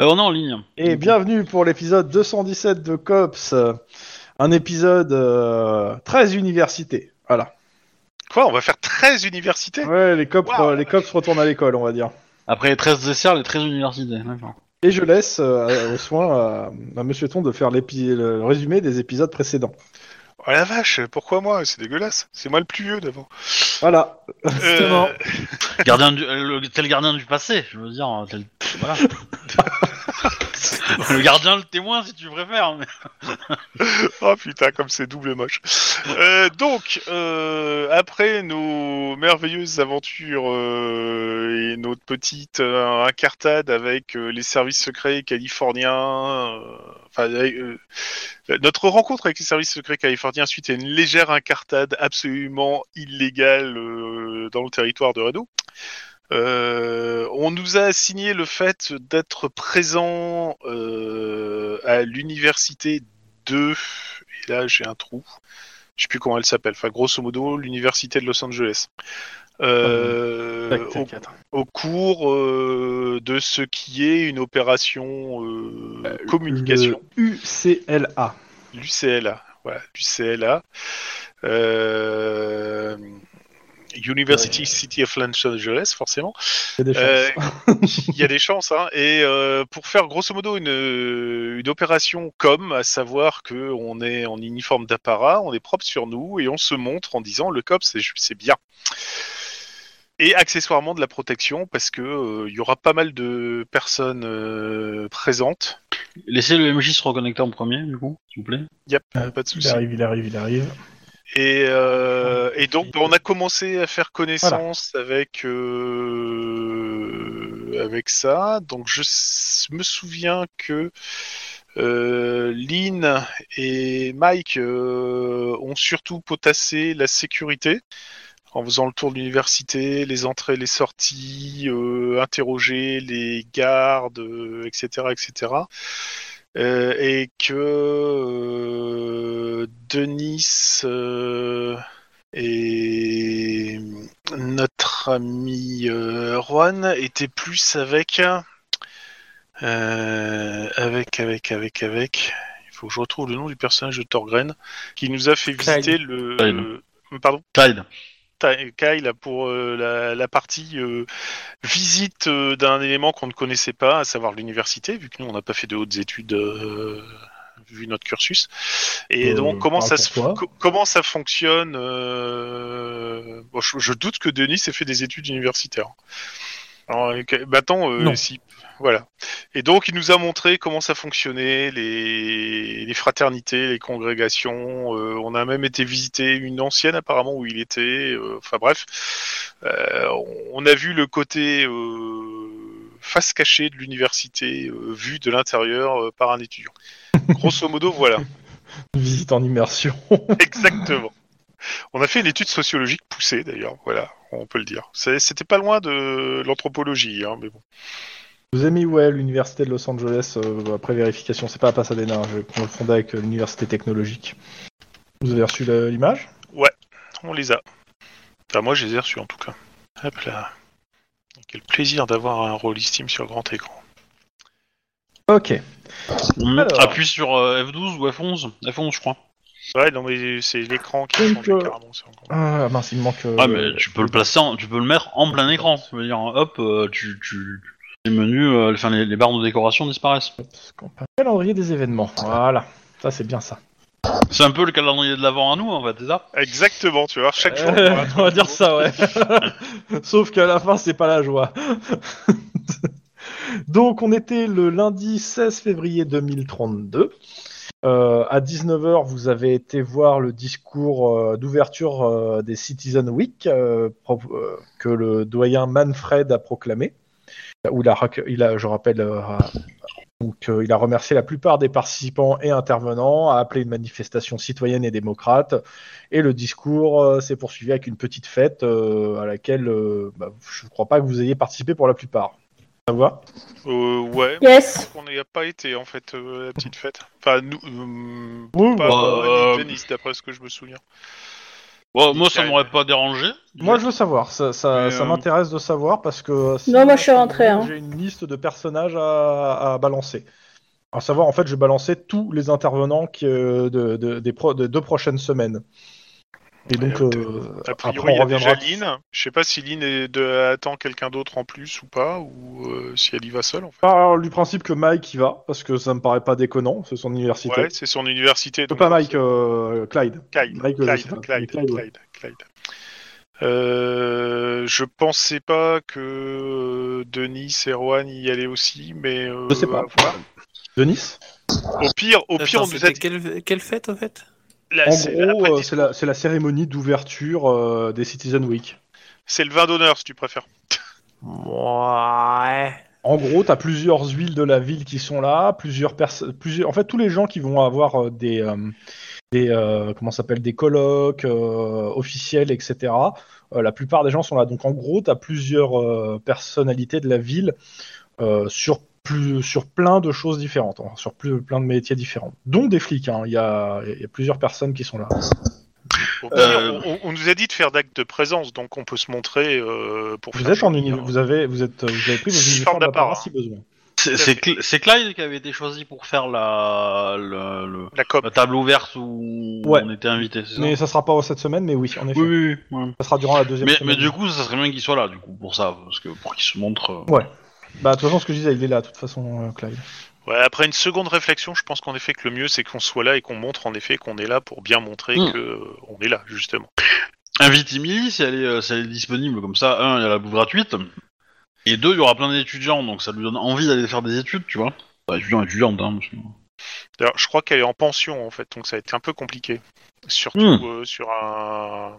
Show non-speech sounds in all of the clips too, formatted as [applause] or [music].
Euh, on est en ligne. Et bienvenue pour l'épisode 217 de Cops, euh, un épisode euh, 13 universités. Voilà. Quoi, on va faire 13 universités? Ouais, les cops, Wow. euh, les cops retournent à l'école, on va dire. Après les 13 desserts, les 13 universités. D'accord. Et je laisse euh, au soin à, à Monsieur Ton de faire l'épi- le résumé des épisodes précédents. Oh la vache, pourquoi moi? C'est dégueulasse. C'est moi le plus vieux d'avant. Voilà. Euh, [laughs] Gardien du, le, t'es le gardien du passé, je veux dire. t'es le- Voilà. [laughs] le gardien, le témoin, si tu préfères. mais- [laughs] Oh putain, comme c'est double moche. Euh, donc, euh, après nos merveilleuses aventures euh, et notre petite incartade avec les services secrets californiens, notre rencontre avec les services secrets californiens suite à une légère incartade absolument illégale dans le territoire de Reno. Euh, on nous a assigné le fait d'être présent euh, à l'université de et là j'ai un trou. Je sais plus comment elle s'appelle. Enfin, grosso modo, l'université de Los Angeles. Euh, au, cours de ce qui est une opération communication, UCLA. l'UCLA. Voilà, l'UCLA. Euh, University City of Los Angeles, forcément. Il y a des Euh, chances. Il y a des chances, hein. Et euh, pour faire grosso modo une, une opération com, à savoir que on est en uniforme d'apparat, on est propre sur nous et on se montre en disant le cop c'est bien. Et accessoirement de la protection parce que euh, il y aura pas mal de personnes euh, présentes. Laissez le MJ se reconnecter en premier, du coup, s'il vous plaît. Yep, Euh, pas de Il souci. arrive, il arrive, il arrive. Et, euh, et donc on a commencé à faire connaissance avec euh, avec ça. Donc je me souviens que euh, Lynn et Mike ont surtout potassé la sécurité en faisant le tour de l'université, les entrées, les sorties, interroger les gardes, etc., etc. Euh, et que euh, Denis euh, et notre ami euh, Juan étaient plus avec euh, avec avec avec avec il faut que je retrouve le nom du personnage de Thorgren qui nous a fait Clyde. visiter le Clyde. pardon? Clyde. Ty- Kyle pour euh, la, la partie euh, visite euh, d'un élément qu'on ne connaissait pas, à savoir l'université, vu que nous on n'a pas fait de hautes études euh, vu notre cursus. Et Euh, donc comment ça se, comment ça fonctionne euh, bon, je, je doute que Denis ait fait des études universitaires. Alors, maintenant, euh, si, voilà. Et donc, il nous a montré comment ça fonctionnait, les, les fraternités, les congrégations. euh, on a même été visiter une ancienne, apparemment, où il était. euh, Enfin, bref. On a vu le côté face cachée de l'université, vue de l'intérieur par un étudiant. Grosso modo, voilà. [laughs] Visite en immersion. Exactement. On a fait une étude sociologique poussée, d'ailleurs. Voilà, on peut le dire. C'était pas loin de l'anthropologie, hein, mais bon. Vous ai mis ouais, l'université de Los Angeles euh, après vérification. C'est pas à Pasadena, hein, je confondais avec euh, l'université technologique. Vous avez reçu la- l'image? On les a. Enfin, moi, je les ai reçus, en tout cas. Hop là. Quel plaisir d'avoir un rôle Steam sur grand écran. Ok. Alors. Appuie sur euh, F12 ou F11 F11, je crois. Ouais, non, mais c'est l'écran qui a Donc, changé euh, carrément. c'est encore- Ah mince, il me manque. euh, Ah, mais tu peux le placer, en- tu peux le mettre en plein écran. Ça veut dire, hop, euh, tu, tu, les menus, euh, enfin les, les barres de décoration disparaissent. Calendrier des événements. Voilà. Ça, c'est bien ça. C'est un peu le calendrier de l'avant à nous, en fait, c'est ça? Exactement, tu vois, chaque jour. Euh, [laughs] on va dire ça, ouais. [laughs] Sauf qu'à la fin, c'est pas la joie. [laughs] Donc, on était le lundi 16 février 2032. Euh, à 19h, vous avez été voir le discours euh, d'ouverture euh, des Citizen Week euh, que le doyen Manfred a proclamé. Où il a, je rappelle, il a remercié la plupart des participants et intervenants, a appelé une manifestation citoyenne et démocrate. Et le discours s'est poursuivi avec une petite fête à laquelle bah, je ne crois pas que vous ayez participé pour la plupart. Ça va Euh, ouais. Yes. On n'y a pas été, en fait, euh, la petite fête. Enfin, nous. euh, Oui, pas bah, ni euh, Denis, d'après ce que je me souviens. Bon, moi, ça m'aurait pas dérangé. Moi, je veux savoir. Ça, ça, ça euh, m'intéresse de savoir parce que. si- Non, moi, je suis rentré, hein. J'ai une liste de personnages à, à balancer. À savoir, en fait, je vais balancer tous les intervenants qui, euh, de, de- des pro- de deux prochaines semaines. Et donc, Euh, A après, priori, il on y a déjà reviendra. Lynn. Je sais pas si Lynn est de... attend quelqu'un d'autre en plus ou pas, ou euh, si elle y va seule en fait. Alors, du principe que Mike y va, parce que ça me paraît pas déconnant, c'est son université. Ouais, c'est son université. Donc pas Mike, euh, Clyde. Clyde, Mike, euh, Clyde, Clyde, Clyde, ouais. Clyde, Clyde. Euh, je pensais pas que Denis et Erwan y allaient aussi, mais euh, Je sais pas. à voir. Denis? Au pire, au pire, Attends, on nous a c'était dit. quelle, quelle fête en fait? Là, En c'est- gros, euh, c'est la, cérémonie d'ouverture euh, des Citizen Week. c'est le vin d'honneur si tu préfères. Ouais. En gros, tu as plusieurs huiles de la ville qui sont là, plusieurs personnes, plusieurs, en fait, tous les gens qui vont avoir euh, des, euh, des, euh, comment s'appelle, des colloques euh, officiels, etc. euh, la plupart des gens sont là. Donc, en gros, tu as plusieurs euh, personnalités de la ville euh, sur plus, sur plein de choses différentes, hein, sur plus, plein de métiers différents, dont des flics. hein. Il y, a, il y a plusieurs personnes qui sont là. Euh, on, on nous a dit de faire d'actes de présence, donc on peut se montrer euh, pour Vous faire êtes en uni- hein. vous avez, vous êtes, vous avez pris vos Forme uniformes d'apparat. si besoin. C'est c'est Cl- c'est Clyde qui avait été choisi pour faire la, le- La table ouverte où Ouais. on était invité, ça Mais ça sera pas cette semaine, mais oui, en effet. Oui, oui, oui. ouais. Ça sera durant la deuxième Mais, semaine. mais du coup, ça serait bien qu'il soit là, du coup, pour ça, parce que pour qu'il se montre. euh, Ouais. Bah, de toute façon, ce que je disais, il est là, de toute façon, euh, Clyde. Ouais, après une seconde réflexion, je pense qu'en effet que le mieux c'est qu'on soit là et qu'on montre en effet qu'on est là pour bien montrer Mm. que euh, on est là justement. Invite Emily si elle est, euh, si elle est disponible, comme ça, un, il y a la bouffe gratuite, et deux, il y aura plein d'étudiants, donc ça lui donne envie d'aller faire des études, tu vois. Bah, étudiant, étudiante, hein. parce que- D'ailleurs, je crois qu'elle est en pension en fait, donc ça va être un peu compliqué. Surtout Mm. euh, sur un.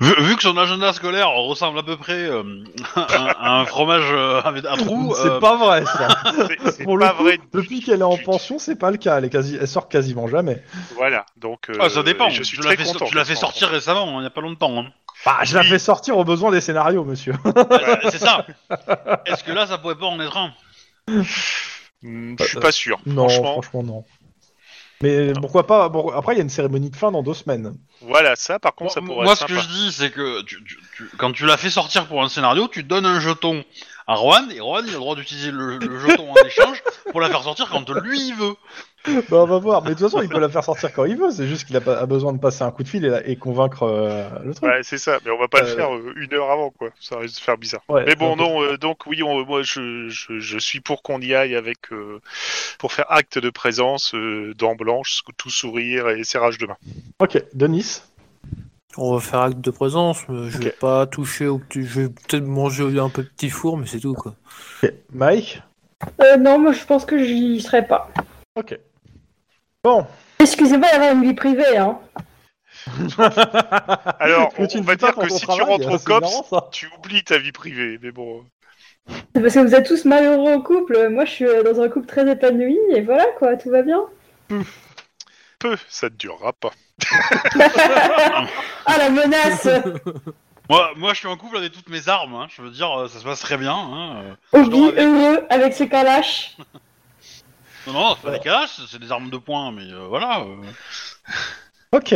Vu, vu que son agenda scolaire ressemble à peu près euh, [laughs] à, un fromage euh, avec un trou, c'est euh, pas vrai, ça. [laughs] C'est c'est Pour pas le coup, vrai. Depuis qu'elle est en pension, c'est pas le cas. Elle, est quasi... elle sort quasiment jamais. Voilà, donc. euh, ah, ça dépend. Je suis tu très l'as fait, content. tu l'as fait sortir récemment, hein, il y a pas longtemps. Hein. Bah, je la Oui. fais sortir aux besoins des scénarios, monsieur. Ouais, [laughs] c'est ça. Est-ce que là, ça pourrait pas en être un? Hmm, Je suis pas sûr. non, franchement, franchement, non. Mais pourquoi pas bon, Après, il y a une cérémonie de fin dans deux semaines. voilà, ça par contre, ça Moi, pourrait moi, être ce que je dis, c'est que tu- tu- tu- quand tu l'as fait sortir pour un scénario, tu donnes un jeton à Rohan, et Rohan, il a le droit d'utiliser le, le jeton en échange pour la faire sortir quand lui il veut. Bah, on va voir. Mais de toute façon, il peut la faire sortir quand il veut. C'est juste qu'il a, pas- a besoin de passer un coup de fil et, et convaincre euh, le truc. Ouais, c'est ça, mais on va pas le Euh, faire euh, une heure avant, quoi. Ça risque de faire bizarre. Ouais, mais bon, donc- non, euh, donc oui, on- moi je, je, je suis pour qu'on y aille avec euh, pour faire acte de présence, euh, dents blanches, tout sourire et serrage de main. Ok, Denis. On va faire acte de présence, mais je vais pas toucher au petit. Je vais peut-être manger un peu de petit four, mais c'est tout quoi. Mike. Euh, non, moi je pense que j'y serai pas. Ok. Bon. Excusez-moi d'avoir une vie privée, hein. [laughs] Alors, [laughs] on, va dire que si tu rentres au c'est COPS, marrant, tu oublies ta vie privée, mais bon. C'est parce que vous êtes tous malheureux en couple. Moi je suis euh, dans un couple très épanoui et voilà quoi, tout va bien. Peu, ça ne durera pas. [laughs] ah la menace [laughs] Moi, moi, je suis en couple avec toutes mes armes, hein. je veux dire, euh, ça se passe très bien. Hein. euh. Obi avec. heureux avec ses calaches. [laughs] Non, non, c'est pas des calages, c'est des armes de poing, mais euh, voilà. euh. Ok.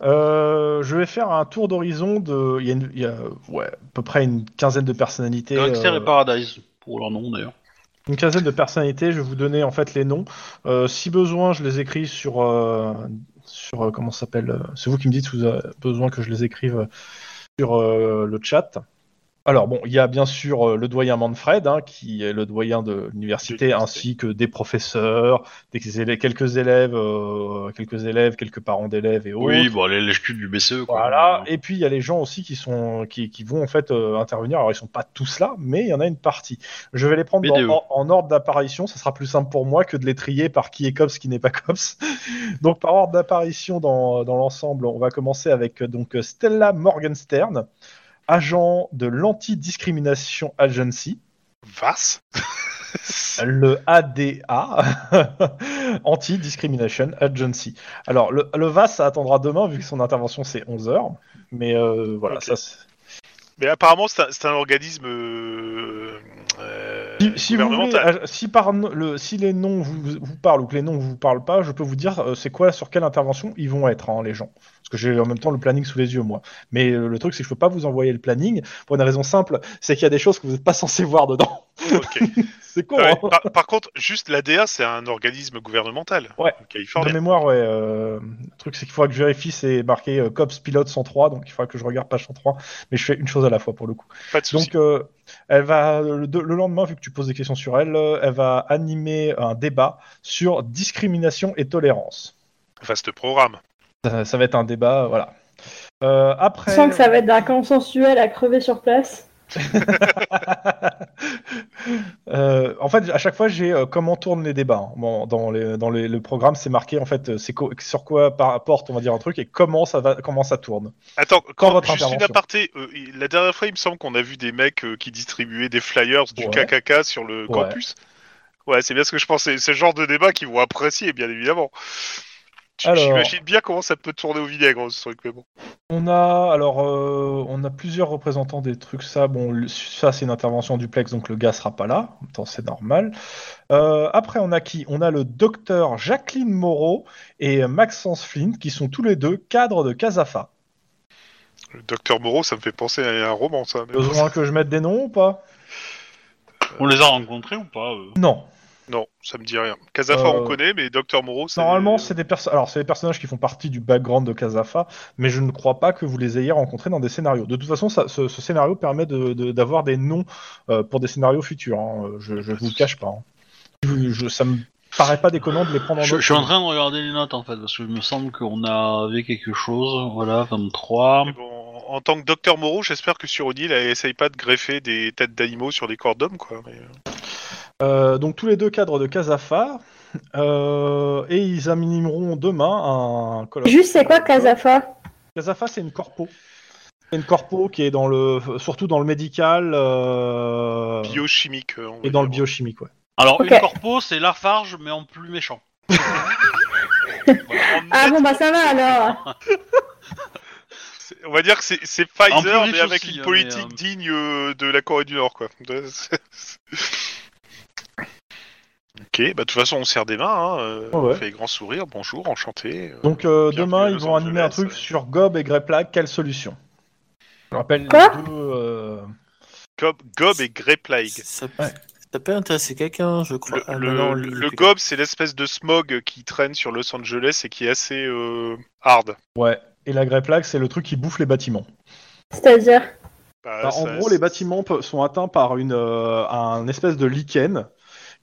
Euh, je vais faire un tour d'horizon de. Il y a, une- il y a, ouais, à peu près une quinzaine de personnalités. Gangster euh, et Paradise, pour leur nom d'ailleurs. Une quinzaine de personnalités. Je vais vous donner en fait les noms. Euh, si besoin, je les écris sur. euh, sur euh, comment s'appelle euh, C'est vous qui me dites si vous avez besoin que je les écrive sur le chat. Alors bon, il y a bien sûr euh, le doyen Manfred, hein, qui est le doyen de l'université, ainsi que des professeurs, des élèves- quelques élèves, euh, quelques élèves, quelques parents d'élèves et autres. Oui, bon, les lèche du BCE, quoi. Voilà. Et puis il y a les gens aussi qui sont qui, qui vont en fait euh, intervenir. Alors ils sont pas tous là, mais il y en a une partie. Je vais les prendre dans- en, en ordre d'apparition. Ça sera plus simple pour moi que de les trier par qui est cops, qui n'est pas cops. [laughs] donc par ordre d'apparition dans, dans l'ensemble, on va commencer avec euh, donc Stella Morgenstern, agent de l'Anti-Discrimination Agency, Vas [laughs] le ADA, [laughs] Anti-Discrimination Agency. Alors le, le VAS, ça attendra demain vu que son intervention c'est 11 h mais euh, voilà, Ok. ça. Mais apparemment, c'est un, organisme euh, euh, Si, si vous voulez, gouvernemental. si, par le, si les noms vous, vous parlent ou que les noms vous parlent pas, je peux vous dire c'est quoi, sur quelle intervention ils vont être, hein, les gens. Que j'ai en même temps le planning sous les yeux, moi. Mais euh, le truc, c'est que je peux pas vous envoyer le planning pour une raison simple, c'est qu'il y a des choses que vous n'êtes pas censé voir dedans. [laughs] C'est con, Ah ouais, hein par, par contre, juste l'ADA, c'est un organisme gouvernemental. Ouais. en De mémoire, ouais. euh, le truc, c'est qu'il faudra que je vérifie, c'est marqué euh, COPS pilote 103, donc il faudra que je regarde page 103. Mais je fais une chose à la fois pour le coup. Pas de souci. Donc, euh, elle va le, le lendemain, vu que tu poses des questions sur elle, elle va animer un débat sur discrimination et tolérance. Vaste programme. Ça, ça va être un débat, voilà. Euh, Je après. sens que ça va être d'un consensuel à crever sur place. [laughs] Euh, en fait, à chaque fois, j'ai euh, comment tournent les débats. hein. Bon, dans les, dans les- le programme, c'est marqué en fait, euh, c'est co- sur quoi porte, on va dire un truc, et comment ça va, comment ça tourne. Attends, quand, votre juste une aparté. euh, la dernière fois, il me semble qu'on a vu des mecs euh, qui distribuaient des flyers du Ouais. KKK sur le Ouais. campus. Ouais, c'est bien ce que je pensais. C'est le genre de débat qu'ils vont apprécier, bien évidemment. J'imagine bien comment ça peut tourner au vinaigre, ce truc, mais bon. On a alors, euh, on a plusieurs représentants des trucs. Ça, bon, le- ça c'est une intervention duplex, donc le gars sera pas là. En même temps, c'est normal. Euh, après, on a qui? On a le docteur Jacqueline Moreau et Maxence Flint, qui sont tous les deux cadres de Casafa. Le docteur Moreau, ça me fait penser à un roman, ça. mais- Besoin que je mette des noms ou pas? On les a rencontrés ou pas euh Non. Non, ça me dit rien. Casafa, Euh, on connaît, mais docteur Moreau, c'est. Normalement, c'est des personnes. Alors, c'est des personnages qui font partie du background de Casafa, mais je ne crois pas que vous les ayez rencontrés dans des scénarios. De toute façon, ça- ce, ce scénario permet de- de- d'avoir des noms euh, pour des scénarios futurs. hein. Je, je vous le cache pas. hein. Je- je- ça me paraît pas déconnant de les prendre en je, note. je suis en train de regarder les notes en fait, parce que il me semble qu'on avait quelque chose. Voilà, 23. Mais bon, en tant que docteur Moreau, j'espère que sur O'Neill, elle essaye pas de greffer des têtes d'animaux sur des corps d'hommes, quoi. Mais... euh, donc, tous les deux cadres de Casafa. euh, et ils animeront demain un colloque. Juste, c'est quoi Casafa? Casafa, c'est une corpo. C'est une corpo qui est dans le, surtout dans le médical euh, Biochimique. on et dans le biochimique, ouais. Alors, une corpo, c'est Lafarge, mais en plus méchant. [laughs] Ah bon, bah ça va alors On va dire que c'est Pfizer, mais avec aussi, une hein, politique mais, euh, digne de la Corée du Nord, quoi. [laughs] [laughs] ok, bah de toute façon, on serre des mains, hein, euh, Ouais, on fait des grands sourires, bonjour, enchanté. euh. Donc euh, demain, ils vont animer un truc ouais. sur Gob et Greplag, quelle solution? Je rappelle Quoi? les deux. euh, Gob, Gob et Grey Plague. Ça, Ouais. ça peut intéresser quelqu'un, je crois. Le, Ah, le- le- le Gob, c'est l'espèce de smog qui traîne sur Los Angeles et qui est assez euh, hard. Ouais. Et la Greplag, c'est le truc qui bouffe les bâtiments. C'est-à-dire? Bah, Bah, en ça- gros, les bâtiments pe- sont atteints par une, euh, un espèce de lichen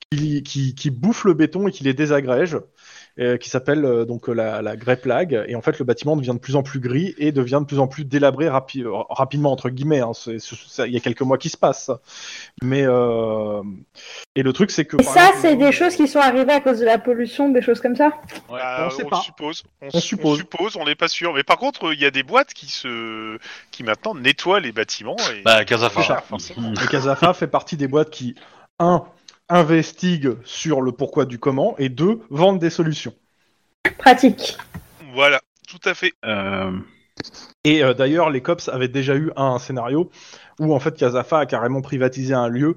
qui, qui, qui bouffe le béton et qui les désagrège, euh, qui s'appelle euh, donc euh, la, la grey plague. Et en fait, le bâtiment devient de plus en plus gris et devient de plus en plus délabré rapi- rapidement entre guillemets. hein. Il y a quelques mois qui se passent. Mais euh, et le truc, c'est que Et ça, c'est des choses qui sont arrivées à cause de la pollution, des choses comme ça? Bah, on sait on pas. suppose. On, On suppose. suppose, on n'est pas sûr. Mais par contre, il y a des boîtes qui se, qui maintenant nettoient les bâtiments. Et... Bah, Casafa. [laughs] Casafa fait partie des boîtes qui, un, investiguent sur le pourquoi du comment, et deux, vendent des solutions. Pratique. Voilà, tout à fait. Euh, Et euh, d'ailleurs, les cops avaient déjà eu un scénario où en fait Casafa a carrément privatisé un lieu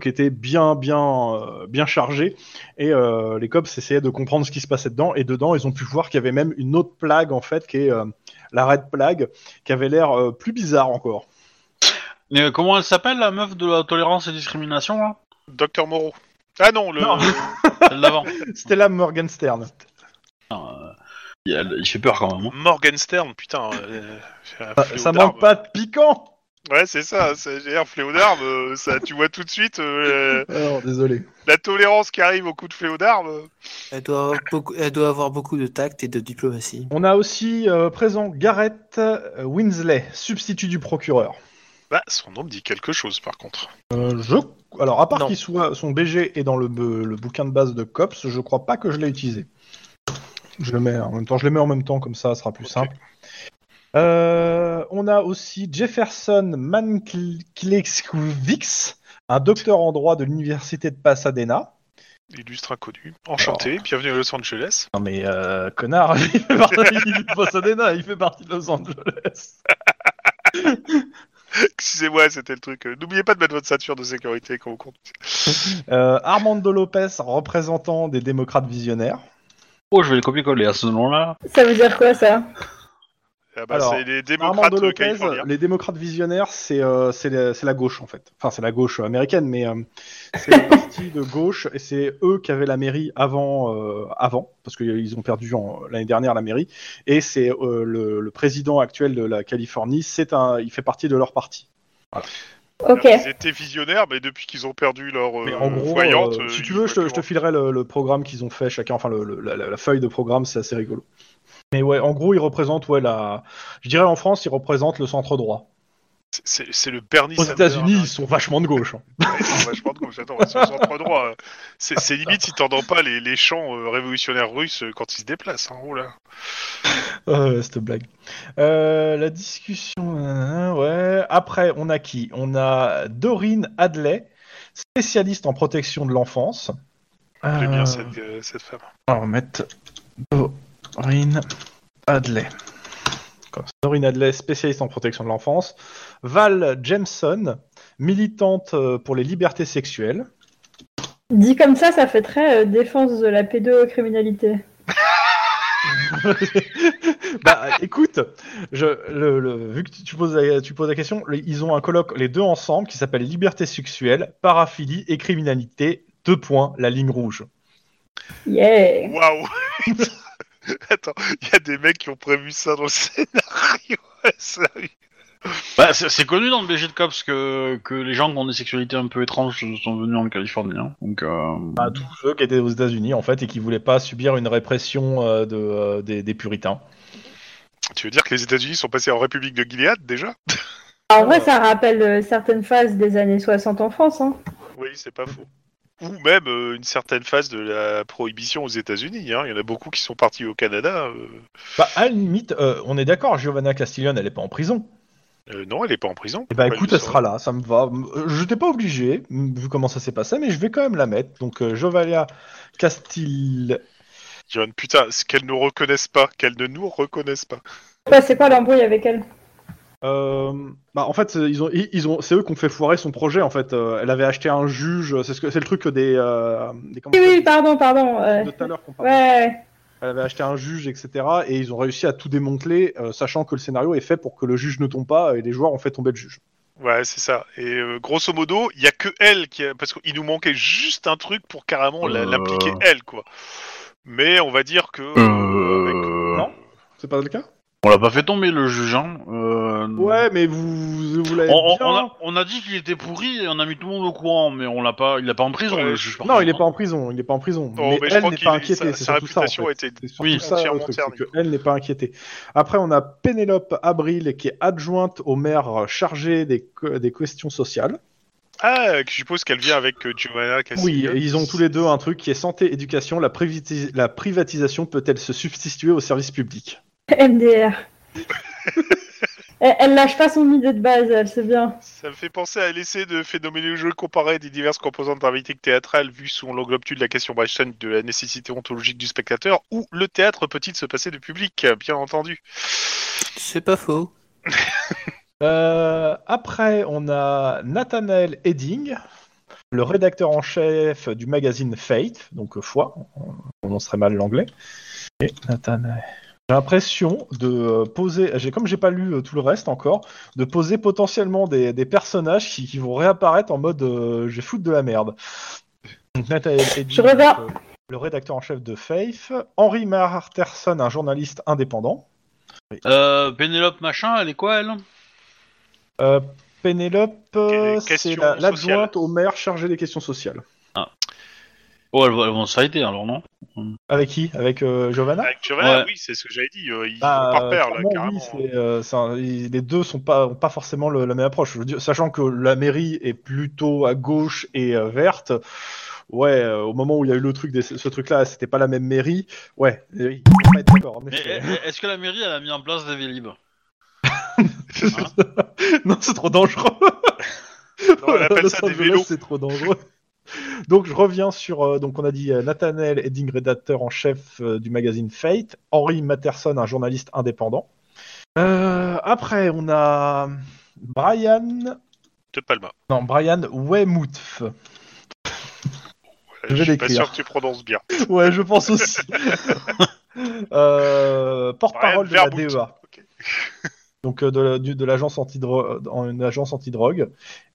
qui était bien, bien, euh, bien chargé, et euh, les cops essayaient de comprendre ce qui se passait dedans. Et dedans, ils ont pu voir qu'il y avait même une autre plague en fait, qui est euh, la red plague, qui avait l'air euh, plus bizarre encore. mais euh, comment elle s'appelle, la meuf de la tolérance et discrimination, là? Docteur Moreau. Ah non, le. Non. [laughs] Celle d'avant. Stella Morgenstern. Putain, euh, il, il fait peur quand même. hein. Morgan Stern, putain. euh, un Ça, fléau ça d'armes. manque pas de piquant. Ouais, c'est ça. C'est j'ai un fléau d'armes. euh, ça, tu vois tout de suite euh, Alors, désolé. la tolérance qui arrive au coup de fléau d'armes. Elle doit, avoir beaucoup, elle doit avoir beaucoup de tact et de diplomatie. On a aussi euh, présent Garrett euh, Winsley, substitut du procureur. Bah, son nom me dit quelque chose, par contre. Euh, je... Alors, à part qu'il soit son BG est dans le, le bouquin de base de Cops, je crois pas que je l'ai utilisé. Je le mets en même temps. Je les mets en même temps, comme ça, ça sera plus simple. Euh, on a aussi Jefferson Mankiewicz, un docteur en droit de l'université de Pasadena. Illustre inconnu. Enchanté. Bienvenue à Los Angeles. Non mais euh, connard, [laughs] il fait partie de Pasadena, il fait partie de Los Angeles. [laughs] [laughs] Excusez-moi, c'était le truc. euh, N'oubliez pas de mettre votre ceinture de sécurité quand vous conduisez. [laughs] Euh, Armando Lopez, représentant des démocrates visionnaires. Oh, je vais le copier-coller à ce nom-là. Ça veut dire quoi ça? Ah bah, Alors, c'est les Armando démocrates Lopez, californiens. les démocrates visionnaires, c'est euh, c'est la, c'est la gauche en fait. Enfin, c'est la gauche américaine, mais euh, c'est le [laughs] parti de gauche et c'est eux qui avaient la mairie avant, euh, avant parce qu'ils ont perdu en- l'année dernière la mairie. Et c'est euh, le, le président actuel de la Californie, c'est un, il fait partie de leur parti. Ok. Ils étaient visionnaires, mais depuis qu'ils ont perdu leur Mais euh, en gros, voyante, euh, euh, si tu veux, je te, je filerai le, le programme qu'ils ont fait chacun, enfin le, le- la, la- la feuille de programme, c'est assez rigolo. Mais ouais, en gros, ils représentent, ouais, la, je dirais en France, ils représentent le centre droit. C'est le Bernie Aux États-Unis, hein. ils sont vachement de gauche. hein. Ils sont vachement de gauche. Attends, ils sont centre droit. euh. C'est limite si t'entends pas les, les chants euh, révolutionnaires russes euh, quand ils se déplacent. Hein. [laughs] Oh là. Euh, cette blague. Euh, la discussion, ouais. Après, on a qui? On a Doreen Hadley, spécialiste en protection de l'enfance. J'aime bien cette, cette femme. On va mettre Comme ça. Doreen Hadley, spécialiste en protection de l'enfance. Val Jameson, militante euh, pour les libertés sexuelles. Dit comme ça, ça fait très euh, défense de la pédocriminalité. [laughs] bah écoute, je, le, le- vu que tu poses, la, tu poses la question, ils ont un colloque, les deux ensemble, qui s'appelle Liberté sexuelle, paraphilie et criminalité. Deux points, la ligne rouge. Yeah. Waouh [laughs] [laughs] Attends, il y a des mecs qui ont prévu ça dans le [laughs] scénario. Sérieux. Bah, c'est connu dans le BG de Cops que, que les gens qui ont des sexualités un peu étranges sont venus en Californie. hein. Donc, euh, Bah, tous ceux qui étaient aux États-Unis en fait et qui voulaient pas subir une répression euh, de, euh, des, des puritains. Tu veux dire que les États-Unis sont passés en République de Gilead déjà? En vrai, ça rappelle certaines phases des années 60 en France. Hein. Oui, c'est pas faux. Ou même euh, une certaine phase de la prohibition aux États-Unis. hein. Il y en a beaucoup qui sont partis au Canada. euh. Bah à la limite, euh, on est d'accord, Giovanna Castiglione, elle est pas en prison. Euh, non, elle est pas en prison. Et bah Pourquoi écoute, elle elle le sera là, ça me va. Euh, Je n'étais pas obligé, m- vu comment ça s'est passé, mais je vais quand même la mettre. Donc euh, Giovanna Castil. John, putain, c'est qu'elles nous reconnaissent pas, qu'elles ne nous reconnaissent pas. Ouais, c'est quoi l'embrouille avec elle Euh, bah, en fait, ils ont, ils ont, c'est eux qui ont fait foirer son projet. En fait, Euh, elle avait acheté un juge. C'est ce que, c'est le truc des, euh, Oui, oui, pardon, pardon. euh, de tout à l'heure qu'on parlait. Ouais, Elle avait acheté un juge, etc. Et ils ont réussi à tout démanteler, euh, sachant que le scénario est fait pour que le juge ne tombe pas et les joueurs ont fait tomber le juge. Ouais, c'est ça. Et euh, grosso modo, il y a que elle qui a... parce qu'il nous manquait juste un truc pour carrément la- Euh. l'impliquer elle, quoi. Mais on va dire que euh, avec, euh, Non? C'est pas le cas? On l'a pas fait tomber le juge. Hein. Euh, Ouais, mais vous, vous l'avez On, on- bien. on a, on a dit qu'il était pourri et on a mis tout le monde au courant, mais on l'a pas, il est pas en prison. Ouais, le juge, Non, il est contre, pas en prison, il est pas en prison. Oh, mais, elle n'est pas inquiétée, sa- c'est sa surtout ça. en réputation fait. a été- C'est surtout Oui, ça, truc, c'est qu'elle n'est pas inquiétée. Après, on a Pénélope Abril qui est adjointe au maire chargé des, que- des questions sociales. Ah, que je suppose qu'elle vient avec euh, Giovanna Oui, et ils ont tous les deux un truc qui est santé, éducation. La, la privatisation peut-elle se substituer au service public? MDR. elle, elle lâche pas son idée de base, elle, c'est bien. Ça me fait penser à l'essai de phénoménologie comparée des diverses composantes dramatique théâtrale vues sous l'angle obtus de la question Weinstein de la nécessité ontologique du spectateur, où le théâtre peut-il se passer de public, bien entendu. C'est pas faux. [laughs] Euh, après, on a Nathanael Edding, le rédacteur en chef du magazine Fate, donc foi, on prononcerait mal l'anglais. Et Nathanael. J'ai l'impression de euh, poser, j'ai comme j'ai pas lu euh, tout le reste encore, de poser potentiellement des, des personnages qui, qui vont réapparaître en mode euh, je vais foutre de la merde. Je reviens. euh, le rédacteur en chef de Faith, Henry Marterson, un journaliste indépendant. Euh, Pénélope machin, elle est quoi elle? Euh, Pénélope, c'est la- l'adjointe au maire chargée des questions sociales. Oh, elles, vont- elles vont se fighter alors non Avec qui? Avec euh, Giovanna? Avec Giovanna, Ouais. oui, c'est ce que j'avais dit. euh, Ils Bah, vont par paire, là, clairement, carrément. oui, c'est, euh, c'est un- ils- les deux sont pas, ont pas forcément le- la même approche. Je veux dire, sachant que la mairie est plutôt à gauche et euh, verte. Ouais, euh, au moment où il y a eu le truc, des- ce truc-là, c'était pas la même mairie. Ouais, euh, ils vont pas être d'accord. en Mais effet. est- est-ce que la mairie elle a mis en place des Vélib [laughs] non, c'est trop dangereux. Non, elle appelle Los ça des Angeles, vélos. C'est trop dangereux. [laughs] Donc je reviens sur euh, donc on a dit euh, Nathanael Edding, rédacteur en chef euh, du magazine Fate, Henry Matterson, un journaliste indépendant. Euh, après on a Brian, De Palma. non Brian Weymouth. Je Je suis pas sûr que tu prononces bien. [laughs] Ouais, je pense aussi. [laughs] Porte-parole de la. DEA. Ok. Donc euh, de, du- de l'agence antidrogue,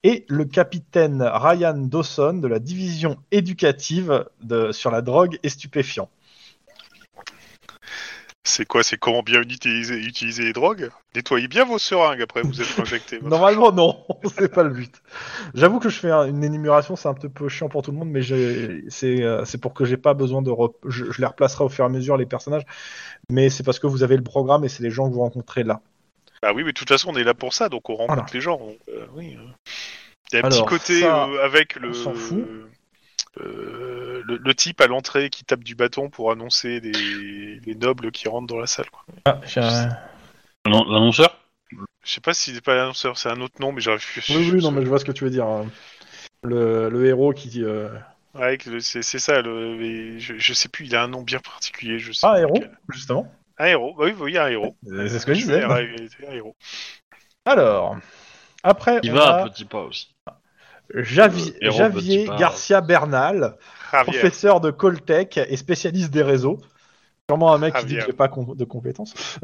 et le capitaine Ryan Dawson de la division éducative de, sur la drogue et stupéfiants. C'est quoi C'est comment bien utiliser, utiliser les drogues? Nettoyez bien vos seringues après vous êtes injecté. [laughs] Normalement, non, [laughs] c'est pas le but. J'avoue que je fais un- une énumération, c'est un peu chiant pour tout le monde, mais euh, c'est pour que j'ai pas besoin de. rep- Je, je les replacerai au fur et à mesure, les personnages, mais c'est parce que vous avez le programme et c'est les gens que vous rencontrez là. Bah oui, mais de toute façon, on est là pour ça, donc on rencontre Voilà. les gens. donc, euh, oui. euh. Il y a un Alors, petit côté ça, euh, avec le, on s'en fout. euh, le, le type à l'entrée qui tape du bâton pour annoncer des, les nobles qui rentrent dans la salle. Quoi. Ah, j'ai un- L'an- L'annonceur? Je sais pas si c'est pas l'annonceur, c'est un autre nom, mais j'arrive plus. Oui, oui, non, mais je vois ce que tu veux dire. hein. Le, le héros qui. euh, Ouais, que le- c'est c'est ça. Le, je, je sais plus, il a un nom bien particulier. Je sais Ah, plus héros, lequel. justement. Un héros. Bah oui, oui, un héros. C'est ce que je disais. un héros. Alors, après, Il on va a à petit pas aussi. Javi- Le héros Javier petit pas. Garcia Bernal, Javier. professeur de Coltech et spécialiste des réseaux. Sûrement un mec qui dit que j'ai pas de compétences. [coughs]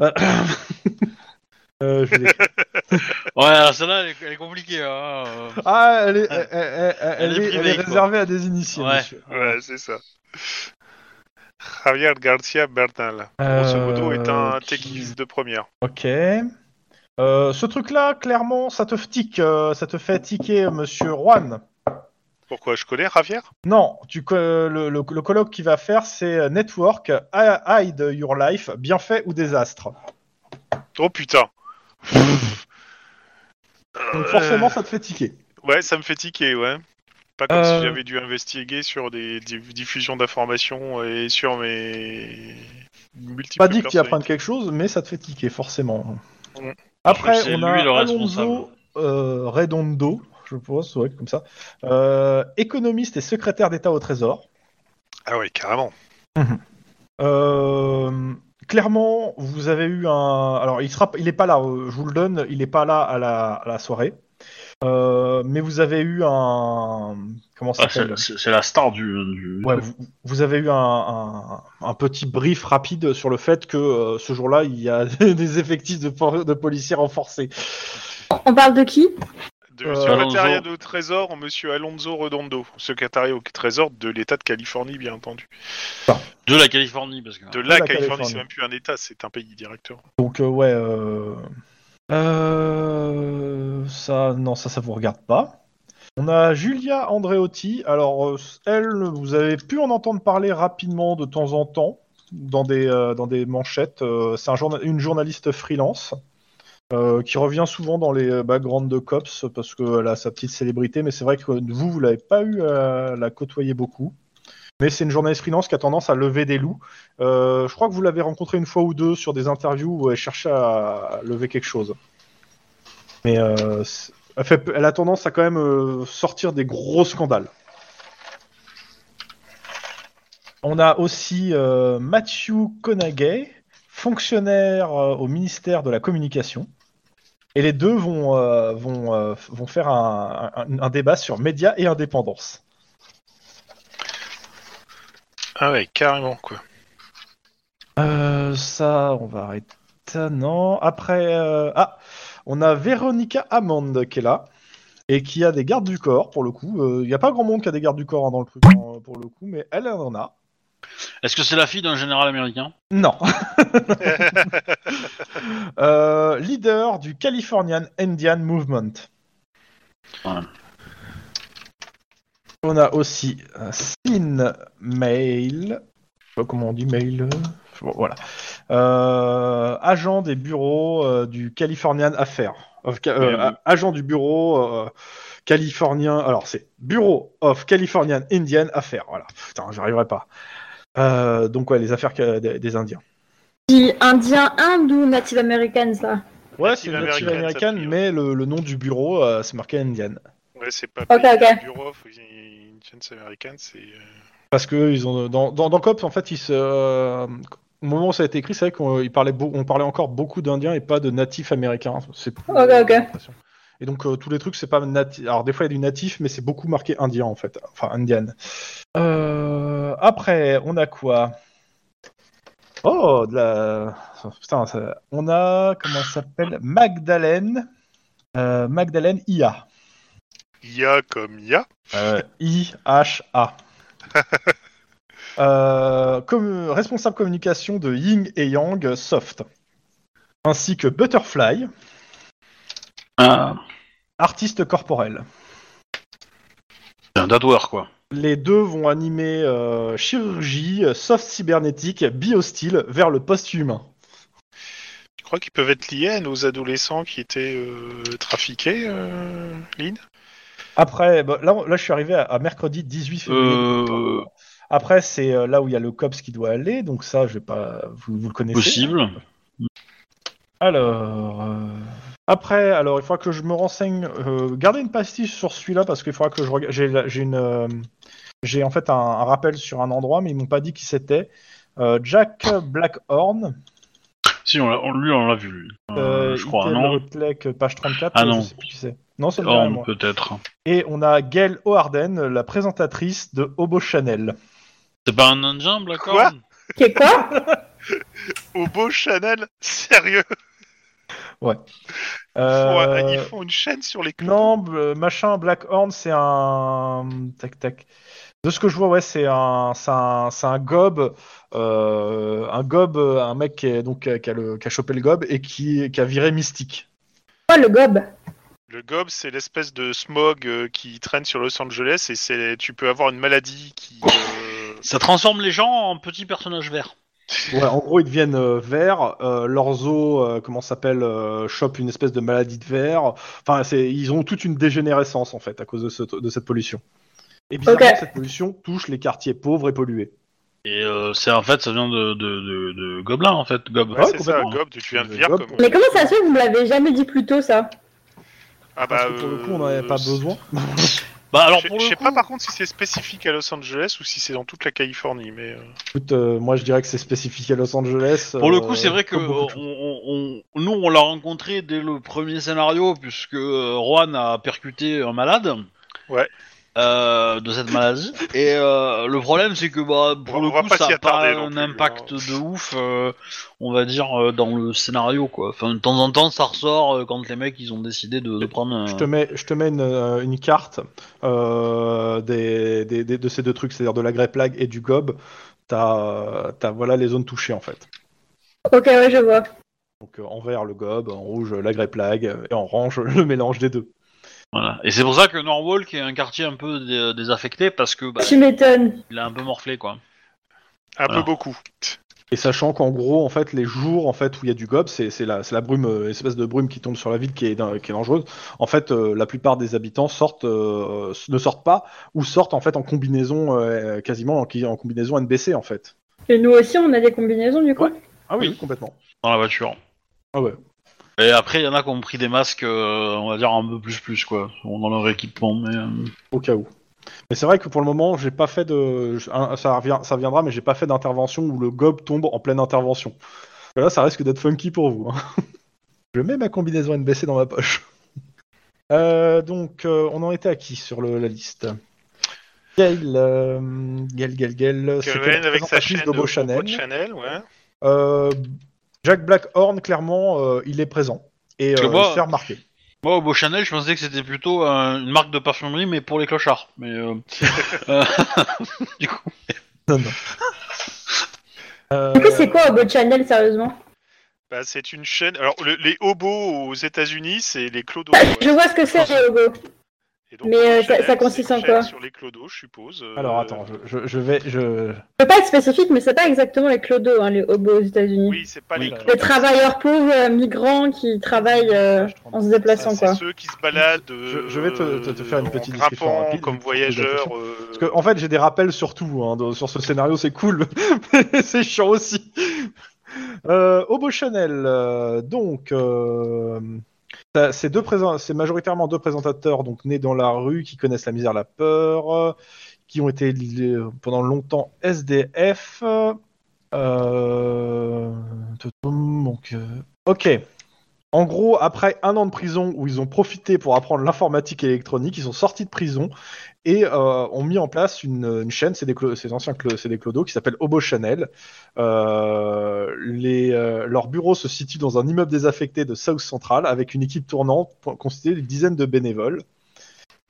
Euh, je. [laughs] Ouais, celle-là, elle, est- elle est compliquée. Hein. Ah, elle est, elle, elle- elle- elle est est- elle privée, est quoi. réservée à des initiés, Ouais. monsieur. Ouais, c'est ça. Javier Garcia Bernal. Grosso modo, est un Euh, techiste de première. Ok. Euh, ce truc-là, clairement, ça te tique, euh, ça te fait tiquer, monsieur Juan. Pourquoi je connais Javier? Non, tu, le, le- le colloque qu'il va faire, c'est euh, Network, Hi- Hide Your Life, bienfait ou désastre. Oh putain. Donc forcément, ça te fait tiquer. Ouais, ça me fait tiquer, ouais. Pas comme Euh. si j'avais dû investiguer sur des di- diffusions d'informations et sur mes multiples Pas dit que tu y apprends personnalités. quelque chose, mais ça te fait tiquer, forcément. Mm. Après, on lui a le Alonso euh, Redondo, je pense, ouais, comme ça. Euh, économiste et secrétaire d'État au Trésor. Ah ouais, carrément. Euh, clairement, vous avez eu un. Alors, il sera, il est pas là. euh, je vous le donne. Il est pas là à la, à la soirée. Euh, mais vous avez eu un. Comment ça Ah, c'est s'appelle c'est- la star du. du- Ouais, vous, vous avez eu un, un- un petit brief rapide sur le fait que euh, ce jour-là, il y a [laughs] des effectifs de, policiers renforcés. On parle de qui? De Euh, secrétariat de Trésor, monsieur Alonso Redondo. Secrétariat au Trésor de l'État de Californie, bien entendu. De la Californie, parce que. De la, la Californie, Californie. c'est même plus un État, c'est un pays directeur. Donc, euh, ouais. Euh... euh, Ça, non, ça, ça vous regarde pas. On a Julia Andreotti. Alors, euh, elle, vous avez pu en entendre parler rapidement de temps en temps dans des, euh, dans des manchettes. Euh, c'est une journaliste freelance qui revient souvent dans les backgrounds de cops parce qu'elle a sa petite célébrité. Mais c'est vrai que vous, vous l'avez pas eu à la côtoyer beaucoup. Mais c'est une journaliste freelance qui a tendance à lever des loups. Euh, je crois que vous l'avez rencontré une fois ou deux sur des interviews où elle cherchait à lever quelque chose. Mais euh, elle, a tendance à quand même euh, sortir des gros scandales. On a aussi euh, Matthew Conagay, fonctionnaire euh, au ministère de la Communication. Et les deux vont, vont, faire un débat sur médias et indépendance. Ah ouais, carrément, quoi. Euh, ça, on va arrêter. Non. Après, euh, ah, on a Véronica Amand qui est là et qui a des gardes du corps pour le coup. Euh, Il n'y a pas grand monde qui a des gardes du corps hein, dans le truc hein, pour le coup, mais elle elle en a. Est-ce que c'est la fille d'un général américain? Non. [laughs] Euh, leader du Californian Indian Movement. Ouais. On a aussi un Sin Mail. Je sais pas comment on dit mail. bon, voilà. Euh, agent des bureaux euh, du Californian Ca- euh, Agent du bureau euh, californien. Alors c'est Bureau of Californian Indian Affairs. Voilà. Putain, j'arriverai pas. Euh, donc ouais, les affaires des, des Indiens. Indien, Inde ou Native Americans là? Ouais, Native c'est Native American, American, ça mais le, le nom du bureau, euh, c'est marqué Indian. Ouais, c'est pas Ok, pays, ok. Bureau of C'est. euh, Parce que ils ont dans, dans, dans Cops, en fait, ils se, euh, au moment où ça a été écrit, c'est vrai qu'on parlait, beau- on parlait encore beaucoup d'Indiens et pas de natifs américains. C'est plus-. Et donc euh, tous les trucs, c'est pas natif. Alors des fois il y a du natif, mais c'est beaucoup marqué indien en fait. Enfin indienne. Euh, après, on a quoi? Oh, de la... Putain, ça- on a, comment elle s'appelle? Magdalene. Euh, Magdalene IA. IA comme IA. Euh, I-H-A. [laughs] Euh, comme responsable communication de Ying et Yang Soft. Ainsi que Butterfly, Ah, artiste corporel. c'est un tatoueur, quoi. Les deux vont animer euh, chirurgie, soft cybernétique, biostyle vers le post-humain. Tu crois qu'ils peuvent être liés à nos adolescents qui étaient euh, trafiqués, euh, Lynn? Après, bah, là, là, je suis arrivé à, à mercredi 18 février. Euh, Après, c'est euh, là où il y a le COPS qui doit aller, donc ça, je vais pas. Vous, vous le connaissez. possible. Alors. euh, Après, alors, il faudra que je me renseigne. euh, gardez une pastille sur celui-là parce qu'il faudra que je regarde. J'ai une. euh, J'ai en fait un, un rappel sur un endroit, mais ils m'ont pas dit qui c'était. Euh, Jack Blackhorn, Si, on lui, on l'a vu, lui. Euh, euh, je crois, Intel non Rutleck, page 34. Ah non. Je sais plus qui c'est. Non, dit rien, Oh, moi. Peut-être. Et on a Gail O'Harden, la présentatrice de Hobo Chanel. C'est pas un indien, Black Quoi Horn Qui est quoi? [laughs] Beau Chanel Sérieux? Euh, Ouais, Ils font une chaîne sur les clous. Non, machin, Blackhorn, c'est un. Tac, tac. De ce que je vois, ouais, c'est un, gob, euh, un gob, un mec qui, est, donc, qui, a le, qui a chopé le gob et qui, qui a viré Mystique. Oh, le gob? Le gob, c'est l'espèce de smog euh, qui traîne sur Los Angeles et c'est tu peux avoir une maladie qui. euh, Ça transforme les gens en petits personnages verts. Ouais, en gros, ils deviennent euh, verts. euh, leurs os, euh, comment ça s'appelle, euh, chopent une espèce de maladie de verre. Enfin, c'est, ils ont toute une dégénérescence en fait à cause de, ce- de cette pollution. Et bizarrement, cette pollution touche les quartiers pauvres et pollués. Et euh, c'est en fait, ça vient de, de, de, de Gobelin, en fait. Gob. Ouais, Ouais, c'est ça, gob, tu viens de dire comme. Mais comment ça se fait que vous me l'avez jamais dit plus tôt, ça? Ah Parce bah. que pour le coup, on euh, n'en avait pas besoin. [laughs] Bah alors Je sais coup, pas par contre si c'est spécifique à Los Angeles ou si c'est dans toute la Californie, mais. euh, Écoute, euh, moi je dirais que c'est spécifique à Los Angeles. pour le euh, coup, c'est vrai que on, on- on- nous, on l'a rencontré dès le premier scénario, puisque euh, Juan a percuté un malade. Ouais. Euh, de cette maladie. Et euh, le problème, c'est que bah, pour On le coup, pas ça n'a pas un plus, impact hein. de ouf, euh, on va dire, euh, dans le scénario. quoi. Enfin, de temps en temps, ça ressort euh, quand les mecs ils ont décidé de, de prendre un... Je te mets, je te mets une, une carte euh, des, des- des- de ces deux trucs, c'est-à-dire de la grey plague et du gob. T'as, t'as voilà les zones touchées en fait. Ok, ouais, je vois. Donc euh, en vert le gob, en rouge la grey plague et en orange [laughs] le mélange des deux. Voilà. Et c'est pour ça que Norwalk est un quartier un peu dé- désaffecté, parce que bah, Tu m'étonnes. il a un peu morflé, quoi. Un Voilà. peu beaucoup. Et sachant qu'en gros, en fait, les jours en fait où il y a du gob, c'est, c'est la, c'est la brume, euh, espèce de brume qui tombe sur la ville qui est, dan- qui est dangereuse. En fait, euh, la plupart des habitants sortent, euh, ne sortent pas ou sortent en fait en combinaison, euh, quasiment en, en combinaison NBC en fait. Et nous aussi, on a des combinaisons, du coup Ouais. Ah oui, Oui. complètement. Dans la voiture. Ah ouais. Et après, il y en a qui ont pris des masques, euh, on va dire, un peu plus plus, quoi, dans leur équipement, mais... euh, au cas où. Mais c'est vrai que pour le moment, j'ai pas fait de, ça revient, ça viendra, mais j'ai pas fait d'intervention où le gob tombe en pleine intervention. Et là, ça risque d'être funky pour vous. hein. [laughs] Je mets ma combinaison NBC dans ma poche. [laughs] Euh, donc, euh, on en était à qui sur le- la liste? Gail, euh, Gail, Gail, Gail, avec sa chaîne de Chanel. Chanel, ouais. Euh, Jack Blackhorn, clairement, euh, il est présent et Parce que euh, moi- il se fait remarquer. Moi, au Beau Chanel, je pensais que c'était plutôt euh, une marque de parfumerie, mais pour les clochards. Mais euh, [laughs] euh, [laughs] du coup, Non, non. Euh, Du coup, c'est quoi au beau channel, sérieusement? Bah, c'est une chaîne. Alors, le- les hobos aux États-Unis, c'est les clodos. [laughs] Je vois ce que c'est, les logos. Et donc, Mais, Beau euh, ça- consiste en quoi chaîne Sur les clodos, je suppose. euh, Alors attends, je, je- je vais, je, Je peux pas être spécifique, mais c'est pas exactement les clodos, hein, les hobos aux États-Unis. Oui, c'est pas Oui. les Les clodos. Les travailleurs pauvres euh, migrants qui travaillent euh, en se déplaçant, Ça, quoi. C'est ceux qui se baladent. euh, Je- je vais te- te- te faire une petite description rapide, comme euh, Parce que, en fait, j'ai des rappels sur tout. Hein, de- sur ce scénario, c'est cool, mais [laughs] c'est chiant aussi. Euh, Hobo Chanel, euh, donc, euh, c'est majoritairement deux présentateurs donc nés dans la rue, qui connaissent la misère, la peur, euh, qui ont été euh, pendant longtemps SDF. Euh, ok. En gros, après un an de prison où ils ont profité pour apprendre l'informatique électronique, ils sont sortis de prison et euh, ont mis en place une, chaîne, c'est des, ces anciens c'est clodos, qui s'appelle Hobo Chanel. Euh, euh, leur bureau se situe dans un immeuble désaffecté de South Central avec une équipe tournante constituée d'une dizaine de bénévoles.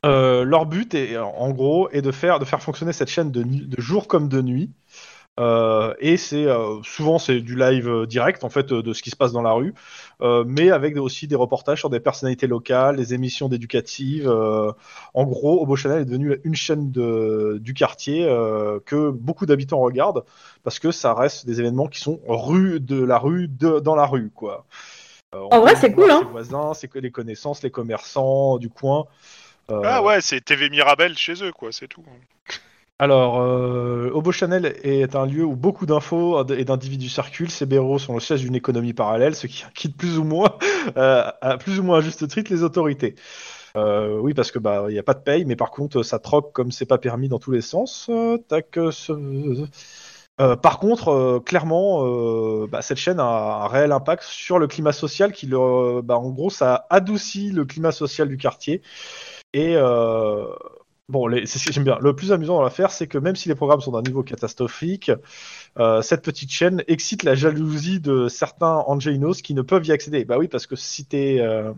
Leur but en gros, est de faire, fonctionner cette chaîne de jour comme de nuit. Euh, et c'est euh, souvent c'est du live euh, direct en fait euh, de ce qui se passe dans la rue, euh, mais avec aussi des reportages sur des personnalités locales, des émissions d'éducatives. euh, en gros, Hobo Channel est devenu une chaîne de, du quartier euh, que beaucoup d'habitants regardent parce que ça reste des événements qui sont rue de la rue de, dans la rue quoi. Euh, En vrai, c'est cool, hein. Ses voisins, ses, les connaissances, les commerçants du coin. Euh, Ah ouais, c'est TV Mirabel chez eux, quoi, c'est tout. Alors, euh, Hobo Channel est un lieu où beaucoup d'infos et d'individus circulent. Ces bureaux sont le siège d'une économie parallèle, ce qui inquiète plus ou moins, [laughs] euh, à plus ou moins juste titre, les autorités. Euh, oui, parce que bah il y a pas de paye, mais par contre ça troque comme c'est pas permis dans tous les sens. Euh, tac. euh, ce- euh, par contre, clairement, bah, cette chaîne a un réel impact sur le climat social. Qui le, bah, en gros, ça adoucit le climat social du quartier. Et bon, c'est ce que j'aime bien. Le plus amusant dans l'affaire, c'est que même si les programmes sont d'un niveau catastrophique, euh, cette petite chaîne excite la jalousie de certains Angelinos qui ne peuvent y accéder. Bah oui, parce que si t'es euh,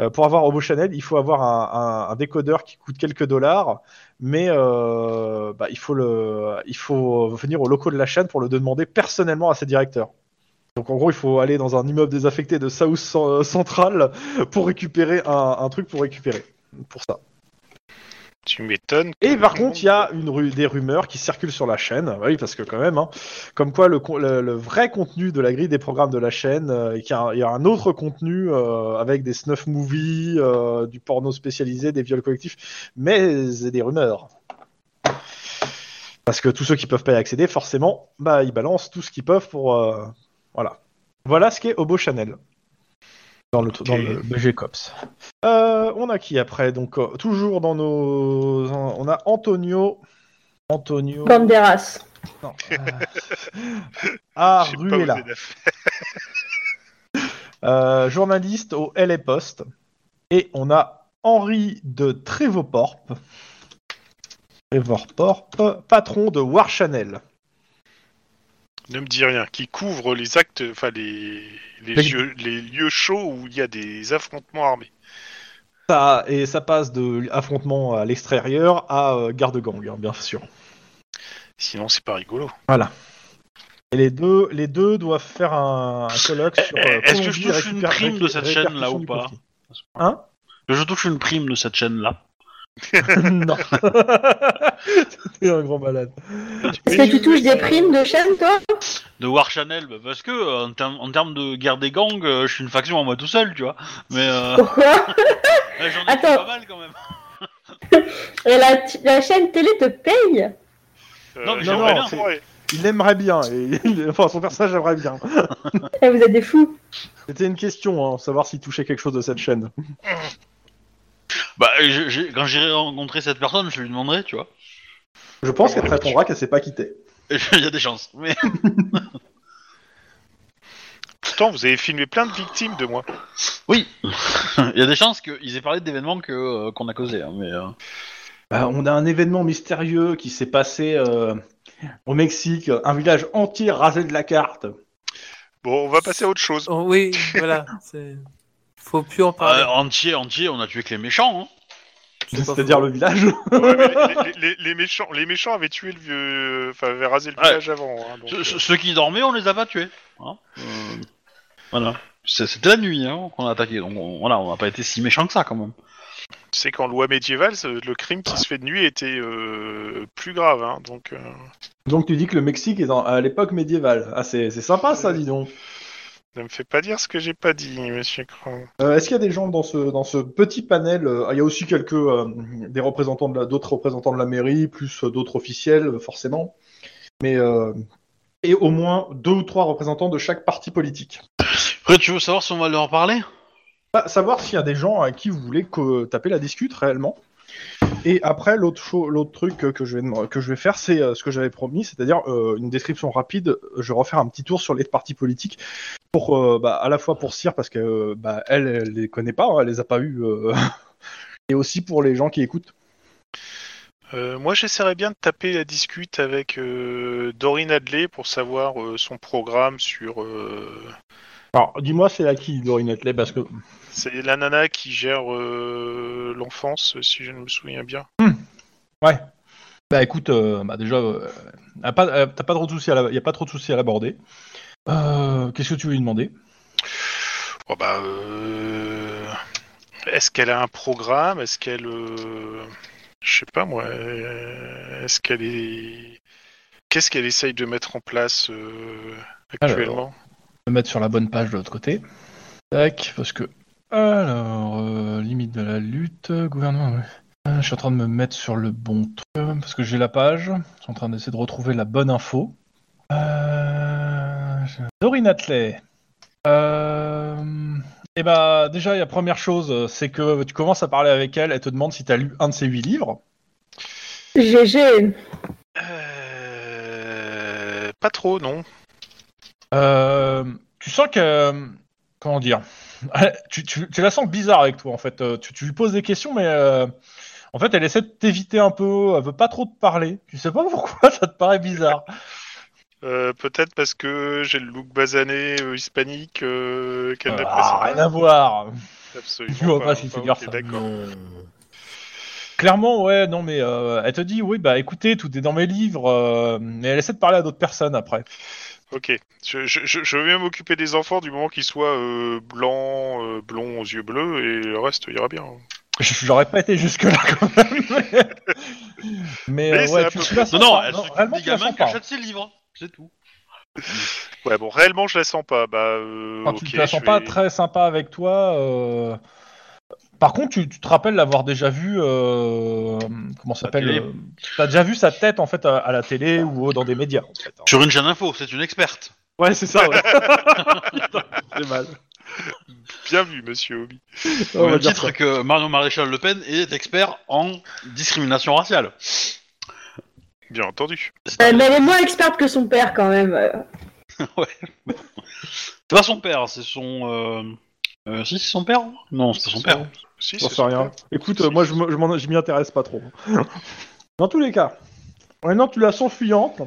euh, pour avoir Hobo Channel, il faut avoir un, décodeur qui coûte quelques dollars, mais bah, il, faut le, il faut venir aux locaux de la chaîne pour le demander personnellement à ses directeurs. Donc en gros, il faut aller dans un immeuble désaffecté de South Cen- Central pour récupérer un, un truc pour récupérer. Pour ça. Tu m'étonnes. Et par contre, il y a une des rumeurs qui circulent sur la chaîne, oui, parce que quand même, hein, comme quoi le, con- le, le vrai contenu de la grille des programmes de la chaîne, euh, et qu'il y, a un- il y a un autre contenu euh, avec des snuff movies, euh, du porno spécialisé, des viols collectifs, mais c'est des rumeurs. Parce que tous ceux qui peuvent pas y accéder, forcément, bah ils balancent tout ce qu'ils peuvent pour, euh, voilà. Voilà ce qu'est Hobo Channel dans le, dans le BG Cops. Euh, on a qui après? Donc euh, toujours dans nos, on a Antonio, Antonio. Banderas. Non. [laughs] ah, faire. [laughs] euh, journaliste au LA Post. Et on a Henri de Trévoporp, Trévoporp, patron de War Channel. Ne me dis rien. Qui couvre les actes, enfin les les, Les- lieux, les lieux chauds où il y a des affrontements armés. Ça, et ça passe de affrontement à l'extérieur à euh, garde-gang, hein, bien sûr. Sinon, c'est pas rigolo. Et les deux, les deux doivent faire un, un colloque sur. euh, Est-ce que je Colombie, touche une prime de cette chaîne, là, ou pas. Hein? Je touche une prime de cette chaîne-là. [laughs] Non. [laughs] T'es un grand malade. Est-ce que tu touches des primes de chaîne, toi? De War Channel, bah, parce que euh, en, termes- en termes de guerre des gangs, euh, je suis une faction à moi tout seul, tu vois. Mais euh, Pourquoi? j'en ai fait Attends. pas mal quand même. [laughs] Et la, la chaîne télé te paye? Euh, Non, mais j'aimerais non, bien. Il aimerait bien. Et, il- enfin, son personnage aimerait bien. Eh, Vous êtes des fous. C'était une question, hein, savoir s'il touchait quelque chose de cette chaîne. Bah, je- j'ai- quand j'irai rencontrer cette personne, je lui demanderai, tu vois. Je pense qu'elle te répondra qu'elle s'est pas quittée. [laughs] Il y a des chances. Mais [laughs] Pourtant, vous avez filmé plein de victimes de moi. oui, [laughs] il y a des chances qu'ils aient parlé d'événements que euh, qu'on a causé. hein, mais euh, Bah, on a un événement mystérieux qui s'est passé euh, au Mexique, un village entier rasé de la carte. Bon, on va passer à autre chose. Oh, oui, voilà. c'est- Faut plus en parler. euh, entier, entier, on a tué que les méchants. Hein. C'est C'est-à-dire le village. Ouais, mais [laughs] les, les- les- les méchants, les méchants avaient tué le vieux, enfin avaient rasé le Ouais. village avant. hein, donc, Ce- euh, ce- ceux qui dormaient, on les a pas tués. hein. Euh, voilà. C'est- C'était la nuit hein, qu'on a attaqué, donc on, voilà, on n'a pas été si méchants que ça quand même. Tu sais qu'en loi médiévale, le crime qui se fait de nuit était euh, plus grave. Hein, donc, euh, Donc tu dis que le Mexique est dans- à l'époque médiévale. Ah, c'est c'est sympa ça, dis donc. Ne me fais pas dire ce que j'ai pas dit, Monsieur Cran. Euh, Est-ce qu'il y a des gens dans ce, dans ce petit panel euh, Il y a aussi quelques euh, des représentants de d'autres représentants de la mairie, plus euh, d'autres officiels, forcément. Mais euh, et au moins deux ou trois représentants de chaque parti politique. Après, tu veux savoir si on va leur parler? Bah, savoir s'il y a des gens à qui vous voulez que, taper la discute réellement. Et après, l'autre truc que, je vais, que je vais faire, c'est euh, ce que j'avais promis, c'est-à-dire euh, une description rapide. Je vais refaire un petit tour sur les partis politiques pour euh, bah, à la fois pour Cyr parce que euh, bah, elle, elle les connaît pas, hein, elle les a pas eues, euh, [laughs] et aussi pour les gens qui écoutent. Euh, moi, j'essaierais bien de taper la discute avec euh, Doreen Adley pour savoir euh, son programme sur. euh, Alors, dis-moi, c'est à qui Doreen Netley parce que C'est la nana qui gère euh, l'enfance, si je ne me souviens bien. ouais. Bah écoute, euh, bah déjà, euh, elle a pas, t'as pas trop de soucis, à la- y a pas trop de soucis à l'aborder. Euh, Qu'est-ce que tu veux lui demander? Oh, bah, euh, Est-ce qu'elle a un programme? Est-ce qu'elle. euh, Je sais pas moi. Est-ce qu'elle est. Qu'est-ce qu'elle essaye de mettre en place euh, actuellement? Me mettre sur la bonne page de l'autre côté. Tac, parce que. Alors, euh, limite de la lutte, gouvernement. ouais. Euh, je suis en train de me mettre sur le bon truc, euh, parce que j'ai la page. Je suis en train d'essayer de retrouver la bonne info. Euh... Doreen Atley. Euh... Et bah, déjà, la première chose, c'est que tu commences à parler avec elle, elle te demande si tu as lu un de ses huit livres. GG. Euh, Pas trop, non. Euh, tu sens que. Comment dire tu, tu- tu la sens bizarre avec toi en fait. Euh, Tu, tu lui poses des questions, mais euh, en fait elle essaie de t'éviter un peu. Elle veut pas trop te parler. Tu sais pas [laughs] pourquoi ça te paraît bizarre. [laughs] Euh, Peut-être parce que j'ai le look basané hispanique qu'elle ah, rien à voir. Absolument. Je vois pas si c'est ok, dire ça. D'accord. Clairement, ouais, non, mais elle te dit oui, bah écoutez, tout est dans mes livres, mais elle essaie de parler à d'autres personnes après. Ok. Je, je, je, bien m'occuper des enfants du moment qu'ils soient euh, blancs, euh, blonds aux yeux bleus et le reste ira bien. J'aurais pas été jusque là quand même. [laughs] Mais, mais, Mais euh, c'est ouais, tu, peu tu la Non, sens non, pas. elle Non, la gamins sens qui pas. achètent ses livres. C'est tout. Ouais, bon, réellement, je la sens pas. Bah, euh, Enfin, ok. tu te la sens pas vais- très sympa avec toi. euh. Par contre, tu, tu te rappelles l'avoir déjà vu. euh, Comment ça s'appelle euh, T'as déjà vu sa tête en fait à, à la télé ou dans des médias. En fait, hein. Sur une chaîne info, c'est une experte. Ouais, c'est ça. Ouais. [laughs] c'est mal. Bien vu, monsieur Obi. Au même titre que Mario Maréchal Le Pen est expert en discrimination raciale. Bien entendu. Euh, mais elle est moins experte que son père quand même. [laughs] euh. C'est pas son père, c'est son. Euh... euh, si, c'est son père Non, c'est pas son père. Si, J'en c'est sais rien. Écoute, moi je m'y intéresse pas trop. [laughs] Dans tous les cas, maintenant tu la sens fuyante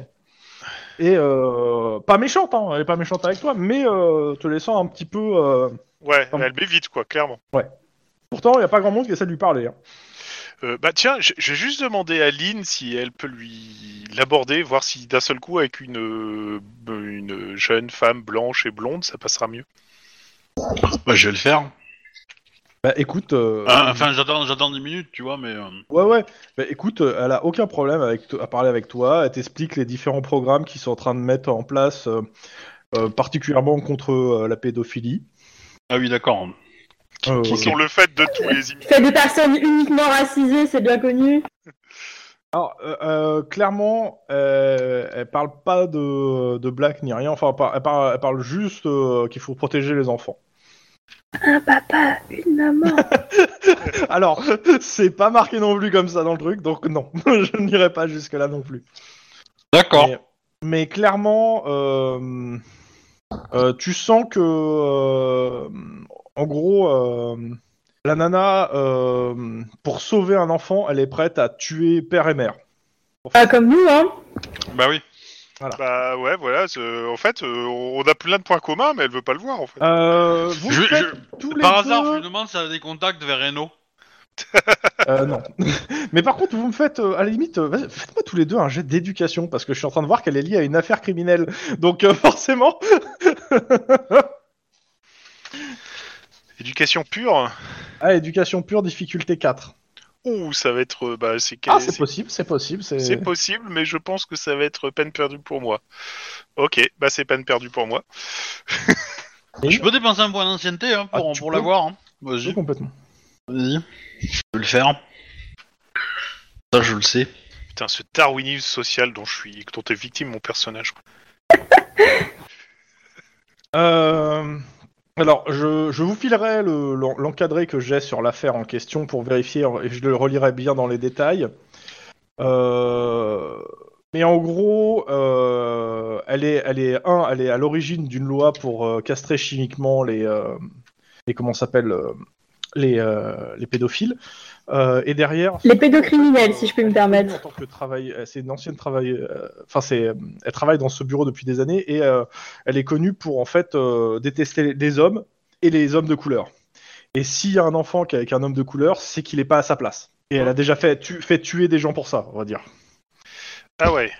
et euh, pas méchante, hein, elle est pas méchante avec toi, mais euh, te laissant un petit peu. euh, Ouais, Pardon. elle m'évite, quoi, clairement. Pourtant, il y a pas grand monde qui essaie de lui parler. hein. Euh, bah tiens, vais juste demander à Lynn si elle peut lui l'aborder, voir si d'un seul coup avec une une jeune femme blanche et blonde, ça passera mieux. Bah, je vais le faire. Bah écoute, euh, Ah, enfin, j'attends, j'attends 10 minutes, tu vois, mais. euh, ouais ouais, bah écoute, euh, elle a aucun problème avec to- à parler avec toi. Elle t'explique les différents programmes qu'ils sont en train de mettre en place, euh, euh, particulièrement contre euh, la pédophilie. Ah oui, d'accord. Euh, Qui sont le fait de tous les immigrés. Fait de personnes uniquement racisées, c'est bien connu. Alors, euh, euh, clairement, euh, elle parle pas de, de black ni rien. Enfin, elle parle, elle parle, elle parle juste euh, qu'il faut protéger les enfants. Un papa, une maman. [laughs] Alors, c'est pas marqué non plus comme ça dans le truc, donc non, [laughs] je n'irai pas jusque là non plus. D'accord. Mais, mais clairement, euh, euh, tu sens que, euh, en gros, euh, la nana, euh, pour sauver un enfant, elle est prête à tuer père et mère. Ah, comme nous, hein. Bah oui. Bah ouais, voilà. En fait, euh, on a plein de points communs, mais elle veut pas le voir, en fait. Euh, vous Je- faites je- tous les Par hasard, deux- je lui demande si elle a des contacts vers Renault. [laughs] Euh, non. [laughs] Mais par contre, vous me faites, euh, à la limite, euh, faites-moi tous les deux un jet d'éducation, parce que je suis en train de voir qu'elle est liée à une affaire criminelle. Donc euh, [laughs] forcément... Éducation pure. Ah, éducation pure, difficulté 4. Ouh, ça va être. euh, Bah, c'est Ah, c'est c'est- possible, c'est possible. C'est c'est possible, mais je pense que ça va être peine perdue pour moi. Ok, bah c'est peine perdue pour moi. Et- Je peux dépenser un point d'ancienneté hein, pour, Ah, pour l'avoir. Hein. Oui, Vas-y, complètement. vas-y. Je peux le faire. Ça, je le sais. Putain, ce darwinisme social dont je suis, dont est victime mon personnage. Euh, Alors, je, vous filerai le- l'en- l'encadré que j'ai sur l'affaire en question pour vérifier, et je le relirai bien dans les détails. Euh, Mais en gros, euh, elle est, à l'origine d'une loi pour euh, castrer chimiquement les, les comment s'appelle les pédophiles. Euh, et derrière, Les pédocriminels, si je peux me permettre. En tant que travail, euh, c'est une ancienne travail. euh, Enfin, c'est, elle travaille dans ce bureau depuis des années et euh, elle est connue pour en fait euh, détester les hommes et les hommes de couleur. Et s'il y a un enfant qui est avec un homme de couleur, c'est qu'il n'est pas à sa place. Et elle a déjà fait, tu, fait tuer des gens pour ça, on va dire. Ah ouais.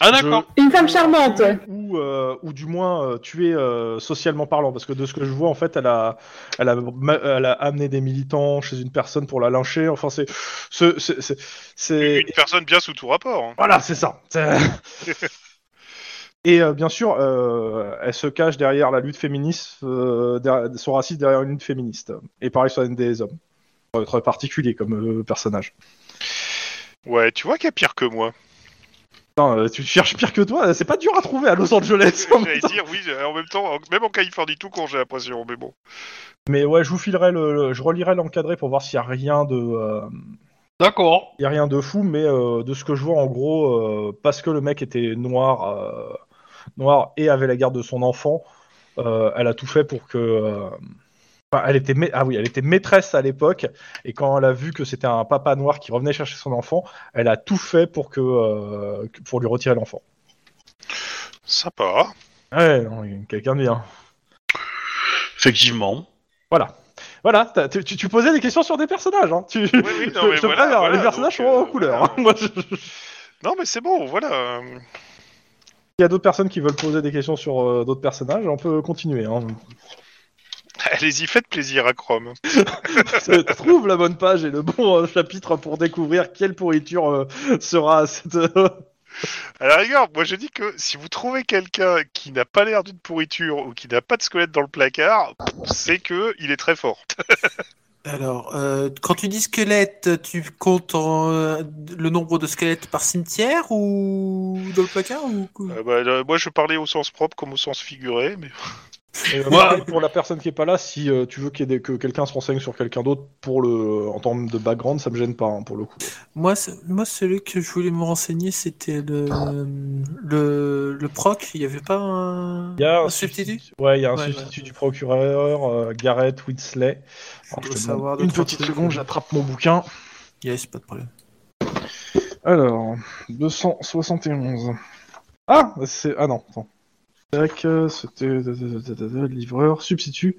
Ah d'accord. Une femme charmante. Ou, euh, ou du moins euh, tuer euh, socialement parlant, parce que de ce que je vois, en fait, elle a, elle a, ma- elle a amené des militants chez une personne pour la lyncher. Enfin, c'est, c'est, Une personne bien sous tout rapport. hein. Voilà, c'est ça. [laughs] Et euh, bien sûr, euh, elle se cache derrière la lutte féministe, euh, derrière- son racisme derrière une lutte féministe. Et pareil sur des hommes. Très particulier comme euh, personnage. Ouais, tu vois qu'il y a pire que moi. Non, euh, tu cherches pire que toi, c'est pas dur à trouver à Los Angeles. en même J'allais temps. dire, oui, en même temps, en- même en Californie tout court, j'ai l'impression, mais bon. Mais ouais, je vous filerai le, le- je relirai l'encadré pour voir s'il y a rien de, euh, D'accord. il y a rien de fou, mais euh, de ce que je vois en gros, euh, parce que le mec était noir, euh, noir et avait la garde de son enfant, euh, elle a tout fait pour que. Enfin, elle était ma- ah oui, elle était maîtresse à l'époque, et quand elle a vu que c'était un papa noir qui revenait chercher son enfant, elle a tout fait pour que, euh, pour lui retirer l'enfant. Sympa. Ouais, quelqu'un de bien. Effectivement. Voilà. Voilà, tu, tu- tu posais des questions sur des personnages. Hein. Tu, oui, non, [laughs] je- mais je te voilà, préviens, voilà, les personnages donc, sont en euh, couleur. voilà. hein. Moi, je- je- Non, mais c'est bon, voilà. Il y a d'autres personnes qui veulent poser des questions sur euh, d'autres personnages, on peut continuer. Hein. Allez-y, faites plaisir à Chrome. [laughs] Trouve la bonne page et le bon euh, chapitre pour découvrir quelle pourriture euh, sera cette. euh, À la rigueur, moi je dis que si vous trouvez quelqu'un qui n'a pas l'air d'une pourriture ou qui n'a pas de squelette dans le placard, c'est que il est très fort. [laughs] Alors, euh, quand tu dis squelette, tu comptes en, euh, le nombre de squelettes par cimetière ou dans le placard ou... Euh, bah, euh, moi je parlais au sens propre comme au sens figuré, mais et, euh, pour la personne qui est pas là, si euh, tu veux qu'il y ait des- que quelqu'un se renseigne sur quelqu'un d'autre pour le en termes de background, ça me gêne pas hein, pour le coup. Moi, moi, celui que je voulais me renseigner, c'était le, le, le proc. Il y avait pas un, Il y a un substitut? Ouais, il y a un Ouais, substitut ouais. du procureur, euh, Garrett Alors, je savoir demande une petite seconde, j'attrape mon bouquin. Yes, pas de problème. Alors, 271. Ah, c'est ah non, attends. Tac, euh, c'était euh, livreur, substitut.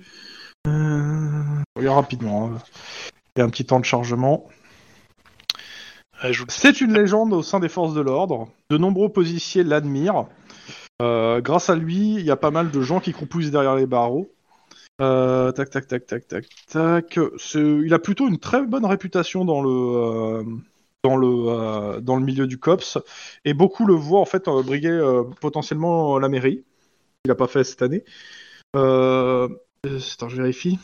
Euh... Regarde rapidement. hein. Il y a un petit temps de chargement. C'est une légende au sein des forces de l'ordre. De nombreux policiers l'admirent. Euh, grâce à lui, il y a pas mal de gens qui croupouillent derrière les barreaux. Euh, tac, tac, tac, tac, tac, tac. Il a plutôt une très bonne réputation dans le, euh, dans le, euh, dans le milieu du COPS. Et beaucoup le voient en fait euh, briguer euh, potentiellement la mairie. Il n'a pas fait cette année. Euh, euh, attends, je vérifie.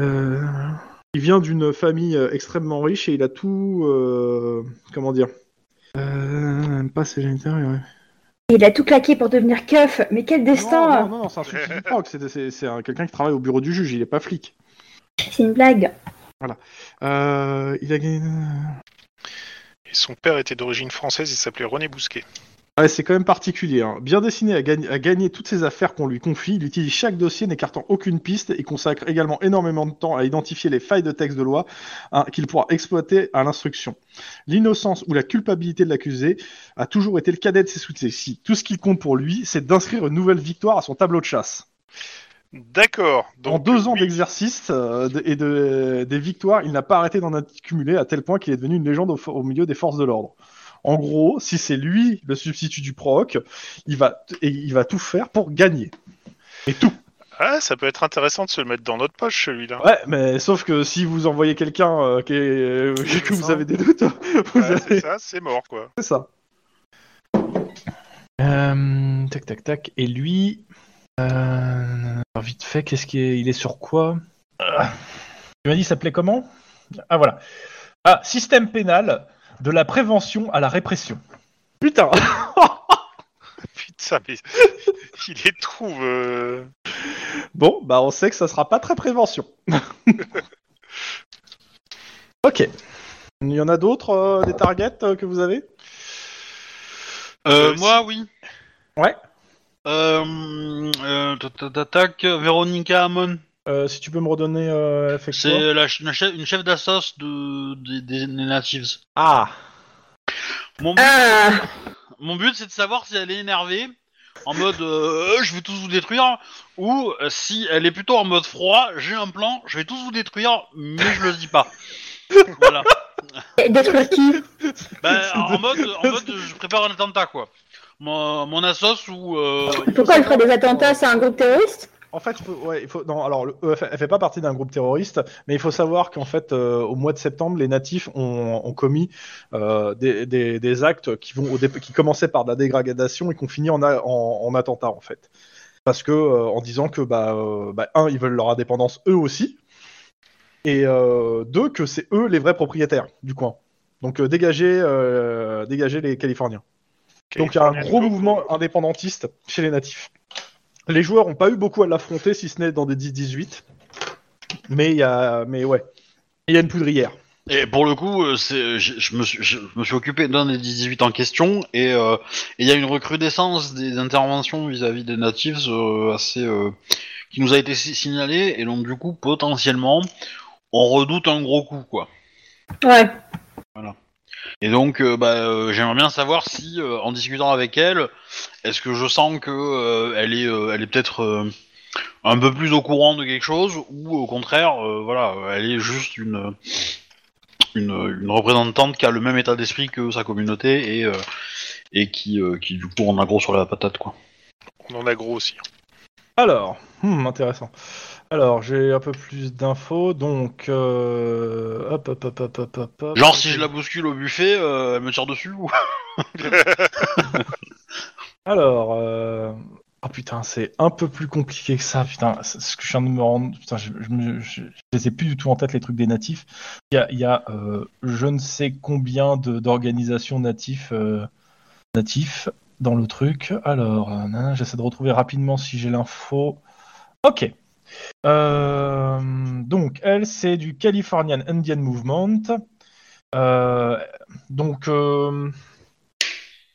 Euh, il vient d'une famille extrêmement riche et il a tout. euh, comment dire euh, Pas ses géniteurs, ouais. Il a tout claqué pour devenir keuf, mais quel destin Non, non, non, c'est un proc, c'est- c'est c'est un- quelqu'un qui travaille au bureau du juge, il est pas flic. C'est une blague. Euh, il a gagné. Et son père était d'origine française, il s'appelait René Bousquet. Ouais, c'est quand même particulier. hein. Bien destiné à, gagner- à gagner toutes ces affaires qu'on lui confie, il utilise chaque dossier n'écartant aucune piste et consacre également énormément de temps à identifier les failles de texte de loi hein, qu'il pourra exploiter à l'instruction. L'innocence ou la culpabilité de l'accusé a toujours été le cadet de ses soucis. Tout ce qui compte pour lui, c'est d'inscrire une nouvelle victoire à son tableau de chasse. D'accord. En Donc, deux ans d'exercice euh, et de, des victoires, il n'a pas arrêté d'en accumuler à tel point qu'il est devenu une légende au milieu des forces de l'ordre. En gros, si c'est lui le substitut du proc, il va, et il va tout faire pour gagner. Et tout. Ah, ça peut être intéressant de se le mettre dans notre poche, celui-là. Ouais, mais sauf que si vous envoyez quelqu'un euh, qui est- euh, que vous avez des doutes, [laughs] vous Ouais, avez... c'est ça, c'est mort, quoi. C'est ça. Euh, tac, tac, tac. Et lui, euh, alors, vite fait, qu'est-ce qu'il est, il est sur quoi? Ah. Tu m'as dit, il s'appelait comment? Ah voilà. Ah, système pénal de la prévention à la répression. Putain. Putain, mais il les trouve. euh, Bon, bah on sait que ça sera pas très prévention. ok. Il y en a d'autres, euh, des targets euh, que vous avez Euh, Euh, moi, oui. Ouais. Euh, euh, tac, tac, tac, tac, Véronica Amon. Euh, si tu peux me redonner euh, effectivement. C'est ch- une chef, une chef d'assos de, des, des natives. Ah Mon but, Ah mon but, c'est de savoir si elle est énervée, en mode euh, je vais tous vous détruire, ou euh, si elle est plutôt en mode froid, j'ai un plan, je vais tous vous détruire, mais je le dis pas. [laughs] voilà. Détruire qui? Bah, en mode, en mode, je prépare un attentat quoi. Mon, mon assos ou. Euh, Pourquoi il ferait des attentats C'est un groupe terroriste? En fait, faut, ouais, il faut, non, alors, le- euh, elle fait pas partie d'un groupe terroriste, mais il faut savoir qu'en fait, euh, au mois de septembre, les natifs ont, ont commis euh, des, des, des actes qui vont au dé- qui commençaient par de la dégradation et qui ont fini en, a- en, en attentat, en fait. Parce que, euh, en disant que, bah, bah, un, ils veulent leur indépendance eux aussi, et deux, que c'est eux les vrais propriétaires du coin. Donc, dégager, dégager les Californiens. Donc il y a un gros mouvement indépendantiste chez les natifs. Les joueurs n'ont pas eu beaucoup à l'affronter, si ce n'est dans des 10-18. Mais il y a, mais ouais, il y a une poudrière. Et pour le coup, euh, c'est, je, je me suis, je me suis occupé d'un des 18 en question, et euh, et il y a une recrudescence des interventions vis-à-vis des natives euh, assez, euh, qui nous a été si- signalée, et donc du coup, potentiellement, on redoute un gros coup, quoi. Ouais. Et donc, euh, bah, euh, j'aimerais bien savoir si, euh, en discutant avec elle, est-ce que je sens que euh, elle est, euh, elle est peut-être euh, un peu plus au courant de quelque chose, ou au contraire, euh, voilà, elle est juste une, une, une représentante qui a le même état d'esprit que sa communauté et, euh, et qui, euh, qui du coup en a gros sur la patate, quoi. On en a gros aussi. Alors, hmm, intéressant. Alors, j'ai un peu plus d'infos, donc... Euh... Hop, hop, hop, hop, hop, hop, hop. Genre, si je la bouscule au buffet, euh, elle me tire dessus ou? [laughs] Alors, euh... oh putain, c'est un peu plus compliqué que ça, putain. Ce que je viens de me rendre... Putain, je, je, me- je, je les ai plus du tout en tête, les trucs des natifs. Il y a, il y a euh, je ne sais combien de- d'organisations natifs, natifs dans le truc. Alors, j'essaie de retrouver rapidement si j'ai l'info. Ok. Euh, donc, elle, c'est du Californian Indian Movement. Euh, donc, euh,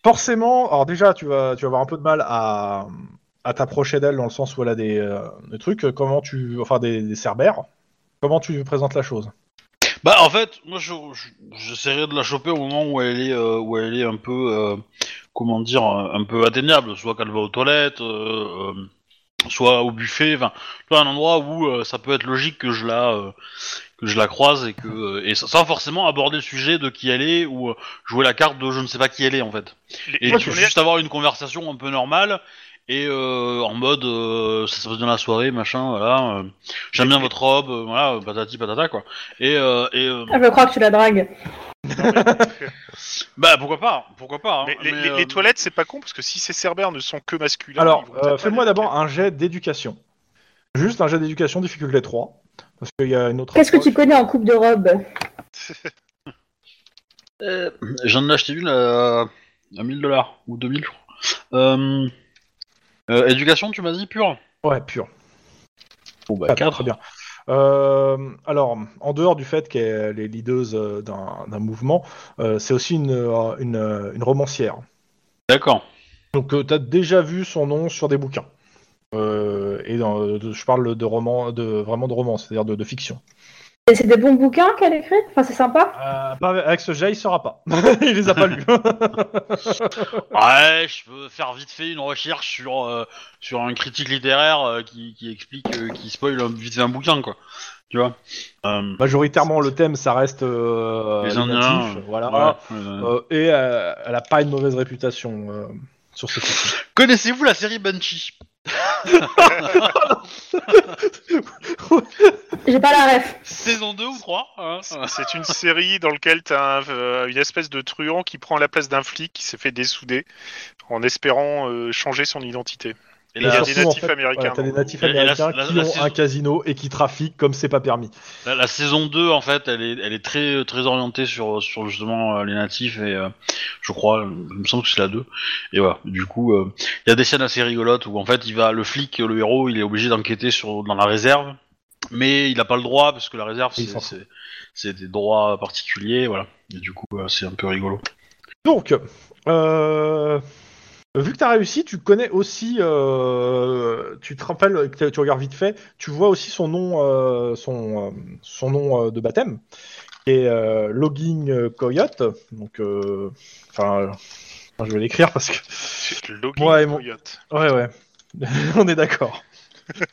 forcément, alors déjà, tu vas, tu vas avoir un peu de mal à, à t'approcher d'elle dans le sens où elle a des, des trucs. Comment tu, enfin, des, des cerbères. Comment tu présentes la chose? Bah en fait, moi je- je- j'essaierai de la choper au moment où elle est, où elle est un peu, comment dire, un peu atteignable, soit qu'elle va aux toilettes, soit au buffet, enfin, vois, un endroit où euh, ça peut être logique que je la, euh, que je la croise et que, euh, et sans forcément aborder le sujet de qui elle est ou euh, jouer la carte de je ne sais pas qui elle est en fait. Les- Et les- tu veux juste avoir une conversation un peu normale et euh, en mode euh, ça se passe dans la soirée machin voilà euh, j'aime bien votre robe euh, voilà patati patata quoi et euh, et euh, Ah, je crois que tu la dragues. [laughs] bah pourquoi pas pourquoi pas hein, Mais les, mais, les- euh, les toilettes, c'est pas con parce que si ces cerbères ne sont que masculins. Alors, ils vont euh, peut-être fais-moi pas d'abord un jet d'éducation. Juste un jet d'éducation difficulté 3. Parce qu'il y a une autre. Qu'est-ce que tu approche. connais en coupe de robe [laughs] euh, j'en ai acheté une à, à 1000 dollars ou 2000 je crois euh, euh, éducation tu m'as dit pure? Ouais, pur. bon bah Quatre, 4 Très bien. Euh, alors, en dehors du fait qu'elle est leaduse euh, d'un mouvement, euh, c'est aussi une, une, une romancière. d'accord Donc, tu as déjà vu son nom sur des bouquins. Euh, et dans- de- je parle de roman, de vraiment de romance, c'est-à-dire de, de fiction. Et C'est des bons bouquins qu'elle écrit? Enfin, c'est sympa. Euh, pas avec- avec ce jet, il saura pas. [laughs] il les a pas lus. [laughs] ouais je peux faire vite fait une recherche sur euh, sur un critique littéraire euh, qui, qui explique euh, qui spoil un- vite fait un bouquin quoi tu vois? Euh, Majoritairement, le thème, ça reste euh, Les Indiens, natifs, euh, voilà. ouais, et euh, elle a pas une mauvaise réputation euh, sur ce. Connaissez-vous la série Banshee? [laughs] J'ai pas la ref. Saison 2 ou 3 hein C'est une série dans laquelle tu as une espèce de truand qui prend la place d'un flic qui s'est fait dessouder en espérant euh, changer son identité. Et Il y a la, des surtout, en natifs fait, américains, ouais, t'as des natifs américains la- qui la ont saison- un casino et qui trafiquent comme c'est pas permis. la- la saison 2 en fait elle est, elle est très, très orientée sur, sur justement euh, les natifs et euh, je crois, il me semble que c'est la 2 et voilà, du coup euh, il y a des scènes assez rigolotes où en fait il va, le flic, le héros il est obligé d'enquêter sur dans la réserve mais il a pas le droit parce que la réserve c'est, des droits particuliers voilà. Et du coup euh, c'est un peu rigolo. Donc, euh, Vu que tu as réussi, tu connais aussi, euh, tu te rappelles, tu regardes vite fait, tu vois aussi son nom, euh, son, euh, son nom de baptême, qui est Logging Coyote. Donc, enfin, je vais l'écrire parce que, login Ouais, mon- Coyote. ouais, ouais, [laughs] on est d'accord. [laughs]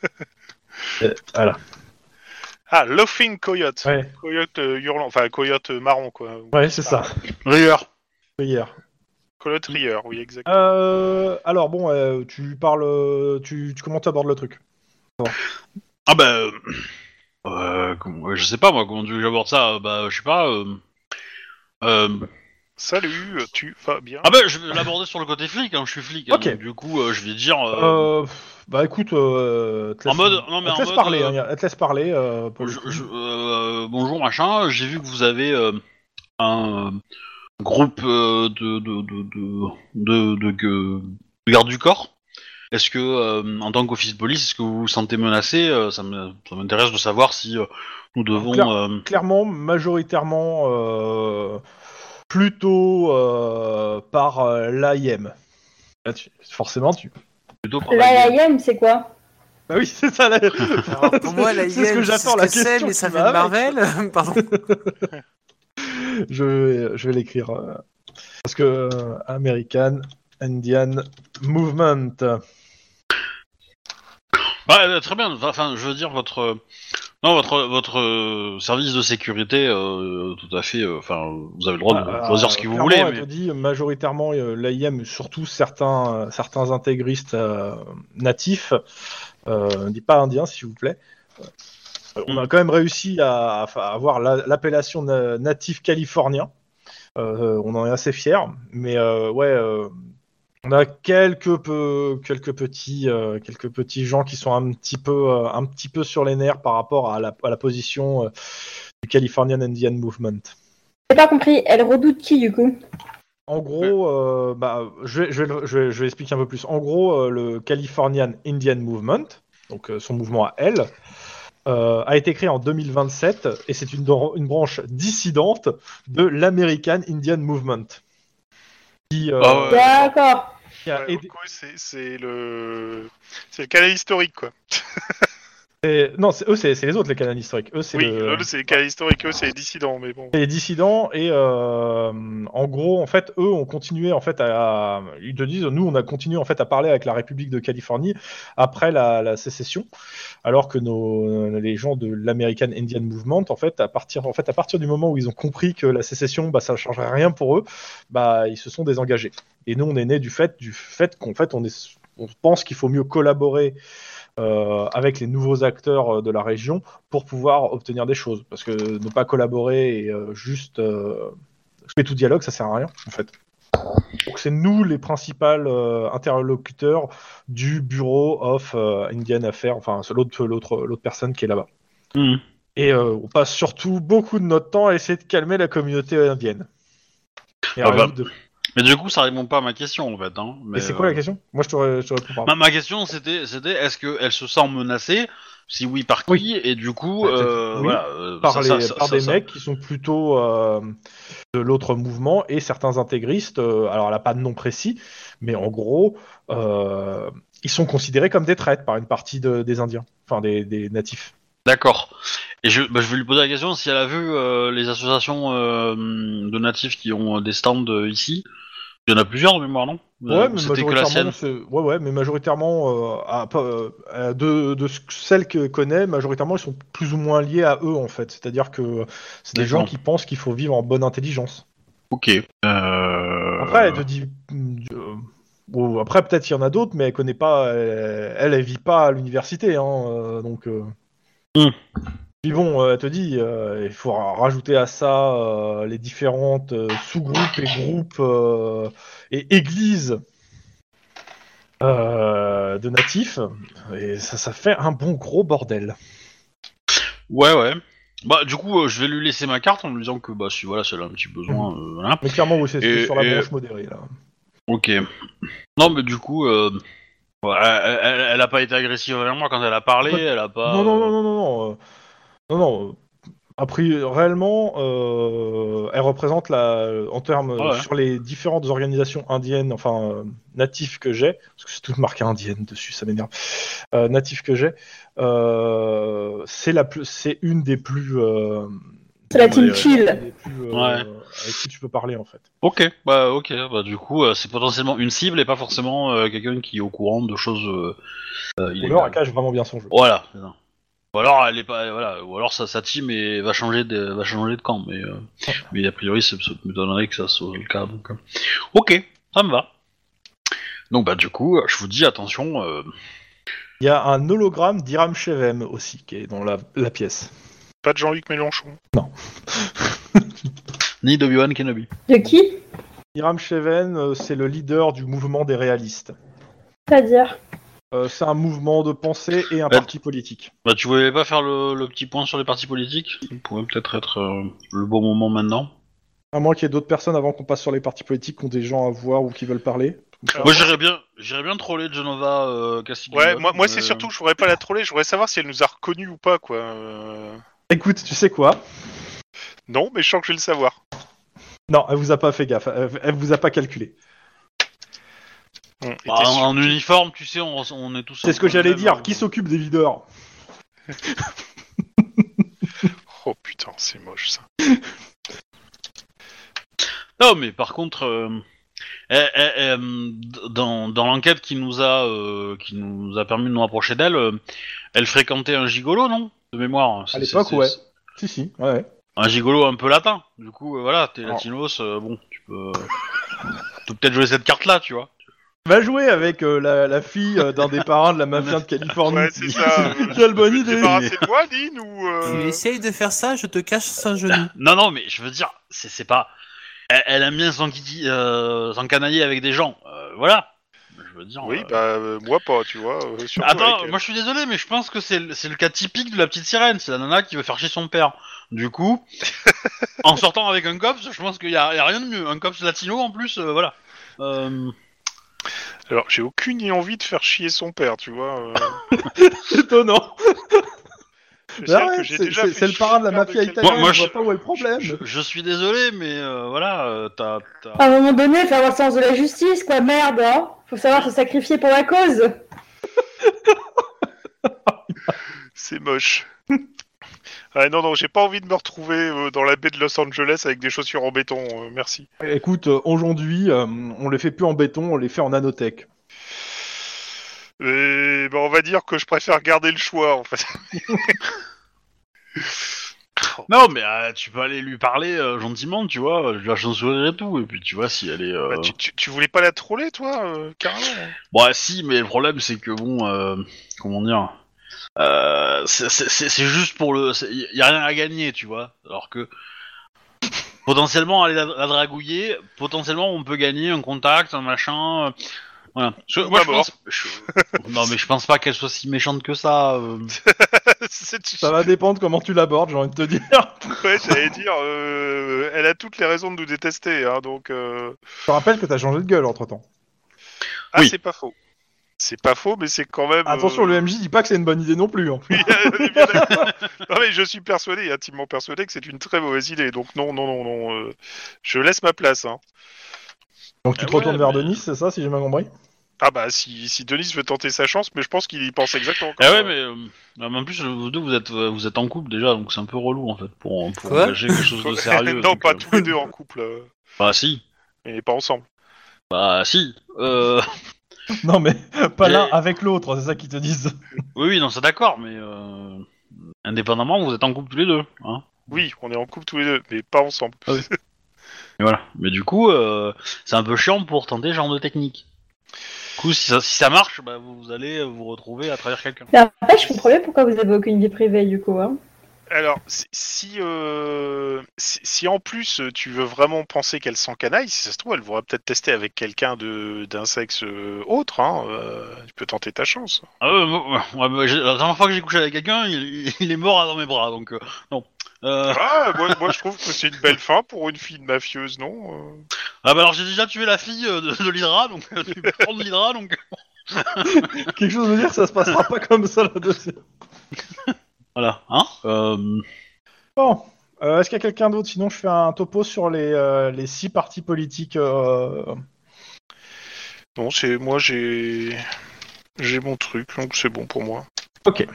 Voilà. Ah, Laughing Coyote. Ouais, Coyote hurlant, enfin coyote marron quoi. ouais, c'est ça. Rigueur. Hier. Coyote rieur, oui exact. Euh, alors bon, euh, tu parles, euh, tu, tu comment tu abordes le truc Ah bah... euh, comment- je sais pas moi, comment tu veux que j'aborde ça Bah je sais pas... euh, euh, Salut, euh, tu vas bien Ah bah je vais l'aborder sur le côté flic, hein, je suis flic. hein, Ok. donc, du coup euh, je vais dire... euh, Euh, bah écoute, euh, te En laisse- mode- non, mais elle te en laisse mode, parler, euh, hein, elle te laisse parler. euh, pour le Je- coup. je- euh, bonjour machin, j'ai vu que vous avez euh, un euh, groupe euh, de, de, de, de, de, de- de- de garde du corps. Est-ce que, euh, en tant qu'office de police, est-ce que vous vous sentez menacé Euh, Ça m'intéresse de savoir si nous devons... Claire- euh, Clairement, majoritairement, euh, plutôt euh, par l'AIM. Forcément, tu. plutôt par La IM, c'est quoi? Bah oui, c'est ça. la- Alors, pour moi, la [laughs] C'est ce que j'attends, la question mais ça vient de. Marvel. [laughs] Pardon. [laughs] je, vais- je vais l'écrire. euh, parce que euh, American Indian Movement. Ouais, euh, très bien. Enfin, je veux dire votre non votre votre service de sécurité, euh, tout à fait. Enfin, vous avez le droit de Ah, choisir ce que vous voulez. Mais... dit majoritairement l'AIM, surtout certains, certains intégristes natifs, ne dis pas indiens s'il vous plaît. Euh, on a quand même réussi à, à avoir la- l'appellation na- natif californien. Euh, on en est assez fiers, mais euh, ouais, euh, on a quelques peu, quelques petits, euh, quelques petits gens qui sont un petit peu, euh, un petit peu sur les nerfs par rapport à la, à la position euh, du Californian Indian Movement. J'ai pas compris, elle redoute qui du coup? En gros, euh, bah, je, vais, je, vais, le- je, vais, je vais expliquer un peu plus. En gros, euh, le Californian Indian Movement, donc euh, son mouvement à elle, euh, a été créé en 2027 et c'est une, branche dissidente de l'American Indian Movement. Qui, euh, Ah ouais. D'accord. Ouais, aidé- c'est c'est le c'est le canal historique quoi. [laughs] Non, c'est- eux, c'est les autres, les canaux historiques. Eux, c'est Oui, le- eux, c'est le canal historique, eux c'est les dissidents, mais bon. les dissidents et euh, en gros en fait eux ont continué en fait à ils te disent nous on a continué en fait à parler avec la République de Californie après la, la sécession alors que nos les gens de l'American Indian Movement en fait à partir en fait à partir du moment où ils ont compris que la sécession bah ça ne changerait rien pour eux bah ils se sont désengagés et nous on est né du fait du fait qu'en fait on est on pense qu'il faut mieux collaborer avec les nouveaux acteurs euh, de la région pour pouvoir obtenir des choses. Parce que ne pas collaborer et euh, juste euh, couper tout dialogue, ça sert à rien, en fait. Donc c'est nous les principaux euh, interlocuteurs du bureau of euh, Indian Affairs, enfin l'autre l'autre l'autre personne qui est là-bas. Mhm. Et euh, on passe surtout beaucoup de notre temps à essayer de calmer la communauté indienne. Et Ah bah, de- Mais du coup, ça répond pas à ma question en fait. Hein. Mais c'est quoi euh, la question? Moi je te, ré- je te réponds pas. Ma, ma question c'était, c'était est-ce qu'elle se sent menacée? Si oui, par qui? Oui. Et du coup, Ouais, euh, oui. voilà. euh, par, ça- les- ça- par ça- des mecs qui sont plutôt euh, de l'autre mouvement et certains intégristes. euh, alors, elle n'a pas de nom précis, mais en gros, euh, ils sont considérés comme des traites par une partie de- des Indiens, enfin des, des natifs. D'accord. Et je, bah, je vais lui poser la question si elle a vu euh, les associations euh, de natifs qui ont euh, des stands euh, ici. Il y en a plusieurs de mémoire, non? Ouais, Euh, mais majoritairement, ouais, ouais, mais majoritairement, euh, à- pas- euh, de, de ce- celles que connaît, majoritairement, ils sont plus ou moins liés à eux en fait. C'est-à-dire que c'est des gens qui pensent qu'il faut vivre en bonne intelligence. Ok. Euh... Après, elle te dit. euh, bon, après, peut-être il y en a d'autres, mais elle connaît pas. Elle, elle, elle vit pas à l'université, hein, euh, donc. euh. Hmm. Puis bon, euh, elle te dit, euh, il faut ra- rajouter à ça euh, les différentes euh, sous-groupes et groupes euh, et églises euh, de natifs, et ça, ça fait un bon gros bordel. Ouais, ouais. Bah, du coup, euh, je vais lui laisser ma carte en lui disant que bah, si voilà, si elle a un petit besoin, euh, voilà. Mais clairement, oui, c'est sur la et- branche modérée là. Ok. Non, mais du coup, euh, elle, elle- elle a pas été agressive envers moi quand elle a parlé, elle a pas. Non, non, euh, non, non, non, non. non, Après, réellement, euh, elle représente la, en termes Ouais. sur les différentes organisations indiennes, enfin euh, natives que j'ai, parce que c'est toute marqué indienne dessus, ça m'énerve. Euh, natives que j'ai, euh, c'est la plus, c'est une des plus. euh, C'est la team chill. plus, euh, Ouais. Avec qui tu peux parler en fait. Ok, bah ok, bah du coup euh, c'est potentiellement une cible et pas forcément euh, quelqu'un qui est au courant de choses Ou alors, illégales. elle cache vraiment bien son jeu. Voilà. c'est ça. Ou alors elle est pas, voilà, ou alors sa, sa team est, va changer de, va changer de camp, mais euh, mais a priori ça ça m'étonnerait que ça soit le cas. Donc, euh. ok, ça me va. Donc bah du coup, je vous dis attention. euh, Il y a un hologramme d'Iram Shevem aussi qui est dans la, la pièce. Pas de Jean-Luc Mélenchon. [laughs] ni d'Obi-Wan Kenobi. De qui? Iram Sheven, euh, c'est le leader du mouvement des réalistes. C'est-à-dire? Euh, c'est un mouvement de pensée et un parti politique. Bah tu voulais pas faire le, le petit point sur les partis politiques Ça pourrait peut-être être euh, le bon moment maintenant. À moins qu'il y ait d'autres personnes avant qu'on passe sur les partis politiques qui ont des gens à voir ou qui veulent parler. Alors, Moi j'irais bien, j'irais bien troller Genova euh, Castiglione. Ouais, moi, moi c'est surtout, je voudrais pas la troller, je voudrais savoir si elle nous a reconnus ou pas, quoi. Euh, Écoute, tu sais quoi? Non, mais je sens que je vais le savoir. Non, elle vous a pas fait gaffe, elle, elle vous a pas calculé. Bah, en, uniforme, tu sais, on, on est tous. C'est ce que j'allais dire. hein. Qui s'occupe des videurs [laughs] Oh putain, c'est moche ça. Non, mais par contre, euh, eh, eh, eh, euh, dans, dans l'enquête qui nous a euh, qui nous a permis de nous rapprocher d'elle, euh, elle fréquentait un gigolo, non? De mémoire. C'est- l'époque, c'est- ouais. Si, si, ouais, ouais. Un gigolo un peu latin. Du coup, euh, voilà, t'es Alors. latinos, euh, bon, tu peux, [laughs] tu peux peut-être jouer cette carte-là, tu vois. Va jouer avec euh, la, la fille euh, d'un des parrains de la mafia de Californie. Ouais, c'est ça. [laughs] Quelle bonne idée de moi, Lynn, ou... Tu euh, essayes de faire ça, je te cache un genou. Non, non, mais je veux dire, c'est c'est pas. Elle, elle aime bien euh, s'encanailler avec des gens, euh, voilà. Je veux dire. Oui, euh, bah euh, moi pas, tu vois. euh, surtout Attends, avec, moi je suis désolé, mais je pense que c'est le, c'est le cas typique de la petite sirène. C'est la nana qui veut faire chier son père. Du coup, [laughs] en sortant avec un cops, je pense qu'il y, a y a rien de mieux. Un cops latino en plus, euh, voilà. Euh, Alors, j'ai aucune envie de faire chier son père, tu vois. euh, [laughs] Étonnant. je Bah sais ouais, que j'ai c'est déjà c'est- fait c'est le chier parrain de la père mafia quelqu'un. italienne. Moi- moi, je vois je- pas où est le problème. je, je suis désolé, mais euh, voilà, euh, t'as. t'as- À un moment donné, faut avoir le sens de la justice, quoi, merde, hein Faut savoir se sacrifier pour la cause C'est moche. Ah non, non, j'ai pas envie de me retrouver euh, dans la baie de Los Angeles avec des chaussures en béton, euh, merci. Écoute, euh, aujourd'hui, euh, on les fait plus en béton, on les fait en nanotech. Et ben, on va dire que je préfère garder le choix, en fait. [laughs] Non, mais euh, tu peux aller lui parler euh, gentiment, tu vois, lui lâcher un sourire et tout, et puis tu vois si elle est. euh, Bah, tu, tu- tu voulais pas la troller, toi, euh, carrément? Bon, ah, si, mais le problème c'est que bon, euh, comment dire, euh, c'est- juste pour le, il y a rien à gagner, tu vois. Alors que potentiellement aller la, la dragouiller, potentiellement on peut gagner un contact, un machin. euh, voilà. Je- Ou moi, ma je pense, je- [laughs] non mais je pense pas qu'elle soit si méchante que ça. euh. [laughs] Ça va dépendre comment tu l'abordes, j'ai envie de te dire. [laughs] Ouais, j'allais dire, euh, elle a toutes les raisons de nous détester, hein, donc... euh, Je te rappelle que t'as changé de gueule entre temps. Ah, Oui. c'est pas faux. C'est pas faux, mais c'est quand même... Attention, euh, le MJ dit pas que c'est une bonne idée non plus. hein. [laughs] Oui, non mais je suis persuadé, intimement persuadé que c'est une très mauvaise idée. Donc non, non, non, non. euh, je laisse ma place. Hein. Donc tu Ah te retournes vers mais- Denis, c'est ça, si j'ai bien compris? Ah bah si, si Denis veut tenter sa chance, mais je pense qu'il y pense exactement comme ouais, mais euh, mais en plus vous deux vous êtes euh, vous êtes en couple déjà, donc c'est un peu relou en fait pour, pour Quoi? engager quelque chose de sérieux. [laughs] non, donc, pas euh, tous les deux en couple. euh, Bah si, et pas ensemble. bah si. Euh... [laughs] Non, mais pas Et- l'un avec l'autre, c'est ça qu'ils te disent. [laughs] Oui, oui, non, c'est d'accord, mais euh, indépendamment, vous êtes en couple tous les deux, hein. Oui, on est en couple tous les deux, mais pas ensemble. Et [laughs] voilà. Mais du coup, euh, c'est un peu chiant pour tenter ce genre de technique. Du coup, si ça, si ça marche, bah, vous allez vous retrouver à travers quelqu'un. Mais après, je comprends bien pourquoi vous avez aucune vie privée, du coup, hein. Alors, si, si, euh, si, si en plus euh, tu veux vraiment penser qu'elle s'encanaille, si ça se trouve, elle pourrait peut-être tester avec quelqu'un de d'un sexe euh, autre. Hein, euh, tu peux tenter ta chance. Ah ouais, la dernière fois que j'ai couché avec quelqu'un, il, il est mort dans mes bras, donc euh, non. Euh, Ah, moi, moi je trouve que c'est une belle [laughs] fin pour une fille mafieuse, non euh? Ah bah alors j'ai déjà tué la fille de, de l'Hydra, donc tu peux prendre l'Hydra, donc [laughs] Quelque chose veut dire que ça se passera pas comme ça la deuxième. [laughs] voilà, hein. Euh, Bon, euh, est-ce qu'il y a quelqu'un d'autre? Sinon, je fais un topo sur les, euh, les six partis politiques. euh, Non, c'est moi j'ai j'ai mon truc, donc c'est bon pour moi. Ok.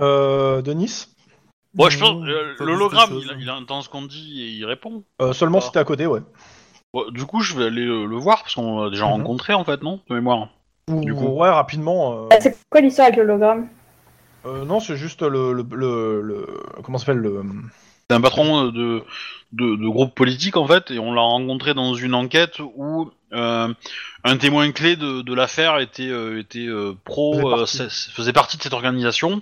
Euh, Denis? Je pense euh, l'hologramme, il, entend ce qu'on dit et il répond. Euh, Seulement Ah. si t'es à côté, ouais. Bon, du coup, je vais aller le, le voir parce qu'on l'a déjà Mhm. rencontré en fait, non De mémoire. Ou- Du coup. Ouais, rapidement. euh, Ah, C'est quoi l'histoire avec l'hologramme? Euh, non, c'est juste le, le, le, le- comment s'appelle le. C'est un patron de, de, de groupe politique en fait, et on l'a rencontré dans une enquête où euh, un témoin clé de, de l'affaire était, euh, était euh, pro, Faisait euh, partie. faisait partie de cette organisation.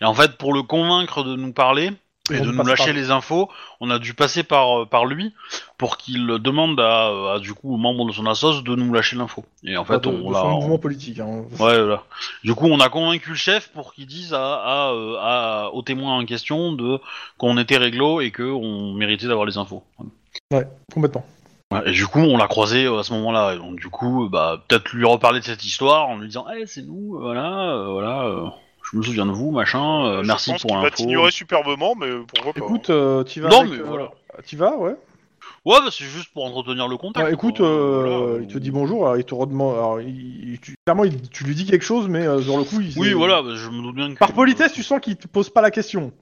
Et en fait, pour le convaincre de nous parler et de nous lâcher par- les infos, on a dû passer par, euh, par lui pour qu'il demande à, à, du coup aux membres de son assos de nous lâcher l'info. Et en fait, de, on de mouvement politique. hein. Ouais, voilà. Du coup, on a convaincu le chef pour qu'il dise à, à, euh, à- aux témoins en question de qu'on était réglo et que on méritait d'avoir les infos. Ouais, complètement. Ouais, et du coup, on l'a croisé euh, à ce moment-là. Donc, du coup, bah, peut-être lui reparler de cette histoire en lui disant, eh, c'est nous, voilà, euh, voilà. euh, je me souviens de vous, machin. euh, Je merci pense pour qu'il va l'info. t'ignorer superbement, mais pourquoi pas. Écoute, euh, tu vas. Non, avec, mais euh, voilà. Tu vas, ouais. Ouais, bah, c'est juste pour entretenir le contact. Ouais, écoute, euh, voilà. il te dit bonjour, alors il te redemande. Alors, il, il- tu, clairement, il- tu lui dis quelque chose, mais euh, sur le coup, il. Oui, voilà, bah, je me doute bien que. Par politesse, tu sens qu'il te pose pas la question.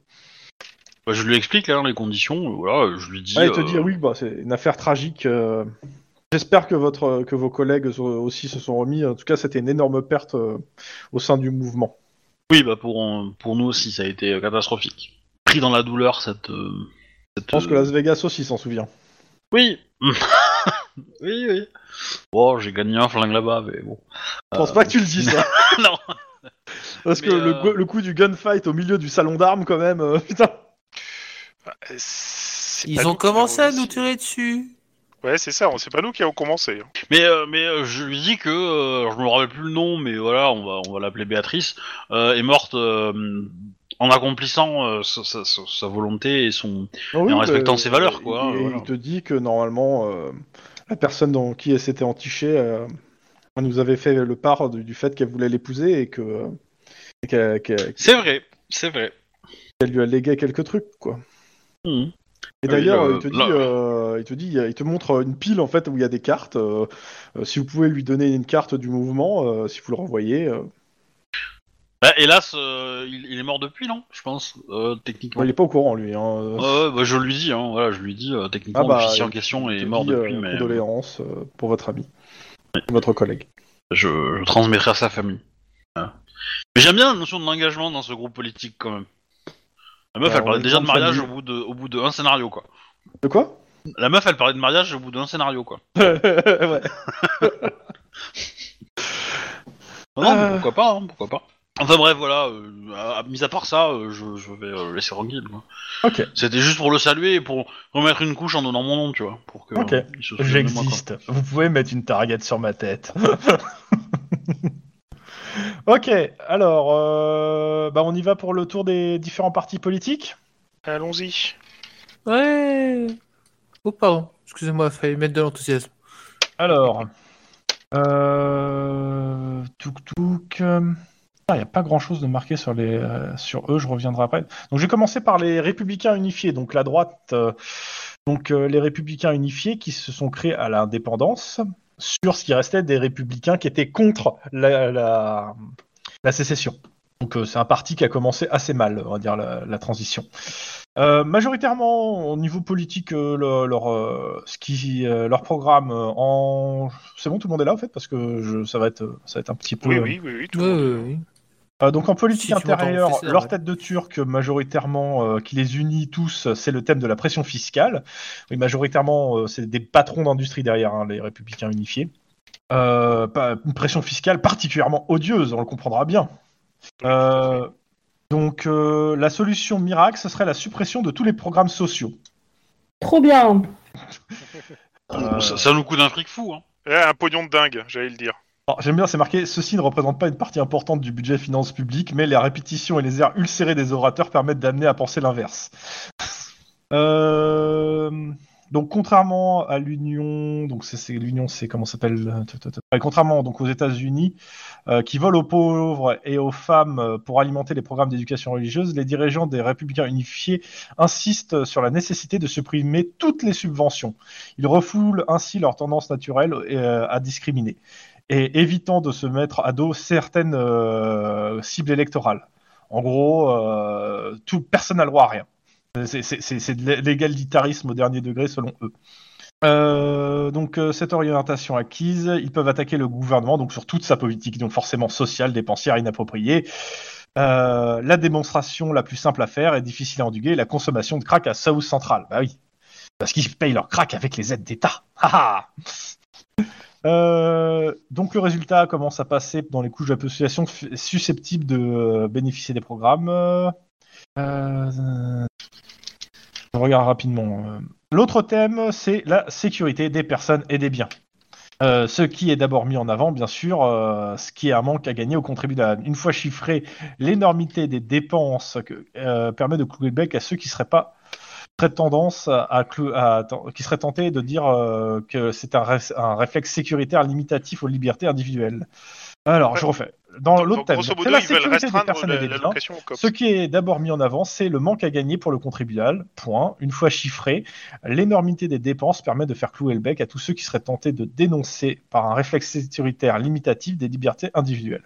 Bah, je lui explique hein, les conditions, voilà, je lui dis. Ouais, il te euh, dit oui, bah, c'est une affaire tragique. euh, J'espère que votre que vos collègues aussi se sont remis. En tout cas, c'était une énorme perte euh, au sein du mouvement. Oui, bah pour, euh, pour nous aussi, ça a été euh, catastrophique. Pris dans la douleur, cette. euh, cette, Je pense que Las Vegas aussi s'en souvient. Oui [laughs] Oui, oui. Bon, j'ai gagné un flingue là-bas, mais bon. Je pense pas que tu le dis ça. [laughs] non Parce que Mais, le, euh, le coup du gunfight au milieu du salon d'armes, quand même, euh, [laughs] putain. Ils ont commencé à nous tirer dessus. Ouais, c'est ça, c'est pas nous qui avons commencé. hein. Mais, euh, mais euh, je lui dis que, euh, je me rappelle plus le nom, mais voilà, on va, on va l'appeler Béatrice, euh, est morte euh, en accomplissant euh, sa, sa- sa- sa volonté et son... Ah oui, en respectant bah, ses valeurs, quoi, Et, voilà. il te dit que normalement, euh, la personne dans qui elle s'était entichée euh, nous avait fait le part du, du fait qu'elle voulait l'épouser et que euh, C'est vrai, c'est vrai. qu'elle lui a légué quelques trucs, quoi. Mhm. Et Oui, d'ailleurs, le- il te dit, euh, il te dit, il te montre une pile en fait où il y a des cartes. euh, euh, si vous pouvez lui donner une carte du mouvement, euh, si vous le renvoyez, euh, Bah, hélas, euh, il, il est mort depuis, non Je pense, euh, techniquement. il est pas au courant lui. Hein, euh, bah, je lui dis, hein, voilà, je lui dis, euh, techniquement, Ah bah, l'officier en question est mort dit, depuis, euh, mais euh, Condoléances euh, pour votre ami, votre collègue. je, je transmettrai à sa famille. Voilà. Mais j'aime bien la notion de l'engagement dans ce groupe politique, quand même. La meuf, elle parlait on est déjà de mariage au bout de, au bout d'un scénario, quoi. De quoi? La meuf, elle parlait de mariage au bout d'un scénario, quoi. [laughs] Ouais. Non, non, mais Euh. pourquoi pas, hein, pourquoi pas. Enfin bref, voilà, euh, à- mis à part ça, euh, je, je vais euh, laisser tranquille. quoi. Ok. C'était juste pour le saluer et pour remettre une couche en donnant mon nom, tu vois. Pour que, Ok. il se souvienne de moi, quoi. J'existe. Vous pouvez mettre une target sur ma tête. [laughs] [laughs] ok, alors, euh, bah on y va pour le tour des différents partis politiques. Allons-y. Ouais. Oh, pardon. Excusez-moi, il fallait mettre de l'enthousiasme. Alors, euh, touk touk. Il n'y a pas grand chose de marqué sur, les, euh, sur eux, je reviendrai après. Donc, je vais commencer par les Républicains Unifiés, donc la droite. euh, donc, euh, les Républicains Unifiés qui se sont créés à l'indépendance sur ce qui restait des Républicains qui étaient contre la, la, la sécession. Donc, euh, c'est un parti qui a commencé assez mal, on va dire, la, la transition. Euh, majoritairement, au niveau politique, euh, leur, leur, euh, ce qui, euh, leur programme euh, en... C'est bon, tout le monde est là, en fait, parce que je, ça, va être, ça va être un petit peu... Oui, oui, oui, oui. Tout le monde. Euh, donc en politique Si intérieure, leur ouais. tête de turc majoritairement euh, qui les unit tous, c'est le thème de la pression fiscale. Oui, majoritairement, euh, c'est des patrons d'industrie derrière hein, les républicains unifiés. Euh, pas- une pression fiscale particulièrement odieuse, on le comprendra bien. Euh, donc euh, la solution miracle, ce serait la suppression de tous les programmes sociaux. Trop bien. Euh, Ça, ça nous coûte un fric fou, hein. Eh, un pognon de dingue, j'allais le dire. J'aime bien, c'est marqué ceci ne représente pas une partie importante du budget finances publiques, mais les répétitions et les airs ulcérés des orateurs permettent d'amener à penser l'inverse. [laughs] Euh, Donc contrairement à l'Union, donc c'est l'Union, c'est comment s'appelle euh, Contrairement donc aux États-Unis, euh, qui volent aux pauvres et aux femmes pour alimenter les programmes d'éducation religieuse, les dirigeants des Républicains unifiés insistent sur la nécessité de supprimer toutes les subventions. Ils refoulent ainsi leur tendance naturelle à discriminer et évitant de se mettre à dos certaines euh, cibles électorales. En gros, euh, tout, personne n'a le droit à rien. C'est- de l'égalitarisme au dernier degré selon eux. Euh, donc cette orientation acquise, ils peuvent attaquer le gouvernement donc sur toute sa politique, donc forcément sociale, dépensière, inappropriée. La démonstration la plus simple à faire et difficile à endiguer, la consommation de crack à South Central. Bah oui, parce qu'ils payent leur crack avec les aides d'État. Euh, donc le résultat commence à passer dans les couches de la population susceptibles de euh, bénéficier des programmes. Euh, je regarde rapidement. L'autre thème, c'est la sécurité des personnes et des biens. Ce qui est d'abord mis en avant, bien sûr, ce qui est un manque à gagner aux contribuables. Une fois chiffré, l'énormité des dépenses que, permet de clouer le bec à ceux qui seraient pas très tendance à, à clou- à- qui seraient tentés de dire euh, que c'est un, ré- un réflexe sécuritaire limitatif aux libertés individuelles. Alors, Ouais. je refais. Dans l'autre thème, c'est la sécurité des personnes et des biens. Ce qui est d'abord mis en avant, c'est le manque à gagner pour le contribuable. Point. Une fois chiffré, l'énormité des dépenses permet de faire clouer le bec à tous ceux qui seraient tentés de dénoncer par un réflexe sécuritaire limitatif des libertés individuelles.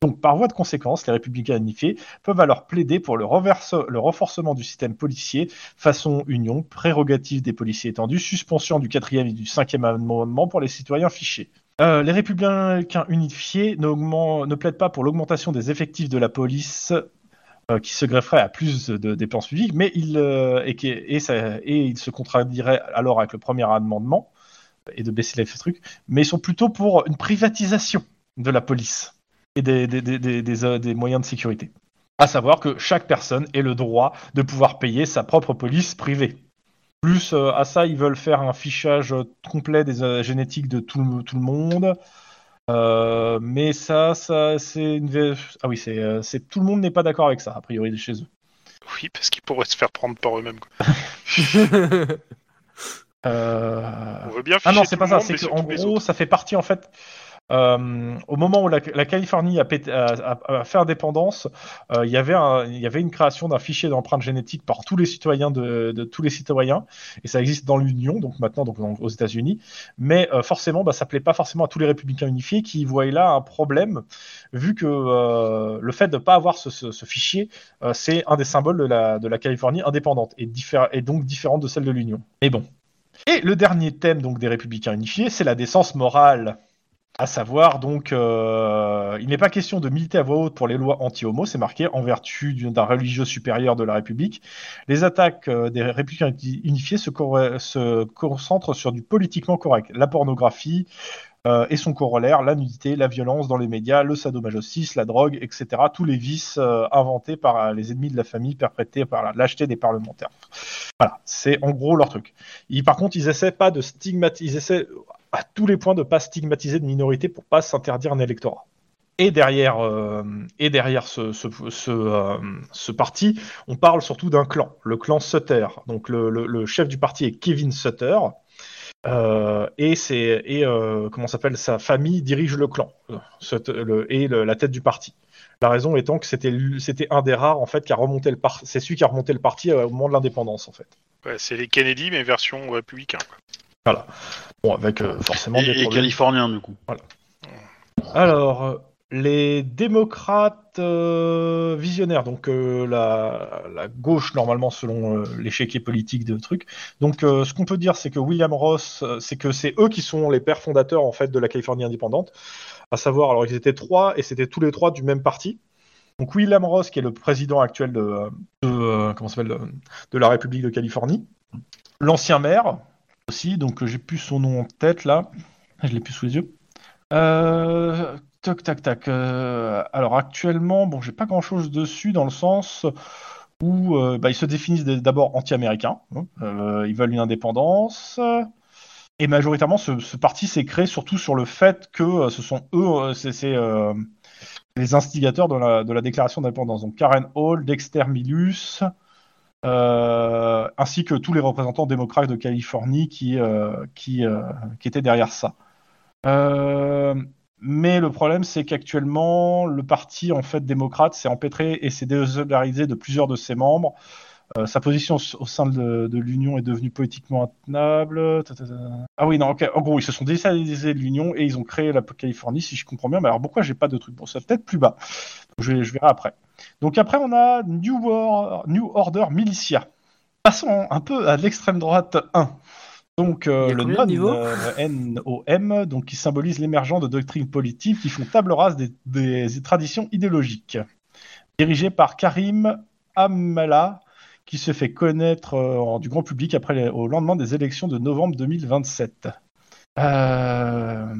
Donc, par voie de conséquence, les républicains unifiés peuvent alors plaider pour le, renforcement du système policier, façon union, prérogative des policiers étendus, suspension du quatrième et du cinquième amendement pour les citoyens fichés. Euh, les républicains unifiés ne plaident pas pour l'augmentation des effectifs de la police euh, qui se grefferait à plus de dépenses publiques, mais il, euh, et, qui- se contradirait alors avec le premier amendement et de baisser les trucs, mais ils sont plutôt pour une privatisation de la police et des, des, des, des, des, euh, des moyens de sécurité. À savoir que chaque personne ait le droit de pouvoir payer sa propre police privée. Plus euh, à ça, ils veulent faire un fichage euh, complet des euh, génétiques de tout le, tout le monde. Euh, mais ça, ça c'est une... ah oui, c'est, tout le monde n'est pas d'accord avec ça a priori de chez eux. Oui, parce qu'ils pourraient se faire prendre par eux-mêmes. [laughs] [laughs] On veut bien Ah non, c'est pas ça. C'est mais que surtout en les gros, ça fait partie en fait. Euh, au moment où la, Californie a, fait indépendance, euh, il y avait une création d'un fichier d'empreinte génétique par tous les citoyens de, tous les citoyens, et ça existe dans l'Union, donc maintenant aux États-Unis. Mais euh, forcément, bah, ça plaît pas forcément à tous les républicains unifiés qui voient là un problème, vu que le fait de ne pas avoir ce, fichier, c'est un des symboles de la, Californie indépendante et, et donc différente de celle de l'Union. Mais bon. Et le dernier thème donc des Républicains unifiés, c'est la décence morale. À savoir donc, euh, il n'est pas question de militer à voix haute pour les lois anti-homo, c'est marqué en vertu d'un religieux supérieur de la République. Les attaques euh, des Républicains unifiés se, concentrent sur du politiquement correct, la pornographie euh, et son corollaire, la nudité, la violence dans les médias, le sadomasochisme, la drogue, etc. Tous les vices euh, inventés par les ennemis de la famille, perpétrés par la lâcheté des parlementaires. Voilà, c'est en gros leur truc. Par contre, ils essaient pas de stigmatiser, ils essaient à tous les points de pas stigmatiser de minorité pour pas s'interdire un électorat. Et derrière, euh, et derrière ce, ce, ce, euh, ce parti, on parle surtout d'un clan, le clan Sutter. Donc le, le- le chef du parti est Kevin Sutter. Euh, et c'est et comment s'appelle sa famille dirige le clan le- et la tête du parti. La raison étant que c'était c'était un des rares en fait qui a remonté le parti. C'est celui qui a remonté le parti au moment de l'indépendance en fait. Ouais, c'est les Kennedy, mais version républicain. quoi. Bon avec euh, forcément Et, des et problèmes. californien, du coup. Alors, euh, les démocrates euh, visionnaires, donc euh, la, la gauche normalement selon euh, l'échiquier politique de trucs. Donc, ce qu'on peut dire, c'est que William Ross, c'est que c'est eux qui sont les pères fondateurs en fait de la Californie indépendante. À savoir, alors ils étaient trois et c'était tous les trois du même parti. Donc William Ross, qui est le président actuel de, de, comment ça s'appelle, de, de la République de Californie. L'ancien maire aussi, donc euh, j'ai plus son nom en tête là. Je l'ai plus sous les yeux. Euh, tac, tac, tac. euh, alors actuellement, bon, j'ai pas grand chose dessus dans le sens où euh, bah, ils se définissent d'abord anti-américains. hein, ils veulent une indépendance. Et majoritairement, ce, parti s'est créé surtout sur le fait que ce sont eux, c'est les instigateurs de la, de la déclaration d'indépendance. Donc Karen Hall, Dexter Milus, euh, ainsi que tous les représentants démocrates de Californie qui, euh, euh, qui étaient derrière ça. Mais le problème, c'est qu'actuellement, le parti en fait démocrate s'est empêtré et s'est désolidarisé de plusieurs de ses membres. Sa position au sein de, l'Union est devenue politiquement intenable. Ah oui, non, ok. En gros, ils se sont désolidarisés de l'Union et ils ont créé la Californie, si je comprends bien. Mais alors, pourquoi j'ai pas de truc? Bon, c'est peut-être plus bas. Je verrai après. Donc après, on a New, War- New Order Militia. Passons un peu à l'extrême droite 1. Donc euh, le NOM, euh, NOM, donc qui symbolise l'émergence de doctrines politiques qui font table rase des, des traditions idéologiques. Dirigé par Karim Amala, qui se fait connaître euh, du grand public après les- au lendemain des élections de novembre 2027. Euh,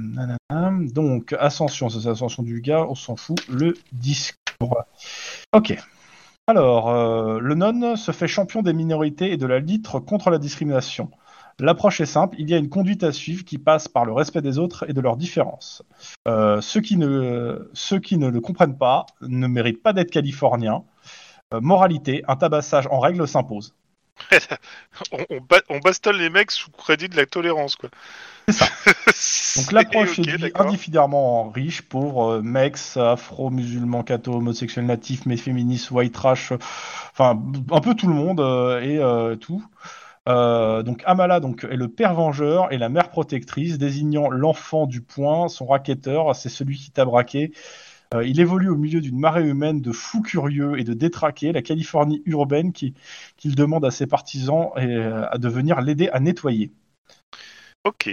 donc, ascension, c'est l'ascension du gars, on s'en fout, le discours. Ok. Alors, euh, le non se fait champion des minorités et de la litre contre la discrimination. L'approche est simple, il y a une conduite à suivre qui passe par le respect des autres et de leurs différences. Euh, ceux, qui ne, ceux qui ne le comprennent pas ne méritent pas d'être californiens. Euh, moralité, un tabassage en règle s'impose. [laughs] On, on, ba- on bastonne les mecs sous crédit de la tolérance, quoi. [laughs] Donc l'approche Ok, est indifféremment riche, pauvre, euh, mecs, afro-musulmans, catho, homosexuels natifs, mais féministes, white trash, enfin un peu tout le monde euh, et euh, tout. Euh, donc Amala donc, est le père vengeur et la mère protectrice, désignant l'enfant du point, son racketteur, c'est celui qui t'a braqué. Euh, il évolue au milieu d'une marée humaine de fous curieux et de détraqués, la Californie urbaine qui- qu'il demande à ses partisans et, euh, à de venir l'aider à nettoyer. Ok.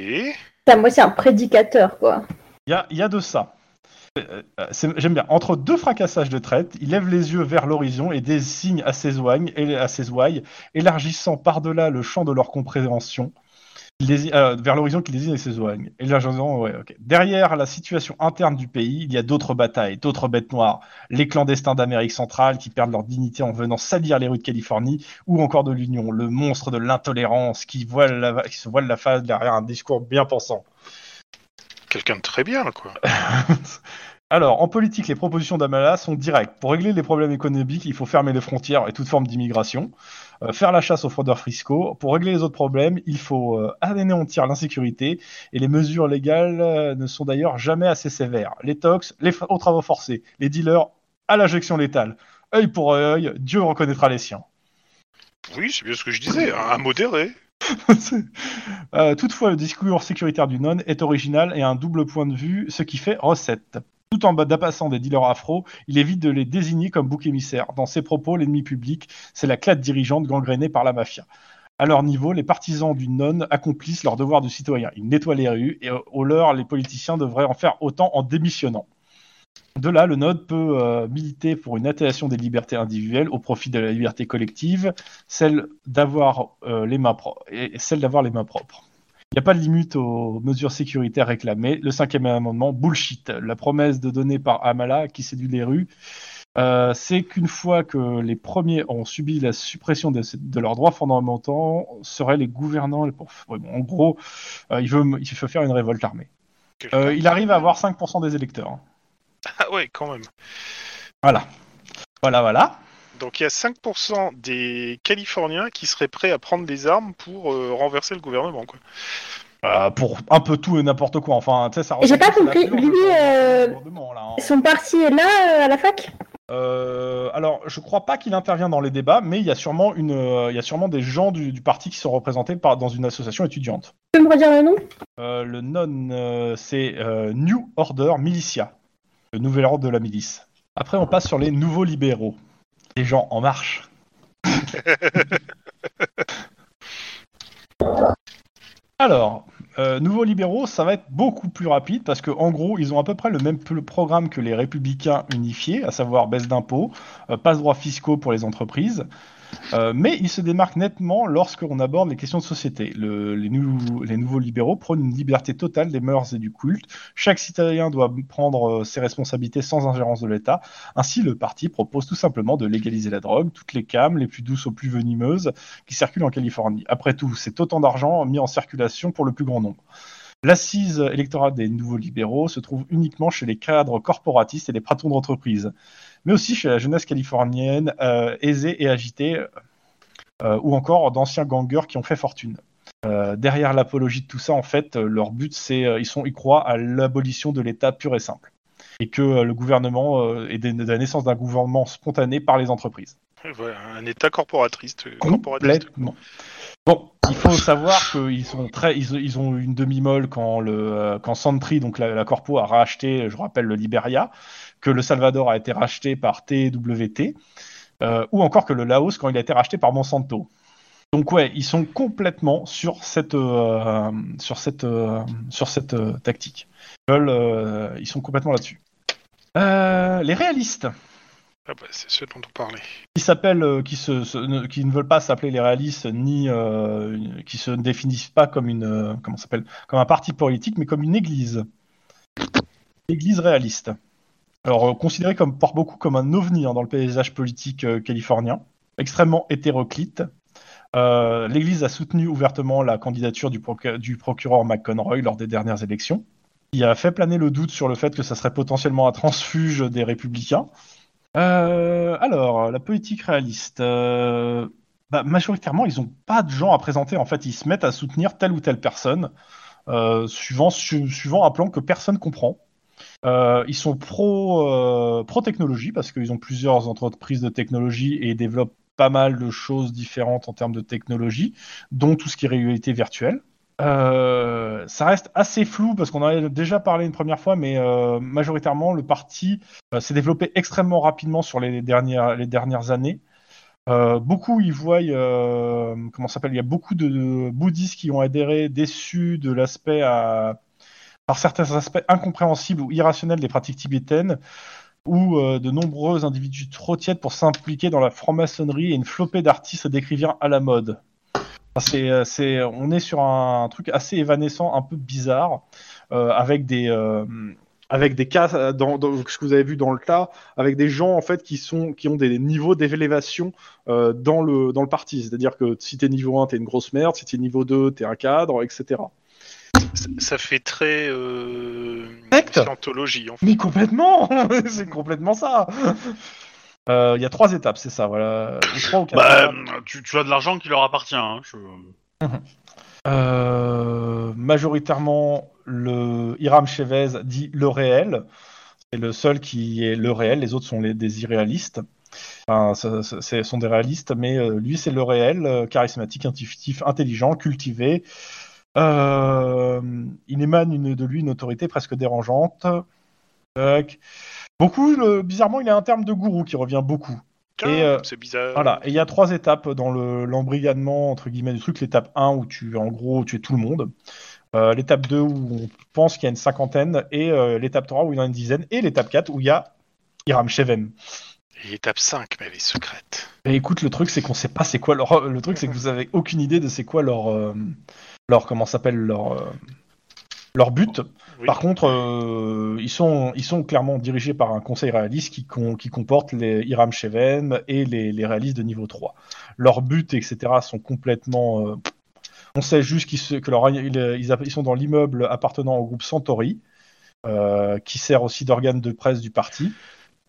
Putain, moi, c'est un prédicateur, quoi. Il y a, y a de ça. Euh, J'aime bien. Entre deux fracassages de traite, il lève les yeux vers l'horizon et désigne à ses ouailles, et à ses ouailles élargissant par-delà le champ de leur compréhension. Désigne- euh, vers l'horizon qu'il désigne à ses ouailles. Élargissant, ouais, ok. Derrière la situation interne du pays, il y a d'autres batailles, d'autres bêtes noires. Les clandestins d'Amérique centrale qui perdent leur dignité en venant salir les rues de Californie, ou encore de l'Union, le monstre de l'intolérance qui, voile la- qui se voile la face derrière un discours bien pensant. Quelqu'un de très bien, quoi. [laughs] Alors, en politique, les propositions d'Amala sont directes. Pour régler les problèmes économiques, il faut fermer les frontières et toute forme d'immigration, faire la chasse aux fraudeurs fiscaux. Pour régler les autres problèmes, il faut euh, anéantir l'insécurité et les mesures légales euh, ne sont d'ailleurs jamais assez sévères. Les tox, les aux travaux forcés, les dealers, à l'injection létale. Œil pour œil, Dieu reconnaîtra les siens. Oui, c'est bien ce que je disais. Un modéré. [laughs] Euh, toutefois, le discours sécuritaire du non est original et a un double point de vue, ce qui fait recette. Tout en d'apassant des dealers afro, il évite de les désigner comme bouc émissaire. Dans ses propos, l'ennemi public, c'est la classe dirigeante gangrénée par la mafia. À leur niveau, les partisans du non accomplissent leur devoir de citoyen. Ils nettoient les rues et au leur, les politiciens devraient en faire autant en démissionnant. De là, le Node peut euh, militer pour une atténuation des libertés individuelles au profit de la liberté collective, celle d'avoir euh, les mains propres. Il n'y a pas de limite aux mesures sécuritaires réclamées. Le cinquième amendement, bullshit. La promesse de donner par Amala qui séduit les rues, euh, c'est qu'une fois que les premiers ont subi la suppression de, de leurs droits fondamentaux, seraient les gouvernants. les- en gros, euh, il, veut, il veut faire une révolte armée. Euh, il arrive à avoir 5% des électeurs. hein. Ah ouais, quand même. Voilà. Voilà, voilà. Donc il y a 5% des Californiens qui seraient prêts à prendre des armes pour euh, renverser le gouvernement, quoi. Euh, pour un peu tout et n'importe quoi. Enfin, tu sais, ça J'ai pas compris. Lui, que- euh, hein. Son parti est là, euh, à la fac? Euh, alors, je crois pas qu'il intervient dans les débats, mais il y a sûrement une, euh, il y a sûrement des gens du, du parti qui sont représentés par, dans une association étudiante. Tu peux me redire le nom? Euh, le non, euh, c'est euh, New Order Militia, le nouvel ordre de la milice. Après, on passe sur les nouveaux libéraux, les gens en marche. [laughs] Alors, euh, nouveaux libéraux, ça va être beaucoup plus rapide parce que en gros, ils ont à peu près le même programme que les républicains unifiés, à savoir baisse d'impôts, euh, passe-droits fiscaux pour les entreprises. Euh, mais ils se démarquent nettement lorsqu'on aborde les questions de société. Le- les, nou- les nouveaux libéraux prônent une liberté totale des mœurs et du culte. Chaque citoyen doit prendre euh, ses responsabilités sans ingérence de l'État. Ainsi, le parti propose tout simplement de légaliser la drogue, toutes les cams, les plus douces aux plus venimeuses, qui circulent en Californie. Après tout, c'est autant d'argent mis en circulation pour le plus grand nombre. L'assise électorale des nouveaux libéraux se trouve uniquement chez les cadres corporatistes et les patrons d'entreprise, mais aussi chez la jeunesse californienne euh, aisée et agitée. euh, ou encore d'anciens gangers qui ont fait fortune. Euh, derrière l'apologie de tout ça, en fait, euh, leur but, c'est euh, ils sont ils croient à l'abolition de l'État pur et simple, et que euh, le gouvernement euh, est de, de la naissance d'un gouvernement spontané par les entreprises. Un état corporatiste. corporatiste. Complètement. Bon, il faut savoir qu'ils sont très, ils, ils ont une demi-molle quand le euh, quand Sentry, donc la, la corpo, a racheté, je rappelle le Liberia, que le Salvador a été racheté par TWT, euh, ou encore que le Laos quand il a été racheté par Monsanto. Donc ouais, ils sont complètement sur cette euh, sur cette euh, sur cette tactique. Ils, veulent, ils sont complètement là-dessus. Les réalistes Ah bah, c'est ce dont on parlait. qui s'appellent, qui se, se- ne, qui ne veulent pas s'appeler les réalistes ni qui se définissent pas comme une, comment s'appelle, comme un parti politique, mais comme une église, église réaliste. Alors euh, considéré comme par beaucoup comme un ovni hein, dans le paysage politique euh, californien, extrêmement hétéroclite. Euh, L'Église a soutenu ouvertement la candidature du, proc- du procureur McConroy lors des dernières élections. Il a fait planer le doute sur le fait que ça serait potentiellement un transfuge des républicains. Alors, la politique réaliste. bah, majoritairement, ils n'ont pas de gens à présenter. En fait, ils se mettent à soutenir telle ou telle personne, suivant, su- suivant un plan que personne comprend. Euh, ils sont pro, euh, pro-technologie parce qu'ils ont plusieurs entreprises de technologie et développent pas mal de choses différentes en termes de technologie, dont tout ce qui est réalité virtuelle. Euh, ça reste assez flou parce qu'on en a déjà parlé une première fois, mais euh, majoritairement, le parti euh, s'est développé extrêmement rapidement sur les dernières, les dernières années. Euh, beaucoup y voient, comment s'appelle, il y a beaucoup de, de bouddhistes qui ont adhéré, déçus de l'aspect à, par certains aspects incompréhensibles ou irrationnels des pratiques tibétaines, ou euh, de nombreux individus trop tièdes pour s'impliquer dans la franc-maçonnerie et une flopée d'artistes décriviens à la mode. Enfin, C'est, euh, on est sur un truc assez évanescent, un peu bizarre, euh, avec des, avec des cas, ce que vous avez vu dans le tas, avec des gens en fait qui sont, qui ont des niveaux d'élévation dans le dans le parti. C'est-à-dire que si t'es niveau 1, t'es une grosse merde, si t'es niveau 2, t'es un cadre, etc. Ça, fait très euh, scientologie en fait. Mais complètement, [laughs] c'est complètement ça. Euh, Il y a trois étapes, c'est ça, voilà. Ou trois ou quatre Bah, tu, tu as de l'argent qui leur appartient. Hein, je- [laughs] Euh, majoritairement, le Hiram Chavez dit le réel. C'est le seul qui est le réel. Les autres sont les, des irréalistes. Enfin, ce- sont des réalistes, mais euh, lui, c'est le réel, euh, charismatique, intuitif, intelligent, cultivé. Euh, il émane une- de lui une autorité presque dérangeante. Beaucoup, le- bizarrement, il a un terme de gourou qui revient beaucoup. Et, euh, c'est bizarre. Voilà, et il y a trois étapes dans le- l'embrigadement entre guillemets du truc. L'étape 1 où tu, en gros, tu es tout le monde. Euh, l'étape 2 où on pense qu'il y a une cinquantaine. Et euh, l'étape 3 où il y en a une dizaine. Et l'étape 4 où il y a Hiram Sheven. Et étape 5, mais elle est secrète. Et écoute, le truc c'est qu'on sait pas c'est quoi leur. Le truc c'est que vous avez aucune idée de c'est quoi leur. Leur comment s'appelle leur. euh, leur but. Oui. Par contre, euh, ils, sont, ils sont clairement dirigés par un conseil réaliste qui, con- qui comporte les Hiram Sheven et les, les réalistes de niveau 3. Leurs buts, etc., sont complètement. euh, on sait juste qu'ils que leur, ils, sont dans l'immeuble appartenant au groupe Centauri, euh, qui sert aussi d'organe de presse du parti.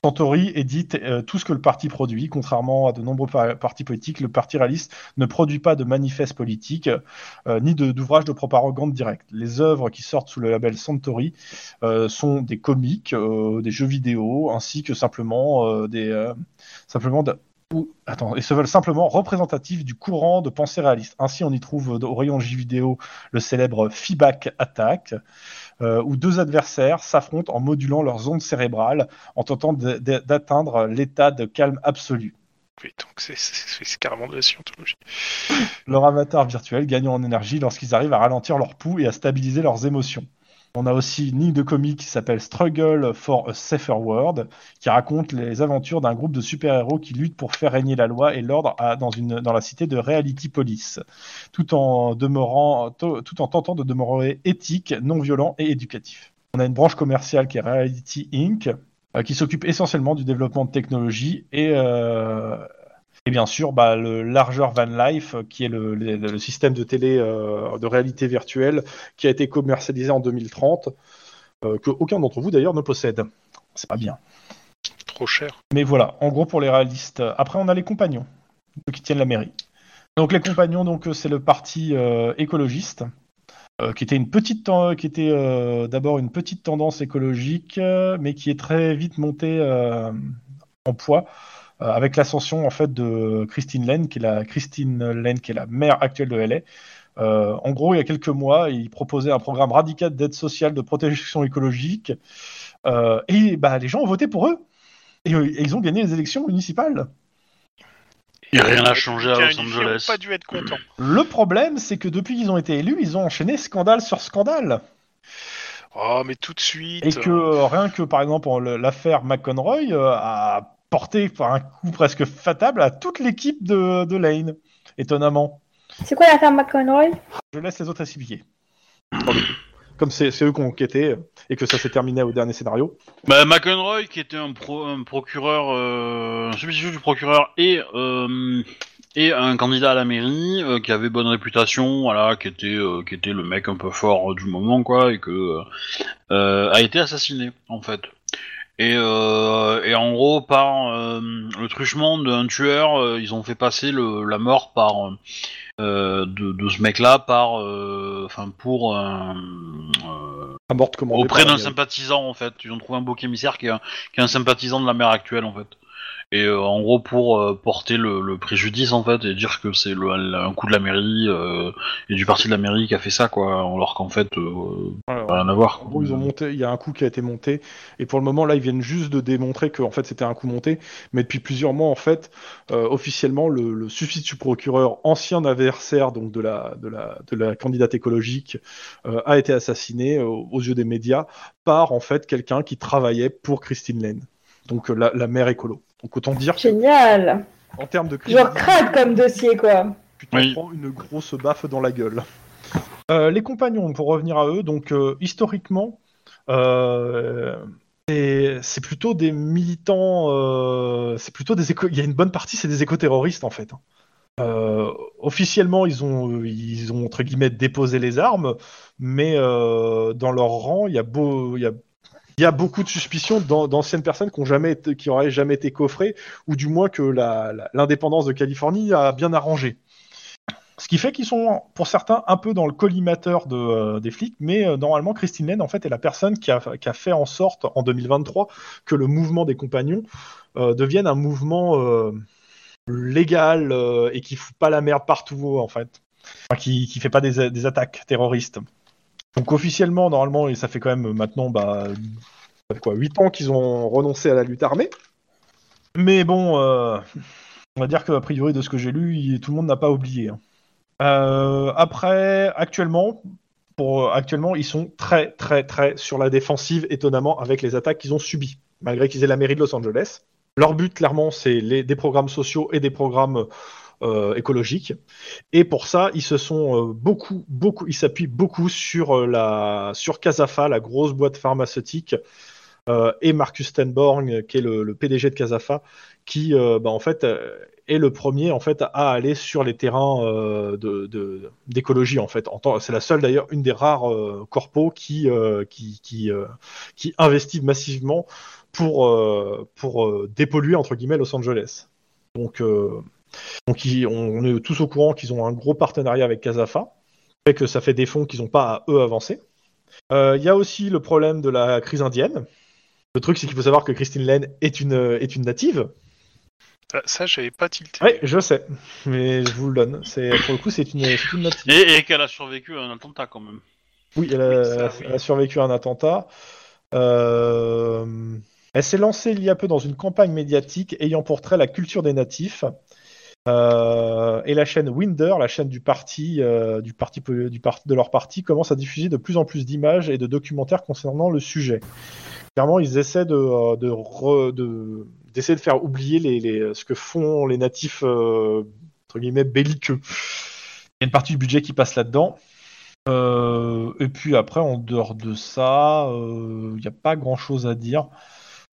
Centauri édite euh, tout ce que le parti produit. Contrairement à de nombreux par- partis politiques, le parti réaliste ne produit pas de manifestes politiques euh, ni de- d'ouvrages de, propagande directe. Les œuvres qui sortent sous le label Centauri euh, sont des comics, euh, des jeux vidéo, ainsi que simplement des simplement de- attends, et se veulent simplement représentatifs du courant de pensée réaliste. Ainsi, on y trouve au rayon jeux vidéo le célèbre Feedback Attack, où deux adversaires s'affrontent en modulant leurs ondes cérébrales en tentant d'atteindre l'état de calme absolu. Oui, donc c'est carrément de la scientologie. Leur avatar virtuel gagnant en énergie lorsqu'ils arrivent à ralentir leur pouls et à stabiliser leurs émotions. On a aussi une ligne de comics qui s'appelle Struggle for a Safer World, qui raconte les aventures d'un groupe de super-héros qui luttent pour faire régner la loi et l'ordre dans, dans la cité de Reality Police, tout en, demeurant, to- tout en tentant de demeurer éthique, non violent et éducatif. On a une branche commerciale qui est Reality Inc., euh, qui s'occupe essentiellement du développement de technologies et, euh, et bien sûr bah, le Larger Van Life, euh, qui est le, le- le système de télé euh, de réalité virtuelle qui a été commercialisé en 2030, euh, que aucun d'entre vous d'ailleurs ne possède. C'est pas bien. Trop cher. Mais voilà, en gros pour les réalistes. Après, on a les compagnons, ceux qui tiennent la mairie. Donc les compagnons, donc euh, c'est le parti euh, écologiste, euh, qui était une petite, qui était euh, d'abord une petite tendance écologique, euh, mais qui est très vite montée euh, en poids euh, avec l'ascension en fait de Christine Lane, qui est la Christine Lane, qui est la maire actuelle de LA. Euh, en gros, il y a quelques mois, il proposait un programme radical d'aide sociale de protection écologique, euh, et bah, les gens ont voté pour eux, et, euh, et ils ont gagné les élections municipales. Et rien n'a changé à Los Angeles. pas dû être contents. Le problème, c'est que depuis qu'ils ont été élus, ils ont enchaîné scandale sur scandale. Oh, mais tout de suite. Et que euh, rien que, par exemple, l'affaire McConroy euh, a porté par un coup presque fatal à toute l'équipe de, de Lane, étonnamment. C'est quoi l'affaire McConroy? Je laisse les autres expliquer. Comme c'est eux qui ont enquêté et que ça s'est terminé au dernier scénario. Bah, McEnroy, qui était un, pro- un procureur, euh, un substitut du procureur et euh, et un candidat à la mairie euh, qui avait bonne réputation, voilà, qui était euh, qui était le mec un peu fort euh, du moment, quoi, et que euh, euh, a été assassiné en fait. Et, euh, et en gros, par euh, le truchement d'un tueur, euh, ils ont fait passer le, la mort par de, de ce mec-là par, enfin pour un, auprès d'un sympathisant en fait. Ils ont trouvé un bouc émissaire qui est un, qui est un sympathisant de la mère actuelle en fait. Et euh, en gros pour euh, porter le, le préjudice en fait et dire que c'est un coup de la mairie euh, et du parti de la mairie qui a fait ça quoi, alors qu'en fait Alors, rien à voir. En gros, ils ont monté, il y a un coup qui a été monté, et pour le moment, là, ils viennent juste de démontrer que en fait, c'était un coup monté, mais depuis plusieurs mois, en fait, officiellement, le, le substitut procureur, ancien adversaire donc de la, de la, de la candidate écologique, a été assassiné aux yeux des médias par en fait quelqu'un qui travaillait pour Christine Lane, donc la, la maire écolo. Donc autant dire Génial en termes de Genre crade comme dossier, quoi. tu t'en Oui. prends une grosse baffe dans la gueule. Euh, les compagnons, pour revenir à eux, donc euh, historiquement, euh, c'est plutôt des militants, euh, c'est plutôt des éco- il y a une bonne partie, c'est des éco-terroristes en fait. hein. Euh, officiellement, ils ont, ils ont entre guillemets déposé les armes, mais euh, dans leur rang, il y a beau, il y a y a beaucoup de suspicions d'an- d'anciennes personnes qui ont jamais été, coffrées, ou du moins que l'indépendance de Californie a bien arrangé. Ce qui fait qu'ils sont, pour certains, un peu dans le collimateur euh, des flics, mais euh, normalement, Christine Lane, en fait, est la personne qui a, fait en sorte, en 2023, que le mouvement des compagnons euh, devienne un mouvement légal et qui fout pas la merde partout, en fait. Qui, qui fait pas des attaques terroristes. Donc officiellement, normalement, et ça fait quand même maintenant, bah, quoi, 8 ans qu'ils ont renoncé à la lutte armée. Mais bon, euh, on va dire qu'a priori, de ce que j'ai lu, tout le monde n'a pas oublié. hein. Euh, après, actuellement, actuellement, ils sont très, très, très sur la défensive, étonnamment, avec les attaques qu'ils ont subies, malgré qu'ils aient la mairie de Los Angeles. Leur but, clairement, c'est des programmes sociaux et des programmes euh, écologiques. Et pour ça, ils se sont euh, beaucoup, beaucoup, ils s'appuient beaucoup sur euh, la, sur Casafa, la grosse boîte pharmaceutique, euh, et Marcus Stenborg, qui est le, PDG de Casafa, qui, bah, en fait, est le premier en fait à aller sur les terrains de- d'écologie en fait. C'est la seule d'ailleurs, une des rares corpos qui qui qui, investit massivement pour pour dépolluer entre guillemets Los Angeles. Donc donc ils- on, on est tous au courant qu'ils ont un gros partenariat avec Casafa, fait que ça fait des fonds qu'ils n'ont pas à eux avancer. Euh, Il y a aussi le problème de la crise indienne. Le truc, c'est qu'il faut savoir que Christine Lane est une, est une native. Ah, Ça, j'avais pas tilté. Oui, je sais, mais je vous le donne. C'est pour le coup, c'est une, native. Et, et qu'elle a survécu à un attentat quand même. Oui, elle a, Oui, ça, oui. elle a survécu à un attentat. Euh, Elle s'est lancée il y a peu dans une campagne médiatique ayant pour trait la culture des natifs. Euh, et la chaîne Winder, la chaîne du parti, euh, du parti, de leur parti, commence à diffuser de plus en plus d'images et de documentaires concernant le sujet. Clairement, ils essaient de, euh, faire oublier les, ce que font les natifs entre guillemets belliqueux. Il y a une partie du budget qui passe là-dedans. Et puis après, en dehors de ça, il n'y a pas grand-chose à dire.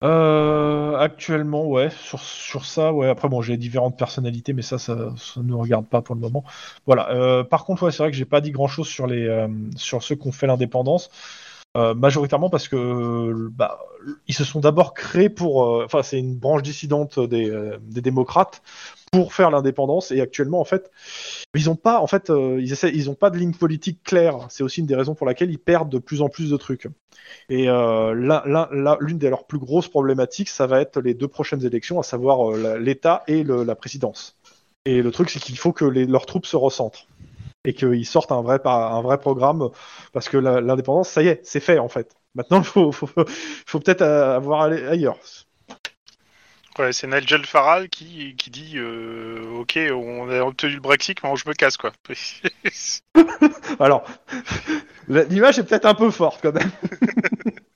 Euh, actuellement, ouais, sur, sur ça, ouais. Après, bon, j'ai différentes personnalités, mais ça, ça, ça ne regarde pas pour le moment. Voilà. Euh, par contre, ouais, c'est vrai que j'ai pas dit grand-chose sur les, euh, sur ceux qui ont fait l'indépendance. Euh, majoritairement parce que bah, ils se sont d'abord créés pour, euh, enfin c'est une branche dissidente des, euh, des démocrates pour faire l'indépendance et actuellement en fait ils ont pas en fait euh, ils essaient, ils ont pas de ligne politique claire. C'est aussi une des raisons pour laquelle ils perdent de plus en plus de trucs. Et euh, l'un- l'un- l'un- l'une de leurs plus grosses problématiques, ça va être les deux prochaines élections, à savoir euh, l'État et la présidence. Et le truc c'est qu'il faut que leurs troupes se recentrent et qu'ils sortent un vrai, un vrai programme, parce que l'indépendance, ça y est, c'est fait en fait. Maintenant, il [laughs] faut, faut, faut peut-être euh, avoir allé ailleurs. Ouais, c'est Nigel Farage qui, qui dit euh, Ok, on a obtenu le Brexit, mais je me casse quoi. [laughs] Alors, l'image est peut-être un peu forte quand même. [laughs]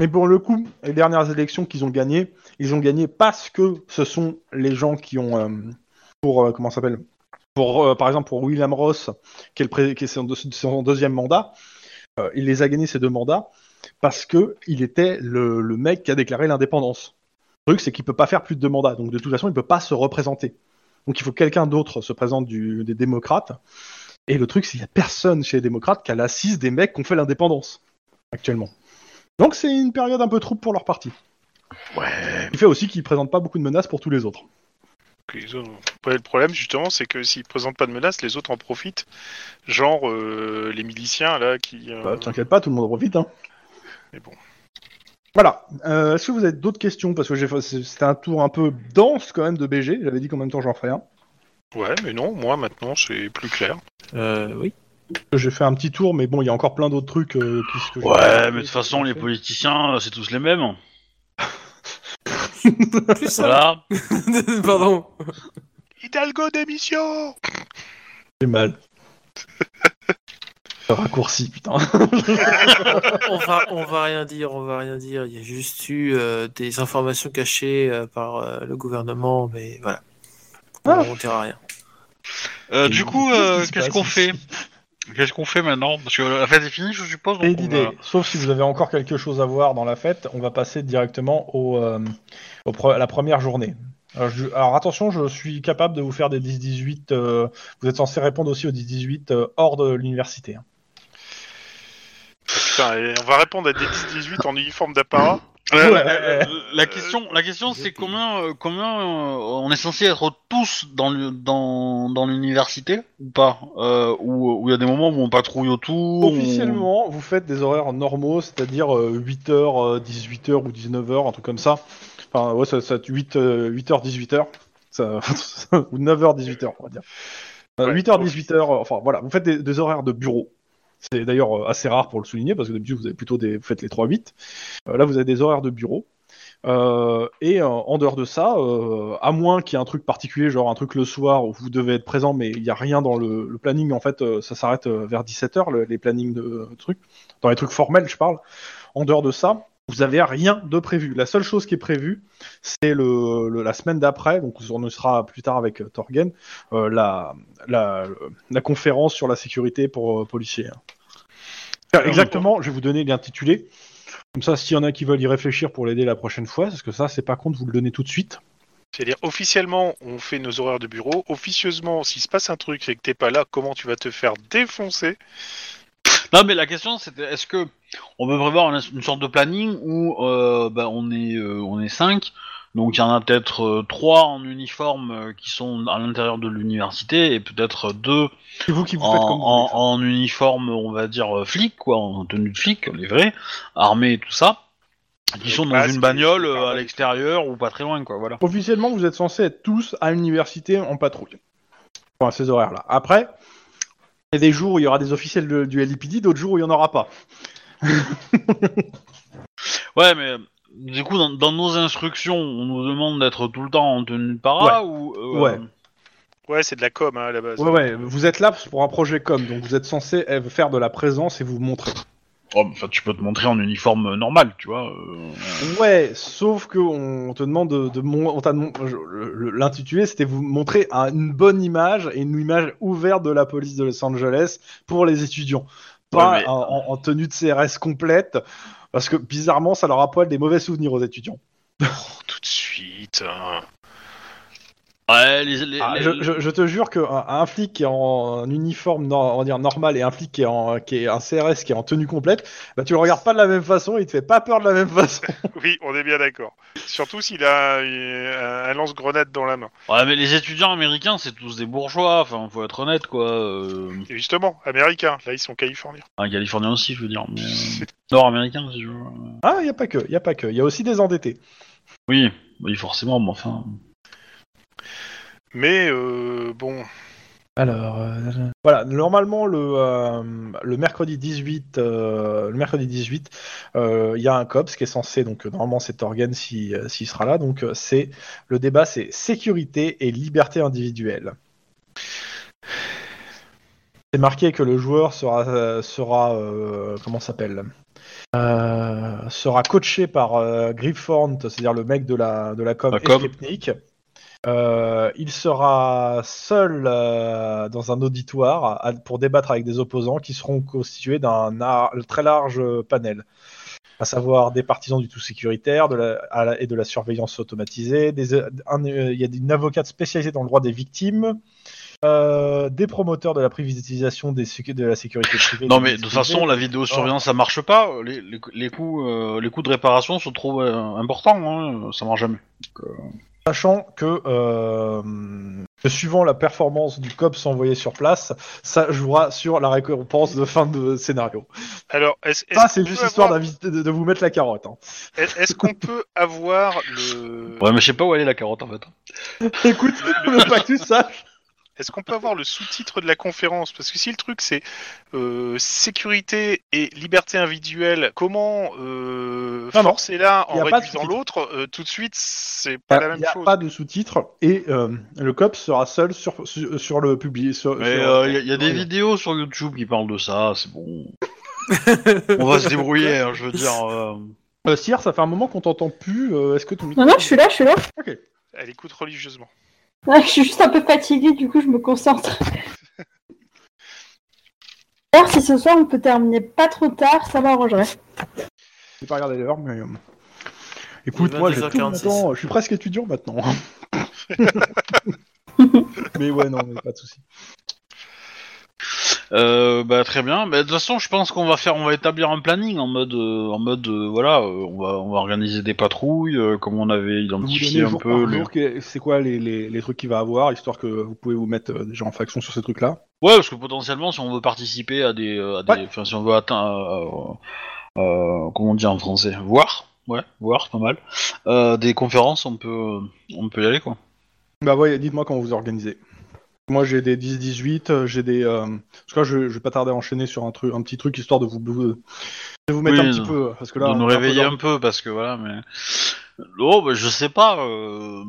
Mais pour le coup, les dernières élections qu'ils ont gagnées, ils ont gagné parce que ce sont les gens qui ont, euh, pour euh, comment s'appelle, pour euh, par exemple pour William Ross, qui est, le qui est son, son deuxième mandat, il les a gagnés ces deux mandats parce que il était le, le mec qui a déclaré l'indépendance. Le truc, c'est qu'il peut pas faire plus de deux mandats, donc de toute façon, il peut pas se représenter. Donc il faut que quelqu'un d'autre se présente du, des démocrates. Et le truc, c'est qu'il y a personne chez les démocrates qui a l'assise des mecs qui ont fait l'indépendance actuellement. Donc c'est une période un peu trouble pour leur parti. Ouais. Il fait aussi qu'ils présentent pas beaucoup de menaces pour tous les autres. Les autres- ouais, le problème, justement, c'est que s'ils présentent pas de menaces, les autres en profitent. Genre euh, les miliciens, là, qui. euh, Bah, T'inquiète pas, tout le monde en profite. Hein. Mais bon. Voilà. Euh, Est-ce que vous avez d'autres questions? Parce que j'ai fait- c'était un tour un peu dense quand même de BG. J'avais dit qu'en même temps j'en ferais un. Ouais, mais non, moi, maintenant, c'est plus clair. Euh, oui. J'ai fait un petit tour, mais bon, il y a encore plein d'autres trucs. euh, qui- que Ouais, mais de toute façon, les politiciens, c'est tous les mêmes. Plus ça. Voilà. [laughs] Pardon. Hidalgo démission J'ai mal. Raccourci, putain. on va, on va rien dire, on va rien dire. Il y a juste eu euh, des informations cachées euh, par euh, le gouvernement, mais voilà. On Ah. ne dira rien. Euh, du coup, qu'est-ce euh, qu'on fait Qu'est-ce qu'on fait maintenant? Parce que la fête est finie, je suppose. donc Et on l'idée, va- sauf si vous avez encore quelque chose à voir dans la fête, on va passer directement au, euh, au pre- la première journée. Alors, je- alors, attention, je suis capable de vous faire des 10-18. euh, vous êtes censé répondre aussi aux 10-18 euh, hors de l'université. hein. Putain, et on va répondre à des 10-18 en uniforme d'apparat. La, Ouais, la- ouais. la- la question, la question, c'est combien, euh, combien euh, on est censé être tous dans le, dans, dans l'université ou pas euh, Ou où il y a des moments où on patrouille autour. Officiellement, vous faites des horaires normaux, c'est-à-dire 8h, 18h ou 19h, un truc comme ça. Enfin, ouais, ça, ça 8, 8h, 18h. Ça, [laughs] ou 9h, 18h, on va dire. Euh, Ouais, 8h, ok. 18h, enfin voilà, vous faites des, des horaires de bureau. C'est d'ailleurs euh, assez rare pour le souligner, parce que d'habitude vous avez plutôt des, vous faites les 3-8. Euh, là, vous avez des horaires de bureau. Euh, et euh, en dehors de ça, euh, à moins qu'il y ait un truc particulier, genre un truc le soir où vous devez être présent, mais il n'y a rien dans le, le planning, en fait, euh, ça s'arrête vers 17h, le- les plannings de trucs. Dans les trucs formels, je parle. En dehors de ça, vous avez rien de prévu. La seule chose qui est prévue, c'est le, le- la semaine d'après, donc on sera plus tard avec euh, Torgen, euh, la, la, la conférence sur la sécurité pour euh, policiers. Car Exactement, je vais vous donner l'intitulé. Comme ça, s'il y en a qui veulent y réfléchir pour l'aider la prochaine fois, parce que ça, c'est pas compte, vous le donnez tout de suite. C'est-à-dire, officiellement, on fait nos horaires de bureau. Officieusement, s'il se passe un truc et que t'es pas là, comment tu vas te faire défoncer? Non, mais la question, c'était est-ce que on peut prévoir une, une sorte de planning où euh, bah, on est euh, on est cinq, donc il y en a peut-être euh, trois en uniforme euh, qui sont à l'intérieur de l'université et peut-être deux C'est vous qui vous en, faites comme vous en- voulez, ça. en uniforme, on va dire euh, flic, quoi, en tenue de flic, les vrais, armés et tout ça, qui sont dans une bagnole euh, à l'extérieur ou pas très loin, quoi, voilà. Officiellement, vous êtes censés être tous à l'université en patrouille. Enfin, à ces horaires-là. Après, il y a des jours où il y aura des officiels de- du LIPD, d'autres jours où il n'y en aura pas. [laughs] Ouais, mais du coup, dans, dans nos instructions, on nous demande d'être tout le temps en tenue de para ou euh, Ouais. Ouais, c'est de la com hein, à la base. Ouais, ouais, vous êtes là pour un projet com, donc vous êtes censé euh, faire de la présence et vous montrer. Oh, enfin, tu peux te montrer en uniforme normal, tu vois. euh, Ouais, sauf que on te demande de, de mon- l'intitulé, c'était vous montrer un- une bonne image et une image ouverte de la police de Los Angeles pour les étudiants, pas Ouais, mais- en, en- en tenue de CRS complète, parce que bizarrement, ça leur rappelle des mauvais souvenirs aux étudiants. Tout de suite. hein. Ouais, les, les- Ah, les- je, je- je te jure qu'un un flic qui est en uniforme on va dire normal et un flic qui est, en, qui est un CRS qui est en tenue complète, bah tu le regardes pas de la même façon, il te fait pas peur de la même façon. [laughs] Oui, on est bien d'accord. Surtout s'il a un, un lance-grenade dans la main. Ouais, mais les étudiants américains, c'est tous des bourgeois. Enfin, faut être honnête, quoi. Euh... Et justement, américain, là ils sont californiens. Un Californien aussi, je veux dire. Mais... [laughs] euh, Nord-américain, si je veux. Ah, il y a pas que, il y a pas que, il y a aussi des endettés. Oui, oui, forcément, mais enfin. Mais euh, bon, Alors, euh, voilà, normalement le, euh, le mercredi 18, euh, le mercredi 18, euh, il y a un COPS qui est censé, donc normalement cet organe s'il s'il sera là, donc c'est le débat, c'est sécurité et liberté individuelle. C'est marqué que le joueur sera, sera euh, comment s'appelle Euh, sera coaché par euh, c'est-à-dire le mec de la, de la com, La et com. Skepnik. Euh, il sera seul euh, dans un auditoire à- pour débattre avec des opposants qui seront constitués d'un très large panel, à savoir des partisans du tout sécuritaire de la, à la- et de la surveillance automatisée. euh, Il y a une avocate spécialisée dans le droit des victimes. des promoteurs de la privatisation des de la sécurité privée. Non, mais de toute façon, la vidéosurveillance, ça marche pas. Les, les, les coûts, les coûts de réparation sont trop importants. Hein. Ça marche jamais. Sachant que, euh, que suivant la performance du COPS envoyé sur place, ça jouera sur la récompense de fin de scénario. alors est-ce est-ce Ça, c'est juste histoire avoir- d'inviter- de, de vous mettre la carotte. hein. est- Est-ce qu'on peut avoir le Ouais, mais je sais pas où aller la carotte en fait. [laughs] Écoute, je veux pas que tu saches. Est-ce qu'on peut avoir le sous-titre de la conférence? Parce que si le truc c'est euh, sécurité et liberté individuelle, comment euh, Non, non. forcer l'un Y a en pas de réduisant sous-titre. l'autre euh, Tout de suite, c'est Il pas n'y la a, même y a chose. pas de sous-titres et euh, le COPS sera seul sur, sur, sur le public. Sur, Mais sur- euh, il y, a- y a des vidéos sur YouTube qui parlent de ça. C'est bon. [laughs] On va se débrouiller. hein, je veux dire. euh, Euh, Cyr, ça fait un moment qu'on t'entend plus. euh, Est-ce que ton micro- Non, non, je suis là, je suis là. Elle écoute religieusement. Ouais, je suis juste un peu fatiguée, du coup, je me concentre. D'ailleurs, si ce soir on peut terminer pas trop tard, ça m'arrangerait. J'ai pas regardé l'heure, mais. euh, Écoute, moi, j'ai tout 22h46. mon temps. Je suis presque étudiant maintenant. [laughs] mais ouais, non, mais pas de soucis. Euh, bah très bien. Bah, de toute façon, je pense qu'on va faire, on va établir un planning en mode, euh, en mode, euh, voilà, on va, on va organiser des patrouilles, comme on avait identifié un peu. que- c'est quoi les, les, les trucs qu'il va avoir, histoire que vous pouvez vous mettre déjà en faction sur ces trucs-là? Ouais, parce que potentiellement, si on veut participer à des, à des, Ouais. enfin, si on veut atteindre, comment on dit en français, voir, ouais, voir, pas mal. Des conférences, on peut, on peut y aller quoi. Bah ouais, dites-moi quand vous organisez. Moi j'ai des 10-18, euh, j'ai des... Euh... Parce que là, je, je vais pas tarder à enchaîner sur un, truc, un petit truc histoire de vous, de vous mettre Oui, un petit peu. euh, Parce que là, de nous est un peu réveiller dans- un peu parce que voilà, mais oh, bah, je sais pas. euh,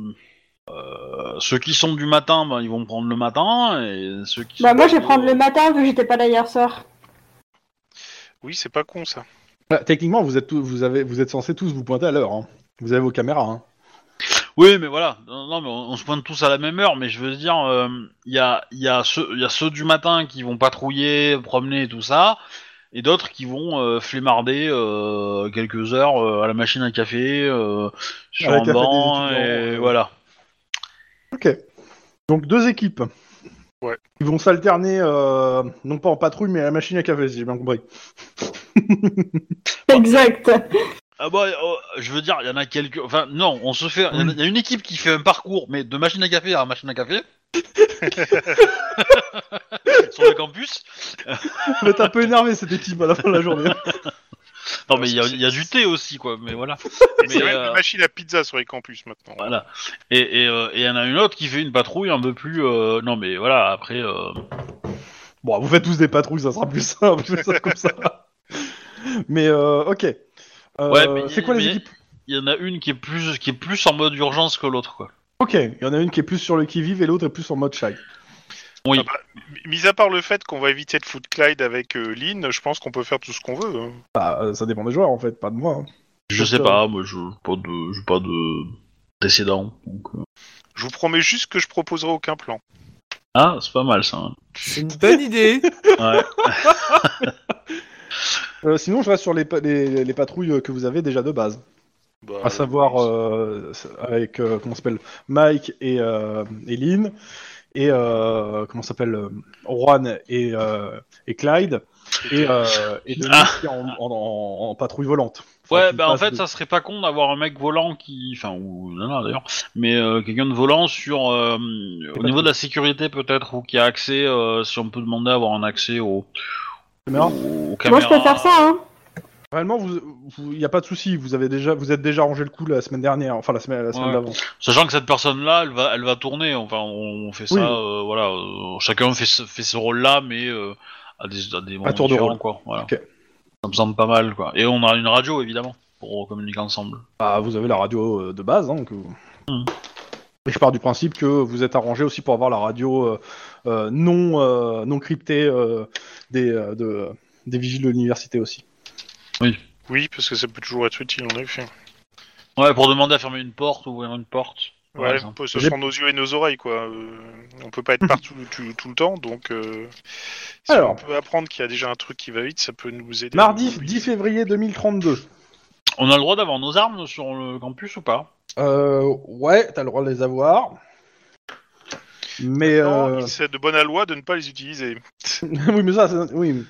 euh, ceux qui sont du matin, bah, ils vont prendre le matin et ceux qui. Bah, moi, je vais prendre le matin vu que j'étais pas là hier soir. Oui, c'est pas con ça. Bah, techniquement, vous êtes, tous- vous, avez, vous êtes censés tous vous pointer à l'heure. hein. Vous avez vos caméras. Hein. Oui, mais voilà. Non, non, mais on, on se pointe tous à la même heure, mais je veux dire, euh, il y, a, il y, a ceux- il y a ceux du matin qui vont patrouiller, promener, tout ça, et d'autres qui vont euh, flémarder euh, quelques heures euh, à la machine à café, euh, sur un banc, étudiants, et euh. voilà. Ok. Donc deux équipes. Ouais. Ils vont s'alterner, euh, non pas en patrouille, mais à la machine à café, si j'ai bien compris. [laughs] Exact. Ah bah, euh, je veux dire, il y en a quelques. Enfin, non, on se fait. Il y a- il y, a une équipe qui fait un parcours, mais de machine à café à machine à café. [laughs] sur le campus. Vous êtes un peu énervé cette équipe à la fin de la journée. Non, mais il y, a- il y a du thé aussi, quoi. Mais voilà. C'est même euh, une machine à pizza sur les campus maintenant. Voilà. Et et, euh, et il y en a une autre qui fait une patrouille un peu plus. euh, Non, mais voilà, après. euh, Bon, vous faites tous des patrouilles, ça sera plus simple, [laughs] ça, comme ça. Mais euh, ok. Euh, Ouais, mais- c'est quoi les mais- équipes Il y en a une qui est plus qui est plus en mode urgence que l'autre, quoi. Ok, il y en a une qui est plus sur le qui-vive et l'autre est plus en mode shy. Oui. Ah bah, mis à part le fait qu'on va éviter de foot Clyde avec euh, Lynn, je pense qu'on peut faire tout ce qu'on veut. hein. Bah, euh, ça dépend des joueurs en fait, pas de moi. hein. Je sais euh, pas, moi, je pas de, j'ai pas de précédent. Donc, euh. Je vous promets juste que je proposerai aucun plan. Ah, c'est pas mal ça. hein. C'est une bonne idée. Ouais. [laughs] Euh, sinon, je reste sur les, pa- les, les patrouilles que vous avez déjà de base. Bah, à savoir euh, avec euh, comment ça s'appelle Mike et, euh, et Lynn et euh, comment s'appelle euh, Juan et, euh, et Clyde et, euh, et Denis Ah. qui est en, en- en- en patrouille volante. Ouais, bah en passe fait, de- ça serait pas con d'avoir un mec volant qui, enfin, ou non, non d'ailleurs, mais euh, quelqu'un de volant sur euh, au niveau de la sécurité peut-être ou qui a accès, euh, si on peut demander à avoir un accès aux, caméra. Moi, je peux faire ça, hein. Réellement, vous, il n'y a pas de souci. Vous avez déjà, vous êtes déjà rangé le coup la semaine dernière, enfin la semaine, la semaine Ouais. d'avant. Sachant que cette personne-là, elle va, elle va tourner. Enfin, on, on fait ça, Oui. euh, voilà. euh, chacun fait ce, fait ce rôle-là, mais euh, à des, à des moments tour de différents, rôle. quoi. Voilà. Ça me semble pas mal, quoi. Et on a une radio, évidemment, pour communiquer ensemble. Bah, vous avez la radio euh, de base, hein, que vous- Hmm. Et je pars du principe que vous êtes arrangé aussi pour avoir la radio non euh, non euh, des euh, de, des vigiles de l'université aussi. Oui, parce que ça peut toujours être utile, en effet. Ouais, pour demander à fermer une porte, ouvrir une porte. Ouais, ça. ce sont nos yeux et nos oreilles, quoi. Euh, on peut pas être partout [laughs] tout, tout le temps, donc euh, si Alors. on peut apprendre qu'il y a déjà un truc qui va vite, ça peut nous aider. Mardi Oui. 10 février 2032. On a le droit d'avoir nos armes sur le campus ou pas? Euh, ouais, t'as le droit de les avoir. Mais euh... c'est de bonne loi de ne pas les utiliser. [laughs] oui, mais ça, c'est- oui.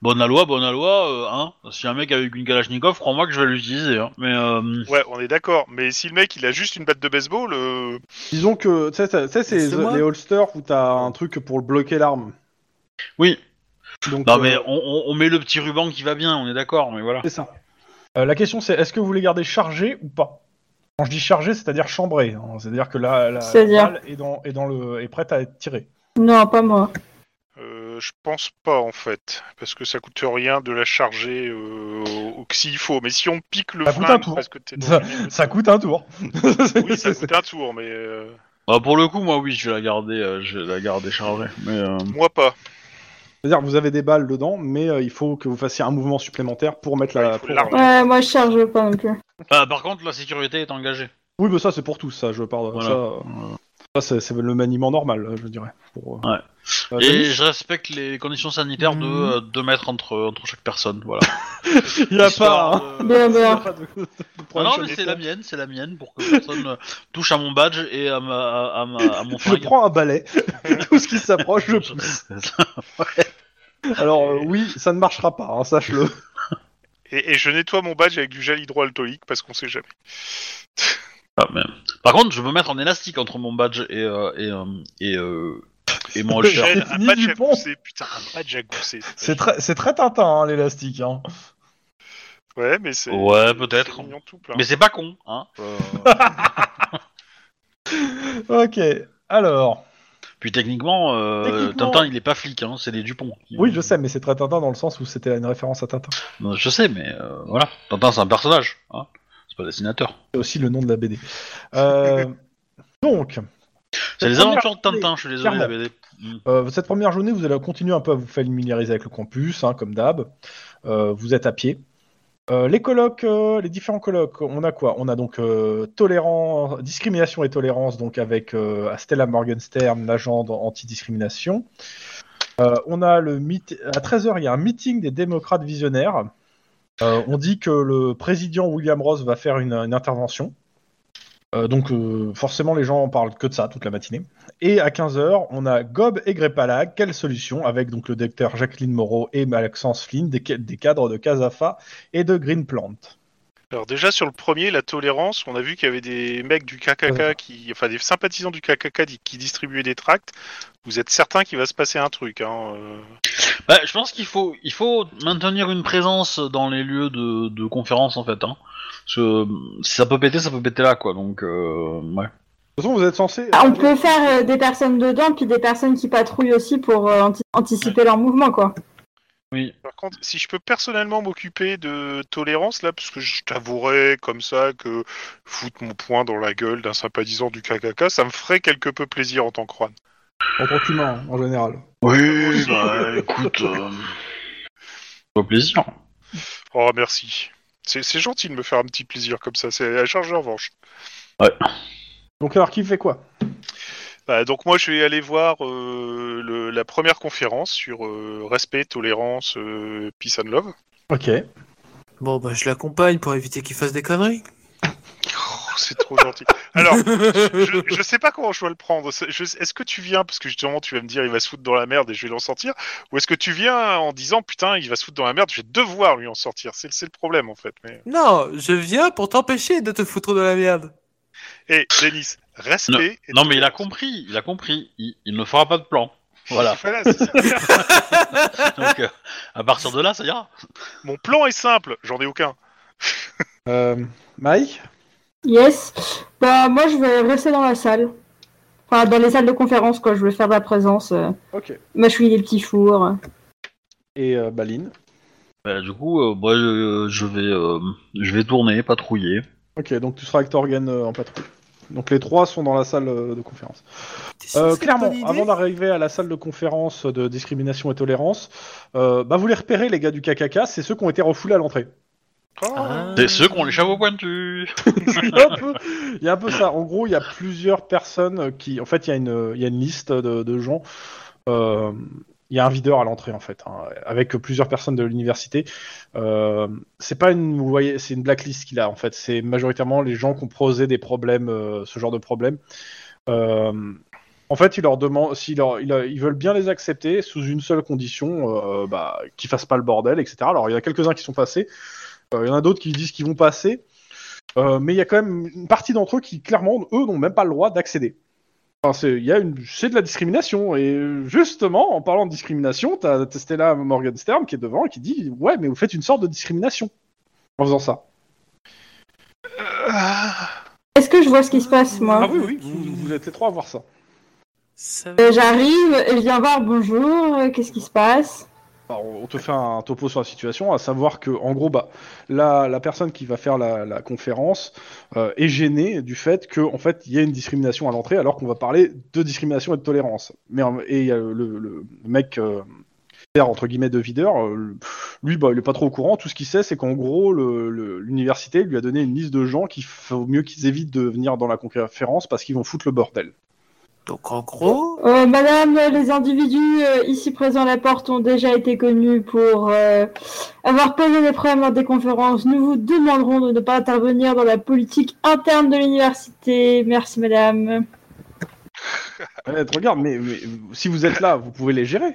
Bonne loi, bonne loi, euh, hein. Si un mec avec une Kalachnikov, crois-moi que je vais l'utiliser, hein. Mais euh, Ouais, on est d'accord. Mais si le mec il a juste une batte de baseball, euh, Disons que tu sais, c'est les holsters où t'as un truc pour bloquer l'arme. oui. Donc, Non, euh, mais on, on- on met le petit ruban qui va bien, on est d'accord, mais voilà. C'est ça. Euh, la question c'est est-ce que vous les gardez chargés ou pas? Quand je dis chargé, c'est-à-dire chambré. hein. C'est-à-dire que la, la, la C'est-à-dire balle est, dans, est, dans le, est prête à être tirée. Non, pas moi. euh, je pense pas en fait, parce que ça coûte rien de la charger euh, au- s'il faut. Mais si on pique le Ça coûte un flingue tour. parce que t'es dans Ça, une- ça coûte un tour. Oui, ça [laughs] coûte un tour, mais euh, Bah, pour le coup, moi, oui, je vais la garder, euh, je vais la garder chargée. Mais euh, moi pas. C'est-à-dire que vous avez des balles dedans, mais euh, il faut que vous fassiez un mouvement supplémentaire pour mettre Ouais, la. il faut pour- l'arme. Ouais, moi, je charge pas non plus. ah, par contre, la sécurité est engagée. Oui, mais ça c'est pour tous, ça. Je parle. Voilà. Ça, euh, ça, c'est, le maniement normal, je dirais. Pour, euh, Ouais. euh, Et je respecte les conditions sanitaires de Mhm. euh, 2 mètres entre, entre chaque personne, voilà. il [laughs] y a Histoire pas. hein. de- a pas de- Ah non, sur mais c'est la mienne, c'est la mienne, pour que personne euh, touche à mon badge et à, ma, à, ma- à mon Je flingue. prends un balai, [laughs] tout ce qui s'approche, je pousse. [laughs] Alors euh, oui, ça ne marchera pas, hein, sache-le. Et, et je nettoie mon badge avec du gel hydroalcoolique parce qu'on sait jamais. Ah, mais- Par contre, je peux mettre un élastique entre mon badge et, euh, et, euh, et, euh, et mon [laughs] holster. J'ai un badge à gousset, putain, un badge à. C'est très, c'est très Tintin, hein, l'élastique. Hein. Ouais, mais c'est. Ouais, peut-être. c'est mignon tout plein. Mais c'est pas con, hein. euh. [laughs] Ok, alors. Puis techniquement, euh, Techniquement- Tintin, il est pas flic, hein, c'est les Dupont. Oui, je sais, mais c'est très Tintin dans le sens où c'était une référence à Tintin. Je sais, mais euh, voilà. Tintin, c'est un personnage, hein. Pas dessinateur. C'est aussi le nom de la BD. Euh, [laughs] donc, C'est les aventures de Tintin, je suis désolé, la. BD. Mm. euh, cette première journée, vous allez continuer un peu à vous familiariser avec le campus, hein, comme d'hab. Euh, vous êtes à pied. Les colloques, les différents colloques, on a quoi? On a donc tolérance, discrimination et tolérance, donc avec Stella Morgenstern, l'agent anti-discrimination. On a le à 13h, il y a un meeting des démocrates visionnaires. Euh, on dit que le président William Ross va faire une, intervention. Euh, donc euh, forcément les gens en parlent que de ça toute la matinée. Et à 15h, on a Gob et Grepalag, quelle solution avec donc le docteur Jacqueline Moreau et Maxence Flynn, des, ca- des cadres de Casafa et de Greenplant. Alors déjà sur le premier, la tolérance, on a vu qu'il y avait des mecs du KKK Ouais. qui, enfin des sympathisants du KKK qui distribuaient des tracts. Vous êtes certain qu'il va se passer un truc, hein euh. Bah, je pense qu'il faut, il faut maintenir une présence dans les lieux de, de conférence, en fait. Hein. Parce que euh, si ça peut péter, ça peut péter là, quoi. Donc, euh, ouais. De toute façon, vous êtes censé. Ah, On peut faire euh, des personnes dedans, puis des personnes qui patrouillent aussi pour euh, anti- anticiper leur mouvement, quoi. Oui. Par contre, si je peux personnellement m'occuper de tolérance là, parce que je t'avouerai comme ça que foutre mon poing dans la gueule d'un sympathisant du KKK, ça me ferait quelque peu plaisir en tant que Juan. En tant qu'humain, en général. Oui, bah, écoute. Euh... Au plaisir. Oh merci. C'est gentil de me faire un petit plaisir comme ça. C'est à charge de revanche. Donc alors, qui fait quoi? Bah, donc moi je vais aller voir euh, le- la première conférence sur euh, respect, tolérance, euh, peace and love. Ok. Bon, bah, je l'accompagne pour éviter qu'il fasse des conneries. Oh, c'est trop gentil. Alors, [laughs] je, je sais pas comment je dois le prendre. C'est- je- Est-ce que tu viens, parce que justement tu vas me dire il va se foutre dans la merde et je vais l'en sortir, ou est-ce que tu viens en disant putain il va se foutre dans la merde, je vais devoir lui en sortir. C'est c'est le problème en fait. Mais... Non, je viens pour t'empêcher de te foutre de la merde. Et Denis, respect. et Non, mais il a compris, il a compris. Il, il ne fera pas de plan. Voilà. Voilà. [laughs] Donc, euh, à partir de là, ça ira. Mon plan est simple, j'en ai aucun. Euh, Mike? Yes. Bah, moi, je vais rester dans la salle. Enfin, dans les salles de conférence, quoi. Je vais faire de la présence, euh, Ok. mâchouiller les petits fours. Et euh, Baline? Bah, du coup, euh, moi, je, je vais, euh, je vais tourner, patrouiller. Ok, donc tu seras avec Torgen euh, en patrouille. Donc les trois sont dans la salle euh, de conférence. Euh, clairement, avant d'arriver à la salle de conférence de discrimination et tolérance, euh, bah vous les repérez les gars du KKK, c'est ceux qui ont été refoulés à l'entrée. Oh. Ah. C'est ceux qui ont les chapeaux pointus. il, y a un peu, il y a un peu ça. En gros, il y a plusieurs personnes qui, en fait, il y a une, il y a une liste de, de gens. Euh, il y a un videur à l'entrée en fait, hein, avec plusieurs personnes de l'université. Euh, c'est pas une, vous voyez, c'est une blacklist qu'il a en fait. C'est majoritairement les gens qui ont posé des problèmes, euh, ce genre de problèmes. Euh, en fait, ils leur demandent, s'ils ils, veulent bien les accepter sous une seule condition, bah, qu'ils fassent pas le bordel, etc. Alors, il y a quelques-uns qui sont passés. Il y en a d'autres qui disent qu'ils vont passer. Mais il y a quand même une partie d'entre eux qui, clairement, eux, n'ont même pas le droit d'accéder. Enfin, c'est, il y a une, c'est de la discrimination. Et justement, en parlant de discrimination, t'as t'as Stella Morgenstern qui est devant et qui dit Ouais, mais vous faites une sorte de discrimination en faisant ça. Est-ce que je vois ce qui se passe, moi Ah oui, oui, vous, vous êtes les trois à voir ça. Ça Euh, J'arrive, et je viens voir, bonjour, euh, qu'est-ce qui se passe? On te fait un topo sur la situation, à savoir que, en gros, bah, la, la personne qui va faire la, conférence euh, est gênée du fait qu'en fait, il y a une discrimination à l'entrée, alors qu'on va parler de discrimination et de tolérance. Mais en- et a le, mec, euh, entre guillemets, de videur, euh, lui, bah, il est pas trop au courant. Tout ce qu'il sait, c'est qu'en gros, l'université lui a donné une liste de gens qu'il faut mieux qu'ils évitent de venir dans la conférence parce qu'ils vont foutre le bordel. Donc en gros, Euh, Madame, les individus euh, ici présents à la porte ont déjà été connus pour euh, avoir posé des problèmes lors des conférences. Nous vous demanderons de ne pas intervenir dans la politique interne de l'université. Merci, Madame. Te [laughs] regarde, mais, mais si vous êtes là, vous pouvez les gérer.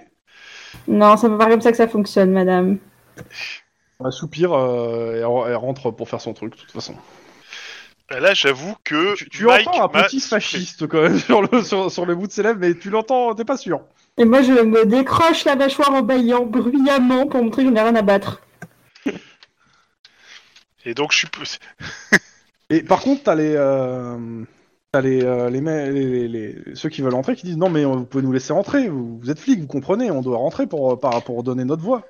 Non, ça ne pas comme ça que ça fonctionne, Madame. Un soupir, euh, elle rentre pour faire son truc, de toute façon. Bah Là, j'avoue que Tu, tu Mike entends un petit fasciste quand même [laughs] sur le, sur, sur le bout de ses lèvres, mais tu l'entends, t'es pas sûr. Et moi, je me décroche la mâchoire en baillant bruyamment pour montrer que je n'ai rien à battre. Et donc je suis. [laughs] Et par contre, t'as les, euh, t'as les, euh, les, me- les- les- les- ceux qui veulent entrer qui disent non mais euh, vous pouvez nous laisser rentrer, vous, vous êtes flics, vous comprenez, on doit rentrer pour, par- pour donner notre voix.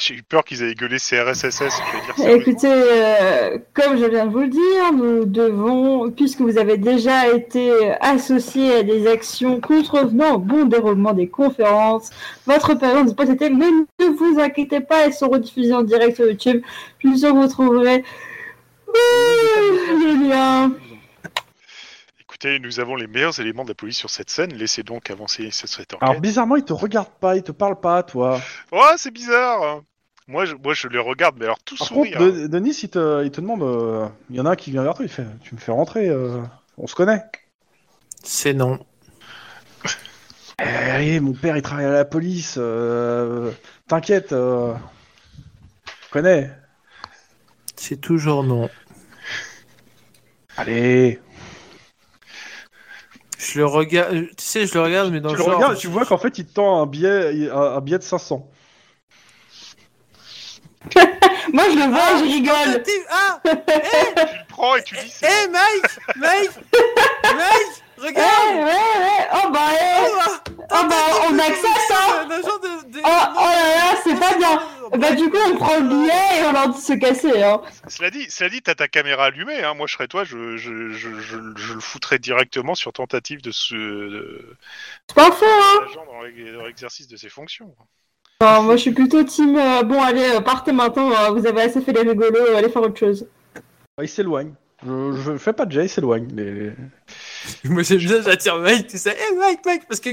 J'ai eu peur qu'ils aient gueulé CRSSS. Je vais dire sérieusement. Écoutez, euh, comme je viens de vous le dire, nous devons, puisque vous avez déjà été associé à des actions contrevenant au bon déroulement des conférences, votre présence n'est pas été, mais ne vous inquiétez pas, elles sont rediffusées en direct sur YouTube. Que vous trouverez euh, le lien. Écoutez, nous avons les meilleurs éléments de la police sur cette scène. Laissez donc avancer cette, cette Alors enquête. bizarrement, ils te regardent pas, ils te parlent pas, toi. Oh, c'est bizarre. Moi, je, moi, je les regarde, mais alors tout Par sourire. contre, De- Denis, il te, il te demande, euh, il y en a un qui vient vers toi, il fait, tu me fais rentrer, euh, on se connaît. c'est non. [laughs] Eh, allez, mon père, il travaille à la police. euh, T'inquiète, euh, je connais. C'est toujours non. Allez. Je le regarde, tu sais, je le regarde, mais dans Tu le le genre. regardes, tu vois qu'en fait, il te tend un billet, un, un billet de 500. [laughs] Moi, je le vois et je rigole. Tentative- Ah [laughs] Tu le prends et tu dis. c'est Eh Mike Mike Mike Regarde ouais, ouais. Oh bah, Oh, eh. bah, oh bah, on. Un agent de- de- Oh, oh là là, c'est pas bien. Bah, du coup, on prend le billet et on leur dit de se casser, hein. Cela dit, cela dit, t'as ta caméra allumée. Hein. Moi, je serais toi, je, je, je, je, je le foutrais directement sur tentative de ce de, C'est pas faux, hein. dans l'exercice de ses fonctions. Non, moi, je suis plutôt team. euh, bon, allez, euh, partez maintenant. euh, vous avez assez fait les rigolos. euh, allez faire autre chose. Bah, il s'éloigne. Je, je fais pas de jet, il s'éloigne. Les- [laughs] Moi j'aime bien, j'attire Mike, tu sais, hey Mike, Mike, parce que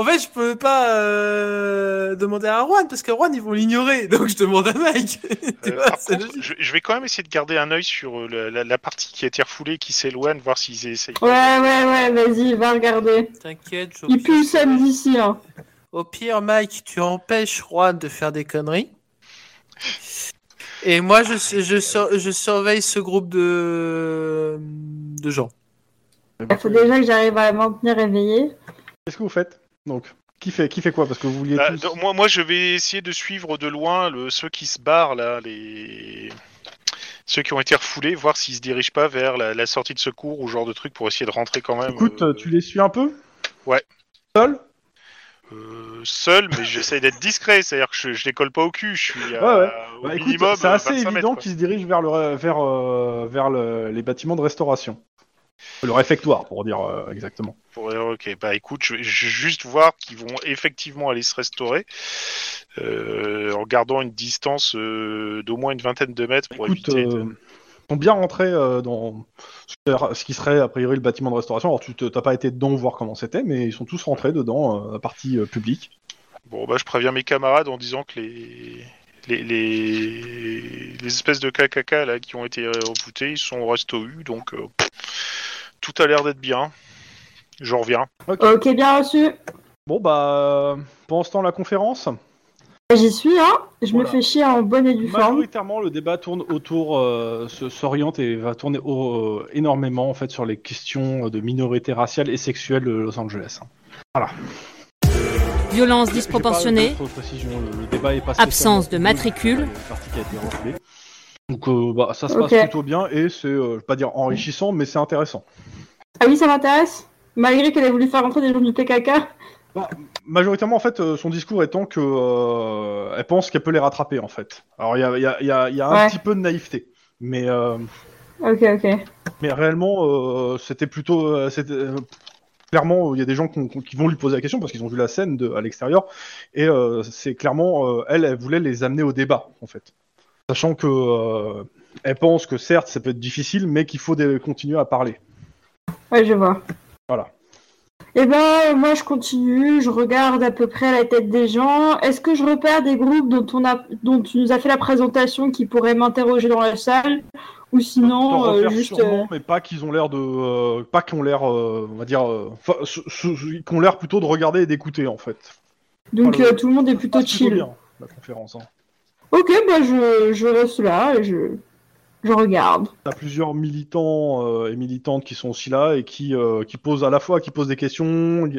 en fait je peux pas euh, demander à Juan parce que Juan ils vont l'ignorer, [laughs] donc je demande à Mike. [laughs] Tu Euh, vois, par c'est contre, logique. je, je vais quand même essayer de garder un œil sur euh, la, la- la partie qui a été refoulée, qui s'éloigne, voir s'ils essayent. Ouais, ouais, ouais, vas-y, va regarder. T'inquiète, je- Il pue le d'ici, hein. Au pire, Mike, tu empêches Juan de faire des conneries. Et moi, je, je, sur- je surveille ce groupe de, de gens. Il faut déjà que j'arrive à m'en tenir éveillé. Qu'est-ce que vous faites Donc, qui fait, qui fait quoi? Parce que vous vouliez Bah, tous... donc, moi, moi, je vais essayer de suivre de loin le, ceux qui se barrent là, les ceux qui ont été refoulés, voir s'ils se dirigent pas vers la, la sortie de secours ou ce genre de truc pour essayer de rentrer quand même. Écoute, euh, tu les suis un peu? Ouais. Seul? Seul, mais [laughs] j'essaie d'être discret, c'est-à-dire que je, je les colle pas au cul, je suis à, Ouais, ouais. au Bah, écoute, minimum. c'est euh, assez 25 évident qu'ils se dirigent vers, le, vers, euh, vers le- les bâtiments de restauration. Le réfectoire, pour dire euh, exactement. Pour- euh, ok, bah écoute, je vais juste voir qu'ils vont effectivement aller se restaurer euh, en gardant une distance euh, d'au moins une vingtaine de mètres pour Écoute, éviter. de- euh, sont bien rentrés euh, dans ce qui serait a priori le bâtiment de restauration. Alors, tu t'as pas été dedans voir comment c'était, mais ils sont tous rentrés dedans, euh, la partie euh, publique. Bon, bah je préviens mes camarades en disant que les les, les, les espèces de KKK là qui ont été repoutés, ils sont au resto U, donc euh, tout a l'air d'être bien. Je reviens. Ok, bien reçu. Bon, bah, pendant ce temps, la conférence. J'y suis, hein. Je Voilà. me fais chier en bonne et due forme. Majoritairement, le débat tourne autour, euh, s'oriente et va tourner au- euh, énormément en fait sur les questions de minorité raciale et sexuelle de Los Angeles. Violence J'ai disproportionnée, pas d'autres précisions, le, le débat est pas Absence de matricule. Donc euh, bah, ça se passe plutôt bien et c'est, euh, je vais pas dire enrichissant, mais c'est intéressant. Ah oui, ça m'intéresse. Malgré qu'elle ait voulu faire rentrer des gens du PKK. Majoritairement, en fait, euh, son discours étant que euh, elle pense qu'elle peut les rattraper, en fait. Alors, il y a, il y a- il y a- il y a un Ouais. petit peu de naïveté, mais, euh, Ok, ok. mais réellement, c'était plutôt, clairement, il y a des gens qui, ont- qui vont lui poser la question parce qu'ils ont vu la scène de, à l'extérieur, et c'est clairement, elle, elle voulait les amener au débat, en fait, sachant que elle pense que certes, ça peut être difficile, mais qu'il faut des- continuer à parler. Ouais, je vois. Voilà. Eh ben, moi, je continue, je regarde à peu près la tête des gens. Est-ce que je repère des groupes dont, on a, dont tu nous as fait la présentation qui pourraient m'interroger dans la salle? Ou sinon, T'en euh, juste... sûrement, euh, mais pas qu'ils ont l'air de, euh, pas qu'ils ont l'air, on va dire, ont l'air plutôt de regarder et d'écouter en fait. Donc, tout le monde est plutôt chill. bien, la conférence. Hein. Ok, bah, je, je reste là et je, je regarde. T'as plusieurs militants euh, et militantes qui sont aussi là et qui, euh, qui posent à la fois, qui posent des questions,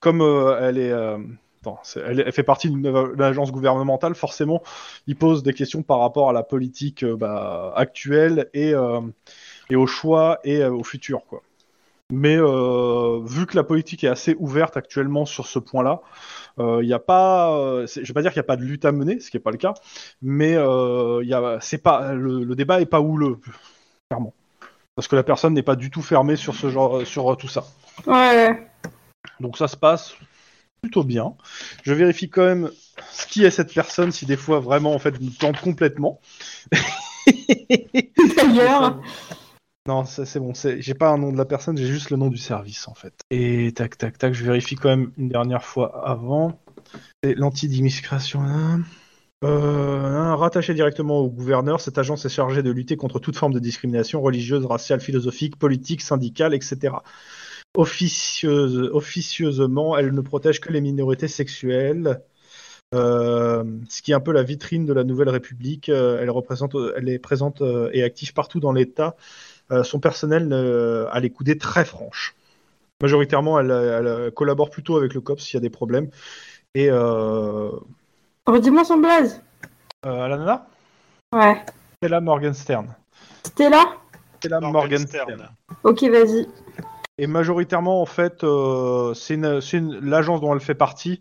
comme euh, elle est. attends, est- elle fait partie d'une d'une agence gouvernementale, forcément, ils posent des questions par rapport à la politique bah, actuelle et, et au choix et au futur, quoi. Mais vu que la politique est assez ouverte actuellement sur ce point-là, il n'y a pas, euh, je vais pas dire qu'il n'y a pas de lutte à mener, ce qui n'est pas le cas, mais euh, y a, c'est pas, le, le débat est pas houleux, clairement, parce que la personne n'est pas du tout fermée sur ce genre, sur tout ça. Ouais, Donc ça se passe plutôt bien. Je vérifie quand même ce qui est cette personne, si des fois vraiment en fait me plante complètement. d'ailleurs. Non, c'est bon. J'ai pas un nom de la personne, j'ai juste le nom du service en fait. Et tac, tac, tac. Je vérifie quand même une dernière fois avant. C'est l'anti-discrimination. hein. Euh, rattaché directement au gouverneur, cette agence est chargée de lutter contre toute forme de discrimination religieuse, raciale, philosophique, politique, syndicale, etc. Officieuse, officieusement, elle ne protège que les minorités sexuelles. Euh, ce qui est un peu la vitrine de la Nouvelle République. Euh, elle, représente, elle est présente euh, et active partout dans l'État. Euh, son personnel euh, a les coudées très franches. Majoritairement, elle, elle collabore plutôt avec le COPS s'il y a des problèmes. Et euh, Redis-moi son blaze. euh, la nana Ouais. Stella Morgenstern. Là Stella? Morgenstern. Morgenstern. Ok, vas-y. Et majoritairement, en fait, euh, c'est une- c'est une- l'agence dont elle fait partie.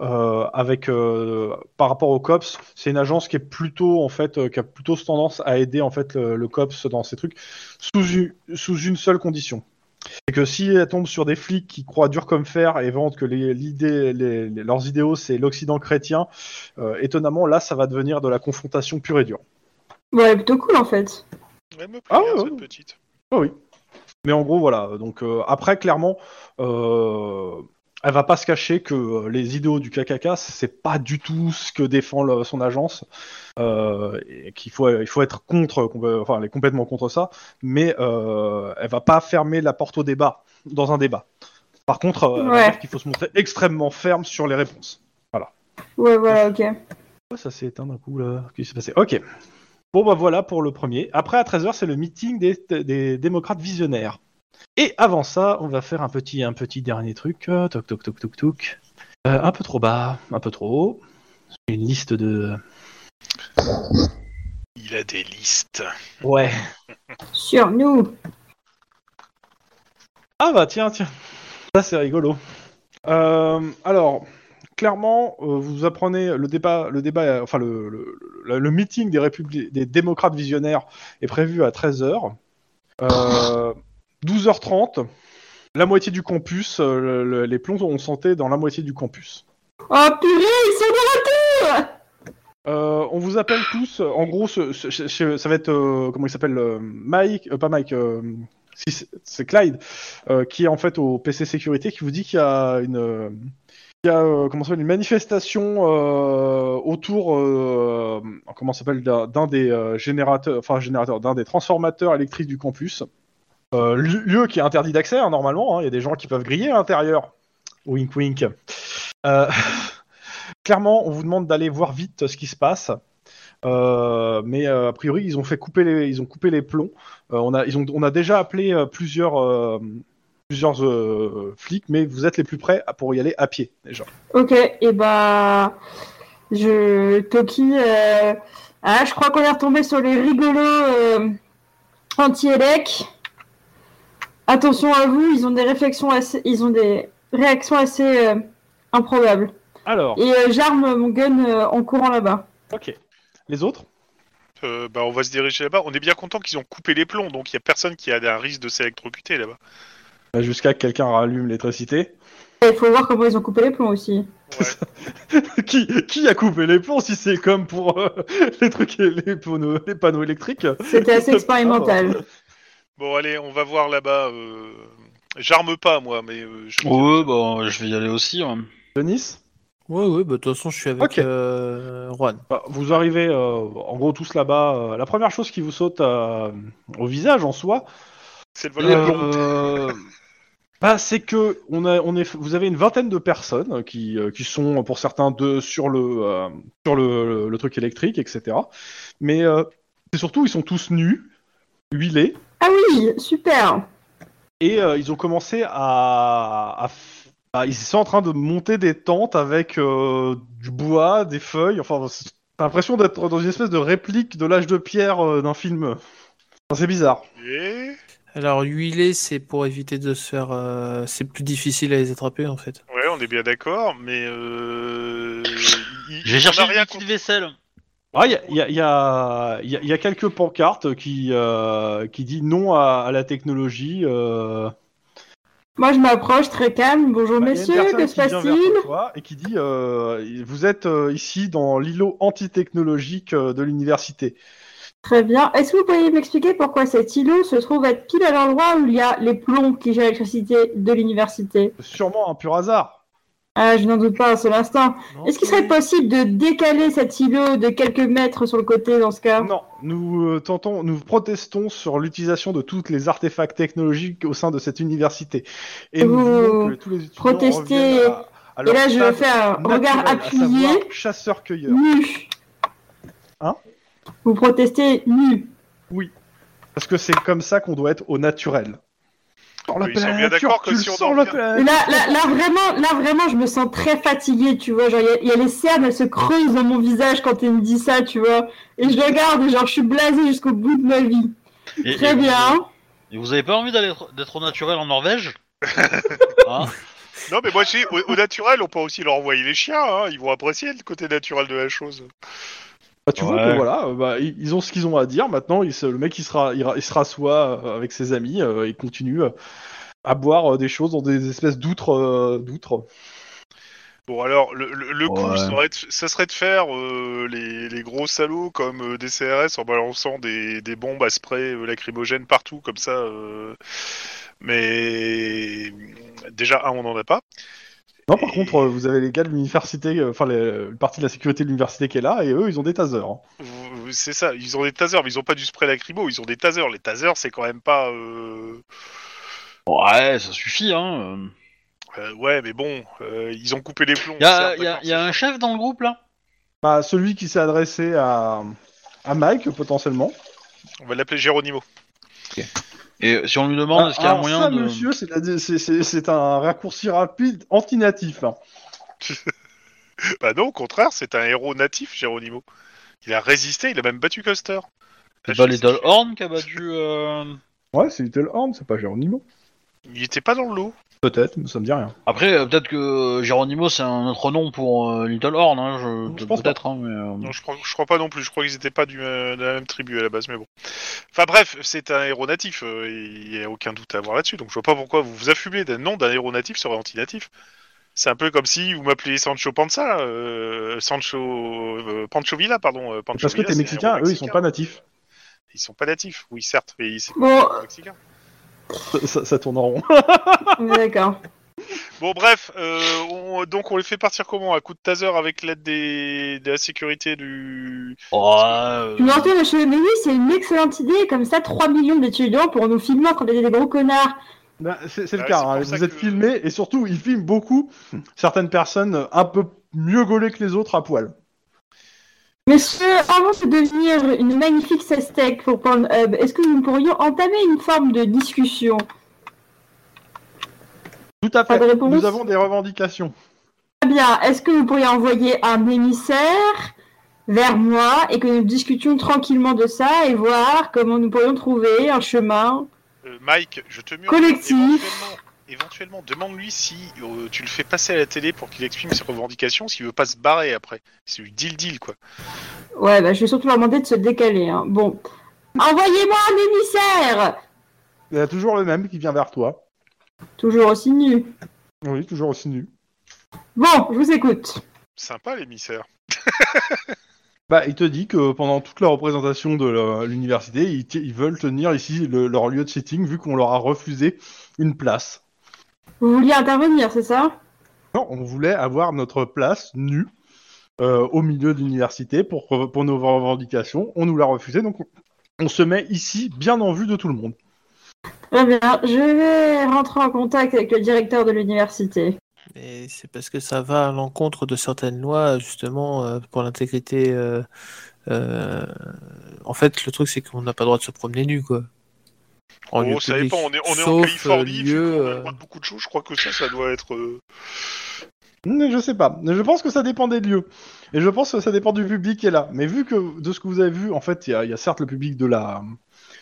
Euh, avec euh, par rapport au cops, c'est une agence qui est plutôt en fait euh, qui a plutôt tendance à aider en fait le, le cops dans ces trucs sous une, sous une seule condition. C'est que si elle tombe sur des flics qui croient dur comme fer et vantent que les, l'idée, les- les- leurs idéaux c'est l'Occident chrétien, euh, étonnamment là ça va devenir de la confrontation pure et dure. Est plutôt cool en fait. Elle me plaît Ah ouais, ouais. petite. Oh oui. Mais en gros, voilà. Donc euh, après, clairement, euh, elle va pas se cacher que euh, les idéaux du KKK, c'est pas du tout ce que défend le- son agence. Euh, et qu'il faut, il faut être contre, enfin, elle est complètement contre ça. Mais euh, elle va pas fermer la porte au débat dans un débat. Par contre, euh, Ouais. qu'il faut se montrer extrêmement ferme sur les réponses. Ouais, voilà, ok. Ça s'est éteint d'un coup là. Qu'est-ce qui s'est passé? Ok. Bon bah voilà pour le premier. Après à 13h c'est le meeting des, des démocrates visionnaires. Et avant ça, on va faire un petit un petit dernier truc. Euh, Toc toc toc toc toc. Euh, un peu trop bas, un peu trop haut. Une liste de. Il a des listes. Ouais. Sur nous. Ah bah tiens tiens. Ça c'est rigolo. Euh, alors clairement, euh, vous apprenez le débat, le débat, euh, enfin le, le, le- le meeting des, républi- des démocrates visionnaires est prévu à 13h. Euh, 12h30, la moitié du campus, euh, le- le- les plombs ont santé dans la moitié du campus. Oh purée, ils sont de retour Euh, on vous appelle tous, euh, en gros, ce- ce- ce- ça va être, euh, comment il s'appelle, Mike, euh, pas Mike, si, c'est- Clyde, qui est en fait au PC sécurité, qui vous dit qu'il y a une, il y a, comment ça une manifestation autour, comment s'appelle, d'un des générateurs, enfin générateurs, d'un des transformateurs électriques du campus. Euh, lieu qui est interdit d'accès hein, normalement. hein. Il y a des gens qui peuvent griller à l'intérieur. Wink wink. Euh, [laughs] clairement, on vous demande d'aller voir vite ce qui se passe. Euh, mais a priori, ils ont fait couper les, ils ont coupé les plombs. On a, ils ont, on a déjà appelé plusieurs, plusieurs flics, mais vous êtes les plus près pour y aller à pied déjà. Ok, et bah. Je. Toki. Ah, je crois qu'on est retombé sur les rigolos anti-élec. Attention à vous, ils ont des réflexions assez. Ils ont des réactions assez euh, improbables. Alors, Et euh, j'arme mon gun euh, en courant là-bas. ok. Les autres? Euh, bah, on va se diriger là-bas. On est bien content qu'ils ont coupé les plombs, donc il y a personne qui a un risque de s'électrocuter là-bas. Bah, Jusqu'à que quelqu'un rallume l'électricité. Il faut voir comment ils ont coupé les plombs aussi. [laughs] qui, qui a coupé les plombs si c'est comme pour euh, [laughs] les trucs, les panneaux, les panneaux électriques? C'était assez [laughs] expérimental. Bon, allez, on va voir là-bas. euh, J'arme pas, moi, mais euh, je... Ouais, bah, je vais y aller aussi. ouais. Denis Ouais, ouais, bah de toute façon, je suis avec Ok. euh, Juan. Bah, Vous arrivez, euh, en gros, tous là-bas. euh, la première chose qui vous saute euh, au visage en soi, c'est le vol à plomb. euh, bah, c'est que on a, on est, vous avez une vingtaine de personnes qui, euh, qui sont pour certains de sur le, euh, sur le, le- le truc électrique, etc. Mais euh, c'est surtout, ils sont tous nus, huilés, Ah oui, super. et euh, ils ont commencé à, à f- bah, ils sont en train de monter des tentes avec euh, du bois, des feuilles. Enfin, t'as l'impression d'être dans une espèce de réplique de l'âge de pierre euh, d'un film. Enfin, c'est bizarre. Et... Alors, huiler, c'est pour éviter de se faire. euh, c'est plus difficile à les attraper en fait. Ouais, on est bien d'accord, mais... Euh... a une rien liquide vaisselle. Ah, il y a, il y, a, y, y quelques pancartes qui, euh, qui dit non à, à la technologie. Euh... Moi, je m'approche très calme. Bonjour, Bah, messieurs, que se passe-t-il et qui dit euh, vous êtes euh, ici dans l'îlot antitechnologique de l'université. Très bien. Est-ce que vous pourriez m'expliquer pourquoi cet îlot se trouve être pile à l'endroit où il y a les plombs qui gèrent l'électricité de l'université? Sûrement un pur hasard. Ah, je n'en doute pas un seul instant. Est-ce qu'il serait oui. possible de décaler cet îlot de quelques mètres sur le côté dans ce cas? Non, nous euh, tentons, nous protestons sur l'utilisation de tous les artefacts technologiques au sein de cette université. Et nous Vous voulons que tous les étudiants protestez- à, Et là, je stade fais un regard appuyé, chasseur-cueilleur. nu. Hein? Vous protestez nu. Parce que c'est comme ça qu'on doit être au naturel. Ils sont bien d'accord que si on la. Là, là, là, vraiment, là, vraiment, je me sens très fatiguée, tu vois. Genre, il y a- il y, a les cernes, elles se creusent dans mon visage quand il me dit ça, tu vois. Et je regarde, et genre, je suis blasée jusqu'au bout de ma vie. Et- Très et vous- bien. Et vous avez pas envie d'aller d'être au naturel en Norvège [laughs] Hein Non, mais moi, au, au naturel, on peut aussi leur envoyer les chiens. Hein. Ils vont apprécier le côté naturel de la chose. Bah, tu vois que voilà, euh, bah, ils ont ce qu'ils ont à dire. Maintenant, il se- le mec il sera, il, il se rassoit euh, avec ses amis euh, et continue euh, à boire euh, des choses dans des espèces d'outres. euh, d'outres. Bon, alors, le, le, le coup, Ouais. ça, serait de, ça serait de faire euh, les, les gros salauds comme euh, des CRS en balançant des, des bombes à spray euh, lacrymogènes partout, comme ça. euh, Mais déjà, un, on n'en a pas. Non, par contre, euh, vous avez les gars de l'université, euh, enfin, les- une partie de la sécurité de l'université qui est là, et eux, ils ont des tasers. hein. C'est ça, ils ont des tasers, mais ils ont pas du spray lacrymo, ils ont des tasers. Les tasers, c'est quand même pas. euh, Ouais, ça suffit, hein. euh, ouais, mais bon, euh, ils ont coupé les plombs. Il y a, certes, y a- d'accord, y a un chef dans le groupe là? Bah, celui qui s'est adressé à, à Mike, potentiellement. On va l'appeler Geronimo. Et si on lui demande, est-ce qu'il y a un Alors, moyen ça, de. monsieur, c'est la- c'est- c'est c'est un raccourci rapide anti-natif. hein. [laughs] Bah non, au contraire, c'est un héros natif, Geronimo. Il a résisté, il a même battu Custer. C'est pas Little Horn qui a battu. euh, Ouais, c'est Little Horn, c'est pas Geronimo. Il était pas dans le lot. Peut-être, mais ça me dit rien. Après, euh, peut-être que Geronimo c'est un autre nom pour euh, Little Horn, hein, je... Je pense peut-être, hein, mais. euh, Non, je crois, je crois pas non plus. Je crois qu'ils étaient pas du, euh, de la même tribu à la base, mais bon. Enfin bref, c'est un héros natif. euh, Il y a aucun doute à avoir là-dessus. Donc je vois pas pourquoi vous vous affublez d'un nom d'un héros natif serait anti-natif. C'est un peu comme si vous m'appeliez Sancho Panza, euh, Sancho euh, Pancho Villa, pardon. euh, Pancho Parce que Villa, t'es c'est un mexicain, eux, ils sont pas natifs. Ils sont pas natifs, oui, certes, mais c'est Bon, pas mexicain. [laughs] Ça, tourne en rond. d'accord. Bon, bref, euh, on- donc on les fait partir comment? À coup de taser avec l'aide des... de la sécurité du. oh, euh, Je me retourne à chez mais oui, c'est une excellente idée. Comme ça, 3 millions d'étudiants pour nous filmer quand on est des gros connards. Bah, c'est c'est le Ouais, cas, c'est pour hein. ça vous êtes que- filmés, et surtout, ils filment beaucoup certaines personnes un peu mieux gaulées que les autres à poil. Monsieur, avant de devenir une magnifique sestec pour Pornhub, est-ce que nous pourrions entamer une forme de discussion? Tout à Pas fait. de réponse? Nous avons des revendications. Très bien. Est-ce que vous pourriez envoyer un émissaire vers moi et que nous discutions tranquillement de ça et voir comment nous pourrions trouver un chemin Euh, Mike, je te murmure. Collectif. Éventuellement, demande-lui si euh, tu le fais passer à la télé pour qu'il exprime ses revendications, s'il veut pas se barrer après. C'est du deal-deal, quoi. Ouais, bah, je vais surtout leur demander de se décaler. hein. Bon. Envoyez-moi un émissaire Il y a toujours le même qui vient vers toi. Toujours aussi nu. Oui, toujours aussi nu. Bon, je vous écoute. Sympa, l'émissaire. [laughs] Bah, il te dit que pendant toute la représentation de l'université, ils, veulent tenir ici le- leur lieu de sitting vu qu'on leur a refusé une place. Vous vouliez intervenir, c'est ça? Non, on voulait avoir notre place nue euh, au milieu de l'université pour, pour nos revendications. On nous l'a refusé, donc on, on se met ici bien en vue de tout le monde. Très bien. Je vais rentrer en contact avec le directeur de l'université. Et c'est parce que ça va à l'encontre de certaines lois, justement, euh, pour l'intégrité. euh, euh, En fait, le truc, c'est qu'on n'a pas le droit de se promener nu, quoi. En lieu Oh, ça public. dépend, on est, on est en Californie, euh, lieu, a euh, beaucoup de choses, je crois que ça, ça doit être... euh, Mais je sais pas. Je pense que ça dépend des lieux. Et je pense que ça dépend du public qui est là. Mais vu que de ce que vous avez vu, en fait, il y, a- il y a certes le public de la.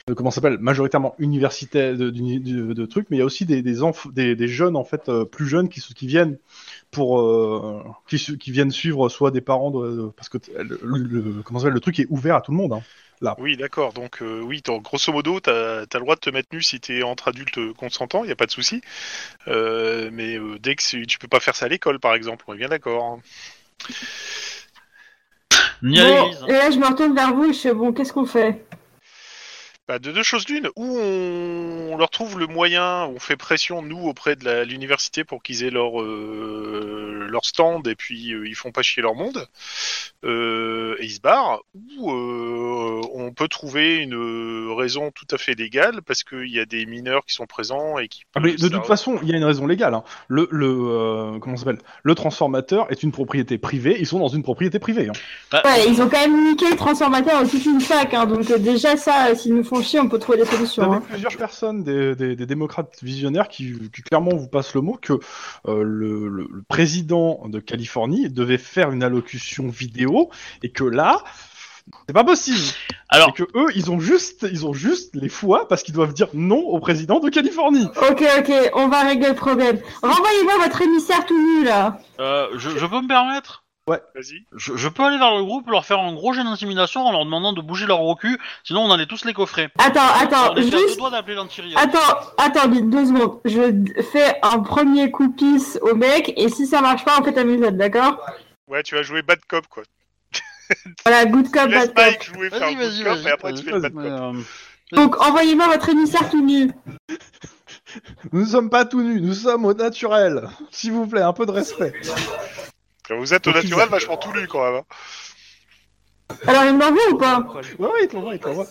de comment ça s'appelle Majoritairement universitaire de, d'uni- de- de trucs, mais il y a aussi des, des, enf- des, des jeunes, en fait, euh, plus jeunes qui, viennent pour. euh, qui, viennent suivre soit des parents, de, de- parce que le, le- comment ça s'appelle le truc est ouvert à tout le monde. hein. Oui, d'accord, donc euh, oui, grosso modo, t'as as le droit de te mettre nu si t'es entre adultes consentants, y a pas de souci. Euh, mais euh, dès que tu peux pas faire ça à l'école, par exemple, on est bien d'accord. Ni à Bon, l'église. hein. et là, je me retourne vers vous et je fais bon, qu'est-ce qu'on fait? Bah, de deux choses l'une, ou on, on leur trouve le moyen, on fait pression nous auprès de l'université pour qu'ils aient leur euh, leur stand et puis euh, ils font pas chier leur monde euh, et ils se barrent, ou euh, on peut trouver une raison tout à fait légale parce qu'il y a des mineurs qui sont présents et qui. Ah, mais de toute façon, il y a une raison légale. hein. Le, le, euh, comment s'appelle? Le transformateur est une propriété privée. Ils sont dans une propriété privée. hein. Bah, Ouais, ils ont quand même niqué le transformateur toute une fac, hein, donc déjà ça, s'ils nous font chier, on peut trouver des Vous solutions. avez hein. plusieurs personnes, des, des- des démocrates visionnaires, qui, qui clairement vous passent le mot que euh, le, le- le président de Californie devait faire une allocution vidéo et que là, c'est pas possible. Alors, Et que eux, ils ont juste, ils ont juste les fois parce qu'ils doivent dire non au président de Californie. Ok, ok, on va régler le problème. Renvoyez-moi votre émissaire tout nu là. euh, je, je peux me permettre Vas-y. je, je peux aller vers le groupe, leur faire un gros jet d'intimidation en leur demandant de bouger leur gros cul, sinon on allait tous les coffrer. Attends, attends, on était à deux juste. doigts d'appeler l'anti Attends, attends, deux secondes. Je fais un premier coup pisse au mec et si ça marche pas, on fait ta musette, d'accord? Ouais, tu vas jouer bad cop quoi. [laughs] Voilà, good cop, Laisse bad cop. Mike jouer faire Vas-y, good vas-y, cop vas-y. et après tu fais le bad vas-y, cop. Euh, Donc envoyez-moi votre émissaire tout nu. Nous ne sommes pas tout nus, nous sommes au naturel. S'il vous plaît, un peu de respect. Quand vous êtes au naturel, vachement tout nu quand même. hein. Alors, il m'envoie ou pas Ouais, ouais, il t'envoie, il t'envoie.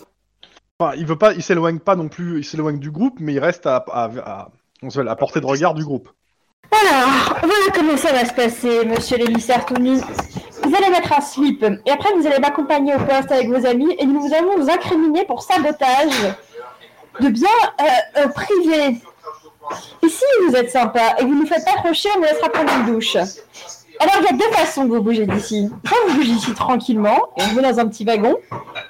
Enfin, il veut pas, il s'éloigne pas non plus, il s'éloigne du groupe, mais il reste à, à, à, on s'appelle, à portée de regard du groupe. Alors, voilà comment ça va se passer, monsieur l'émissaire tout nu. Vous allez mettre un slip, et après vous allez m'accompagner au poste avec vos amis, et nous allons vous incriminer pour sabotage de biens euh, euh, privés. Et si vous êtes sympa et que vous ne nous faites pas trop chier, on vous laissera prendre une douche. Alors, il y a deux façons de vous bouger d'ici. Soit vous bougez ici tranquillement, et on vous met dans un petit wagon,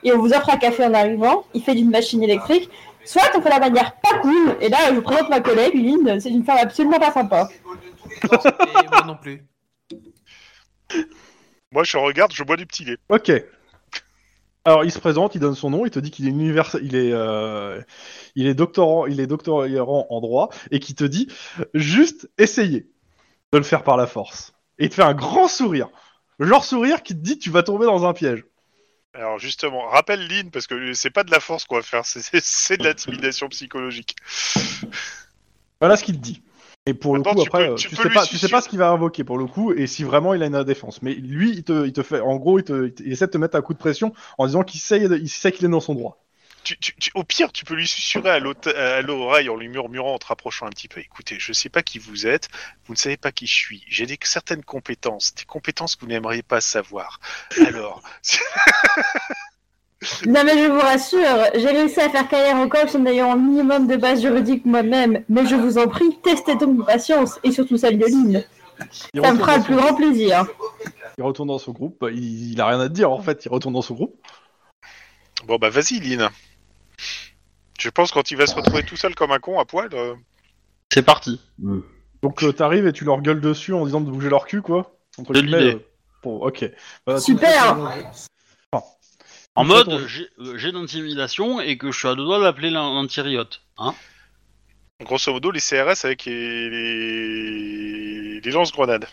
et on vous offre un café en arrivant, il fait d'une machine électrique. Soit on fait la manière pas cool, et là, je vous présente ma collègue, Lynn, c'est une femme absolument pas sympa. Et moi non plus. Moi, je regarde, je bois du petit lait. Ok. Alors, il se présente, il donne son nom, il te dit qu'il est univers, il est, euh, il est doctorant, il est doctorant en droit, et qui te dit juste essayer de le faire par la force. Et il te fait un grand sourire, genre sourire qui te dit tu vas tomber dans un piège. Alors justement, rappelle Lynn, parce que c'est pas de la force qu'on va faire, [laughs] c'est- de l'intimidation psychologique. Voilà ce qu'il te dit. Et pour le coup, tu après, peux- euh, tu tu, sais pas, tu sais susurrer- pas ce qu'il va invoquer pour le coup, et si vraiment il a une défense. Mais lui, il te, il te fait, en gros, il, te, essaie de te mettre un coup de pression en disant qu'il sait, il sait qu'il est dans son droit. Tu, tu- tu- au pire, tu peux lui susurrer à l'autre- à l'oreille en lui murmurant, en te rapprochant un petit peu. Écoutez, je sais pas qui vous êtes, vous ne savez pas qui je suis. J'ai des certaines compétences, des compétences que vous n'aimeriez pas savoir. Alors, Non mais je vous rassure, j'ai réussi à faire carrière en coach en ayant un minimum de base juridique moi-même. Mais je vous en prie, testez donc vos patience et surtout celle de Lynn. Il Ça me fera le plus son- grand plaisir. Il retourne dans son groupe, il, il a rien à te dire en fait, il retourne dans son groupe. bon bah vas-y, Lynn. Je pense quand il va se retrouver tout seul comme un con à poil. euh, C'est parti. Donc euh, t'arrives et tu leur gueules dessus en disant de bouger leur cul quoi. Entre De guillemets, l'idée. euh, bon, ok. Bah, tu Super. En mode, j'ai euh, j'ai d'intimidation et que je suis à deux doigts d'appeler l'an- l'antiriote. Hein grosso modo, les CRS avec les, les, les lance-grenades.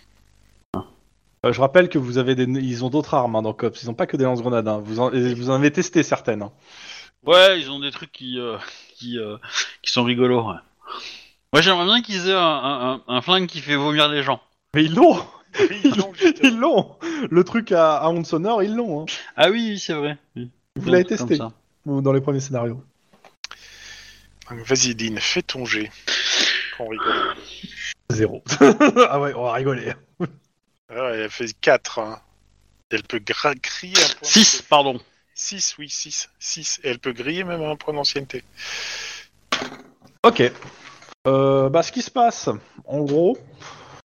Euh, je rappelle que vous avez des, ils ont d'autres armes hein, dans Cops, ils ont pas que des lance-grenades. hein. Vous en, et vous en avez testé certaines. hein. Ouais, ils ont des trucs qui, euh, qui, euh, qui sont rigolos. ouais. Moi, j'aimerais bien qu'ils aient un, un- un- un flingue qui fait vomir les gens. Mais ils l'ont, Oui, donc, [laughs] justement. ils l'ont. Le truc à, à Onde Sonore, ils l'ont. Hein. Ah oui, oui, c'est vrai. Oui. Vous l'avez comme testé ça. ou dans les premiers scénarios. Vas-y, Lynn, fais ton jet. Qu'on rigole. Zéro. [laughs] ah ouais, on va rigoler. Ah, elle fait 4. Elle peut gra- crier un point 6, pardon. 6, oui, 6. 6. Et elle peut griller même un point d'ancienneté. Ok. Euh, bah, ce qui se passe, en gros,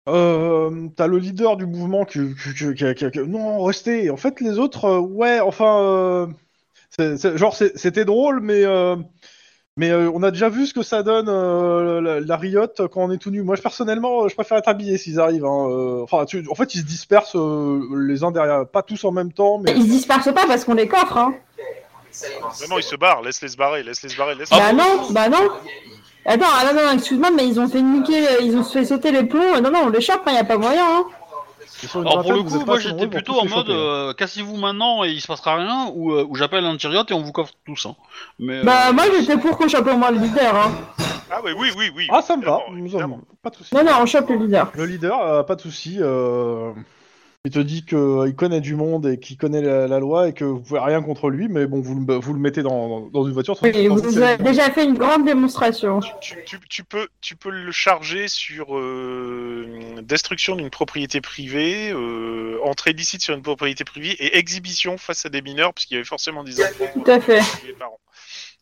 euh, t'as le leader du mouvement qui, qui, non, restez. En fait, les autres, euh, ouais, enfin, euh, genre, c'était drôle, mais euh, mais euh, on a déjà vu ce que ça donne euh, la, la Riot quand on est tout nu. Moi, je, personnellement, je préfère être habillé s'ils arrivent. hein, euh, Enfin, tu- en fait, ils se dispersent euh, les uns derrière, pas tous en même temps, mais Ils se dispersent pas parce qu'on les coffre, hein. Non, non, ils se barrent. Laisse-les se barrer. Laisse-les se barrer. Laisse bah non, bah non. Attends, ah non, non, excuse-moi, mais ils ont fait niquer, ils ont fait sauter les plombs. Non, non, on les chope, il y a pas moyen, hein. Alors pour le coup, moi j'étais plutôt en mode euh, cassez-vous maintenant et il se passera rien ou, euh, ou j'appelle l'antiriote et on vous coffre tous. Hein. Mais, Bah euh, moi j'étais pour qu'on chope au moins le leader, hein. Ah, oui, oui, oui, oui. Ah, ça me va, évidemment, pas de soucis. Non, non, on chope le leader. Le leader, euh, pas de souci. euh, il te dit qu'il connaît du monde et qu'il connaît la, la loi et que vous pouvez rien contre lui, mais bon, vous le, vous le mettez dans, dans une voiture. Oui, vous avez déjà fait une grande démonstration. Tu, tu- tu peux, tu peux le charger sur euh, destruction d'une propriété privée, euh, entrée illicite sur une propriété privée et exhibition face à des mineurs, puisqu'il y avait forcément des enfants Tout à fait. des parents.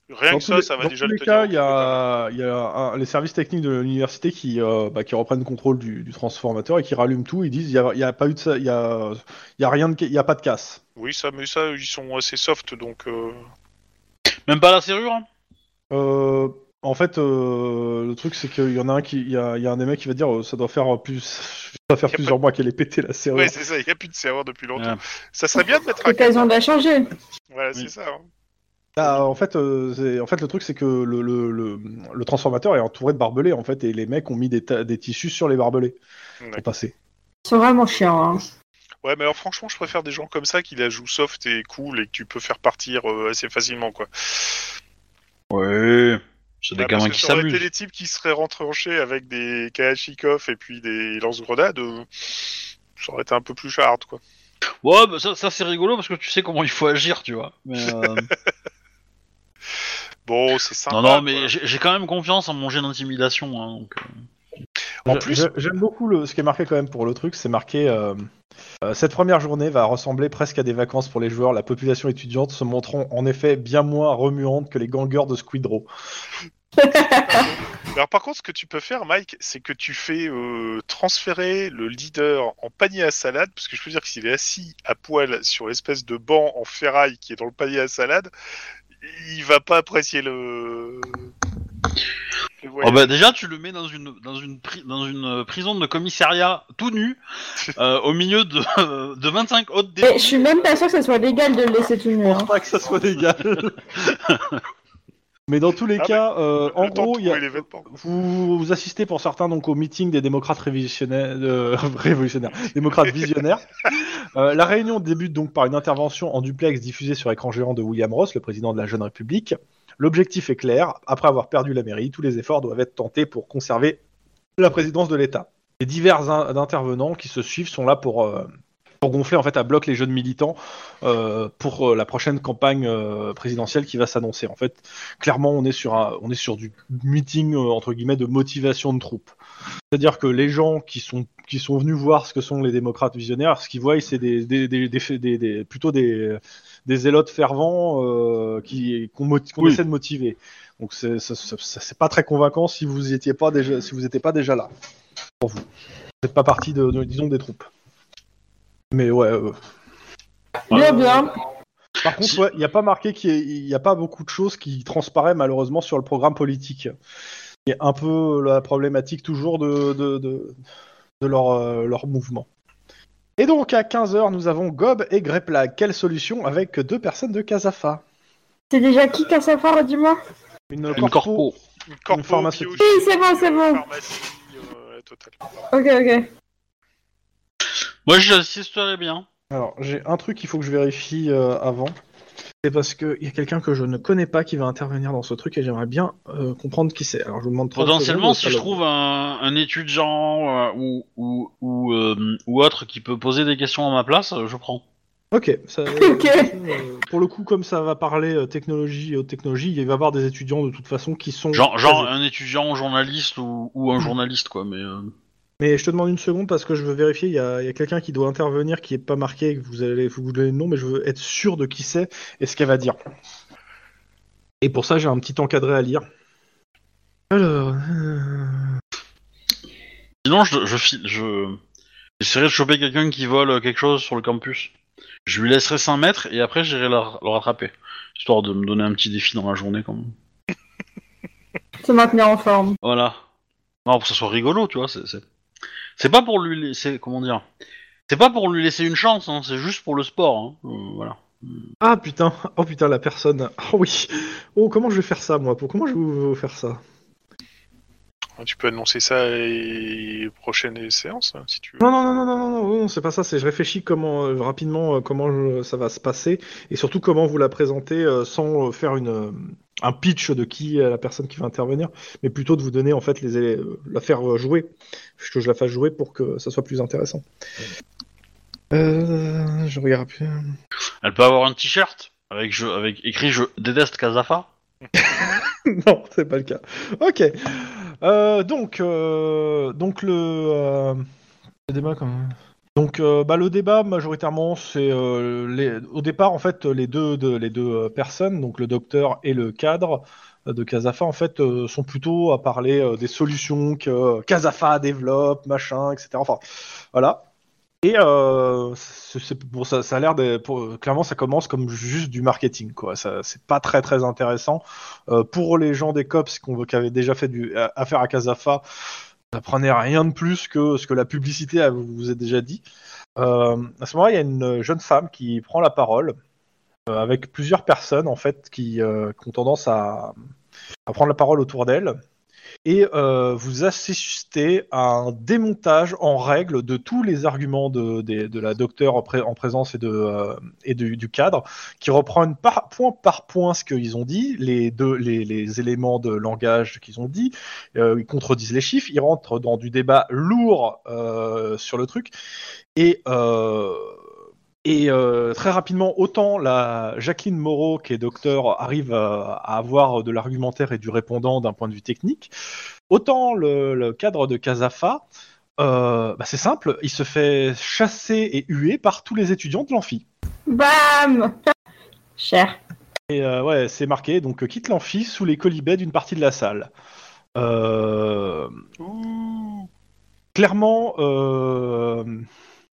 Rien Dans que tous ça, les- ça va dans déjà tous le les cas, il y a, il y a un- les services techniques de l'université qui, euh, bah, qui reprennent contrôle du, du transformateur et qui rallument tout. Ils disent il y a, pas eu de, ça- il y a, il y a rien de, il y a pas de casse. Oui, ça, mais ça, ils sont assez soft, donc. euh, Même pas la serrure hein Euh, en fait, euh, le truc c'est qu'il y en a un qui, il y a, il y a un des mecs qui va dire euh, ça doit faire plus, ça doit faire plusieurs mois qu'elle est pétée la serrure. Ouais, c'est ça. Il n'y a plus de serveur depuis longtemps. Ouais. Ça serait bien de mettre un. L'occasion de la changer. Voilà, Oui. c'est ça. hein. Ah, en fait, euh, c'est- en fait, le truc c'est que le, le, le, le transformateur est entouré de barbelés en fait, et les mecs ont mis des, tissus sur les barbelés pour passer. Sont vraiment chiants, hein. Ouais, mais alors franchement, je préfère des gens comme ça qui la jouent soft et cool et que tu peux faire partir euh, assez facilement, quoi. Ouais. C'est des Ah, gamins qui ça aurait été s'amusent. des types qui seraient retranchés avec des Kalachnikov et puis des lance-grenades. euh, ça aurait été un peu plus hard, quoi. Ouais, bah ça, ça c'est rigolo parce que tu sais comment il faut agir, tu vois. Mais, euh, [laughs] Bon, c'est sympa. non, non, mais j'ai quand même confiance en mon jet d'intimidation. Hein, donc, euh. En plus- j'aime beaucoup le, ce qui est marqué quand même pour le truc, c'est marqué euh, euh, cette première journée va ressembler presque à des vacances pour les joueurs. La population étudiante se montrant en effet bien moins remuante que les gangers de Squidrow. Alors par contre, ce que tu peux faire, Mike, c'est que tu fais euh, transférer le leader en panier à salade, parce que je peux dire que s'il est assis à poil sur l'espèce de banc en ferraille qui est dans le panier à salade, il va pas apprécier le. le Oh bah déjà, tu le mets dans une dans une pri- dans une euh, prison de commissariat tout nu, [laughs] euh, au milieu de [laughs] de 25 autres Mais détenus. je suis même pas sûr que ça soit légal de le laisser tout nu. hein. Pas que ça soit légal. [laughs] Mais dans tous les Ah, cas, euh, Le en gros, y a- vous, vous assistez pour certains donc au meeting des démocrates révolutionnaires, euh, [laughs] révolutionnaires démocrates visionnaires. [laughs] Euh, la réunion débute donc par une intervention en duplex diffusée sur écran géant de William Ross, le président de la Jeune République. L'objectif est clair. Après avoir perdu la mairie, tous les efforts doivent être tentés pour conserver la présidence de l'État. Les divers in- intervenants qui se suivent sont là pour euh, pour gonfler en fait à bloc les jeunes militants euh, pour euh, la prochaine campagne euh, présidentielle qui va s'annoncer. En fait, clairement, on est sur un, on est sur du meeting euh, entre guillemets de motivation de troupes. C'est-à-dire que les gens qui sont qui sont venus voir ce que sont les démocrates visionnaires, ce qu'ils voient, c'est des, des, des, des- plutôt des, des zélotes fervents euh, qui qu'on qu'on Oui. essaie de motiver. Donc c'est c'est- pas très convaincant si vous étiez pas déjà si vous étiez pas déjà là pour vous. Vous n'êtes pas partie de, de- disons des troupes. Mais ouais. euh, Bien, bien. par contre, ouais, il n'y a pas marqué qu'il n'y a pas beaucoup de choses qui transparaissent malheureusement sur le programme politique. C'est un peu la problématique toujours de, de, de, de leur, euh, leur mouvement. Et donc à 15h, nous avons Gob et Greplag. Quelle solution avec deux personnes de Casafa? C'est déjà qui Cassafar, dis-moi Une, Une corpo. Une corpo, pharmaceutique. biologie, Oui, c'est bon, c'est bon. Pharmacie, euh, totale. Ok, ok. Moi, j'assisterais bien. Alors, j'ai un truc qu'il faut que je vérifie euh, avant. C'est parce qu'il y a quelqu'un que je ne connais pas qui va intervenir dans ce truc et j'aimerais bien euh, comprendre qui c'est. Alors, je vous demande 30 Potentiellement, si je trouve un, un étudiant euh, ou ou ou, euh, ou autre qui peut poser des questions à ma place, je prends. Ok. Ça, [laughs] Ok. euh, pour le coup, comme ça va parler euh, technologie et haute technologie, il va y avoir des étudiants de toute façon qui sont. Genre, genre un étudiant journaliste ou, ou un journaliste, quoi. Mais euh, Mais je te demande une seconde parce que je veux vérifier. Il y a, quelqu'un qui doit intervenir qui est pas marqué. Que vous allez vous donner le nom, mais je veux être sûr de qui c'est et ce qu'elle va dire. Et pour ça, j'ai un petit encadré à lire. Alors. euh, sinon, je je file, je j'essaierai de choper quelqu'un qui vole quelque chose sur le campus. Je lui laisserai 5 mètres et après j'irai le, le rattraper, histoire de me donner un petit défi dans la journée, quand même. [laughs] Se maintenir en forme. Voilà. Non, pour que ça soit rigolo, tu vois. C'est c'est pas pour lui laisser, comment dire? C'est pas pour lui laisser une chance, hein, c'est juste pour le sport. Hein. euh, voilà. Ah putain, oh putain la personne. Oh oui. Oh comment je vais faire ça moi? Pour comment je vais vous faire ça? Tu peux annoncer ça les prochaines séances, hein, si tu veux. Non non non non non non non, non, c'est pas ça. C'est je réfléchis comment euh, rapidement euh, comment je- ça va se passer et surtout comment vous la présenter euh, sans euh, faire une euh, un pitch de qui est la personne qui va intervenir, mais plutôt de vous donner en fait les élé- euh, la faire euh, jouer, que je la fasse jouer pour que ça soit plus intéressant. Euh, je regarde plus. Elle peut avoir un t-shirt avec je, avec écrit je déteste Kazafa. [laughs] non, c'est pas le cas. Ok. Euh, donc, euh, donc le, euh, le débat quand même. Donc, euh, bah, le débat majoritairement, c'est euh, les... au départ en fait les deux, de- les deux euh, personnes, donc le docteur et le cadre euh, de Casafa en fait euh, sont plutôt à parler des solutions que Casafa développe, machin, etc. Enfin, voilà. Et c'est, bon, ça, ça a l'air de, clairement, ça commence comme juste du marketing, quoi. Ça, c'est pas très très intéressant. Pour les gens des cops qui avaient déjà fait du, affaire à Casafa, prenait rien de plus que ce que la publicité vous a déjà dit. Euh, à ce moment-là, il y a une jeune femme qui prend la parole euh, avec plusieurs personnes en fait qui, euh, ont tendance à prendre la parole autour d'elle. Et euh, vous assistez à un démontage en règle de tous les arguments de, la docteure en, pré- en présence et, de, euh, du, cadre, qui reprennent point par point ce qu'ils ont dit, les, éléments de langage qu'ils ont dit, euh, ils contredisent les chiffres, ils rentrent dans du débat lourd sur le truc, et... et euh, très rapidement, autant la Jacqueline Moreau, qui est docteur, arrive à, à avoir de l'argumentaire et du répondant d'un point de vue technique, autant le, le cadre de Casafa, euh, bah, c'est simple, il se fait chasser et huer par tous les étudiants de l'amphi. Bam Cher. Et euh, ouais, c'est marqué, donc euh, quitte l'amphi sous les colibets d'une partie de la salle. Euh, clairement, euh,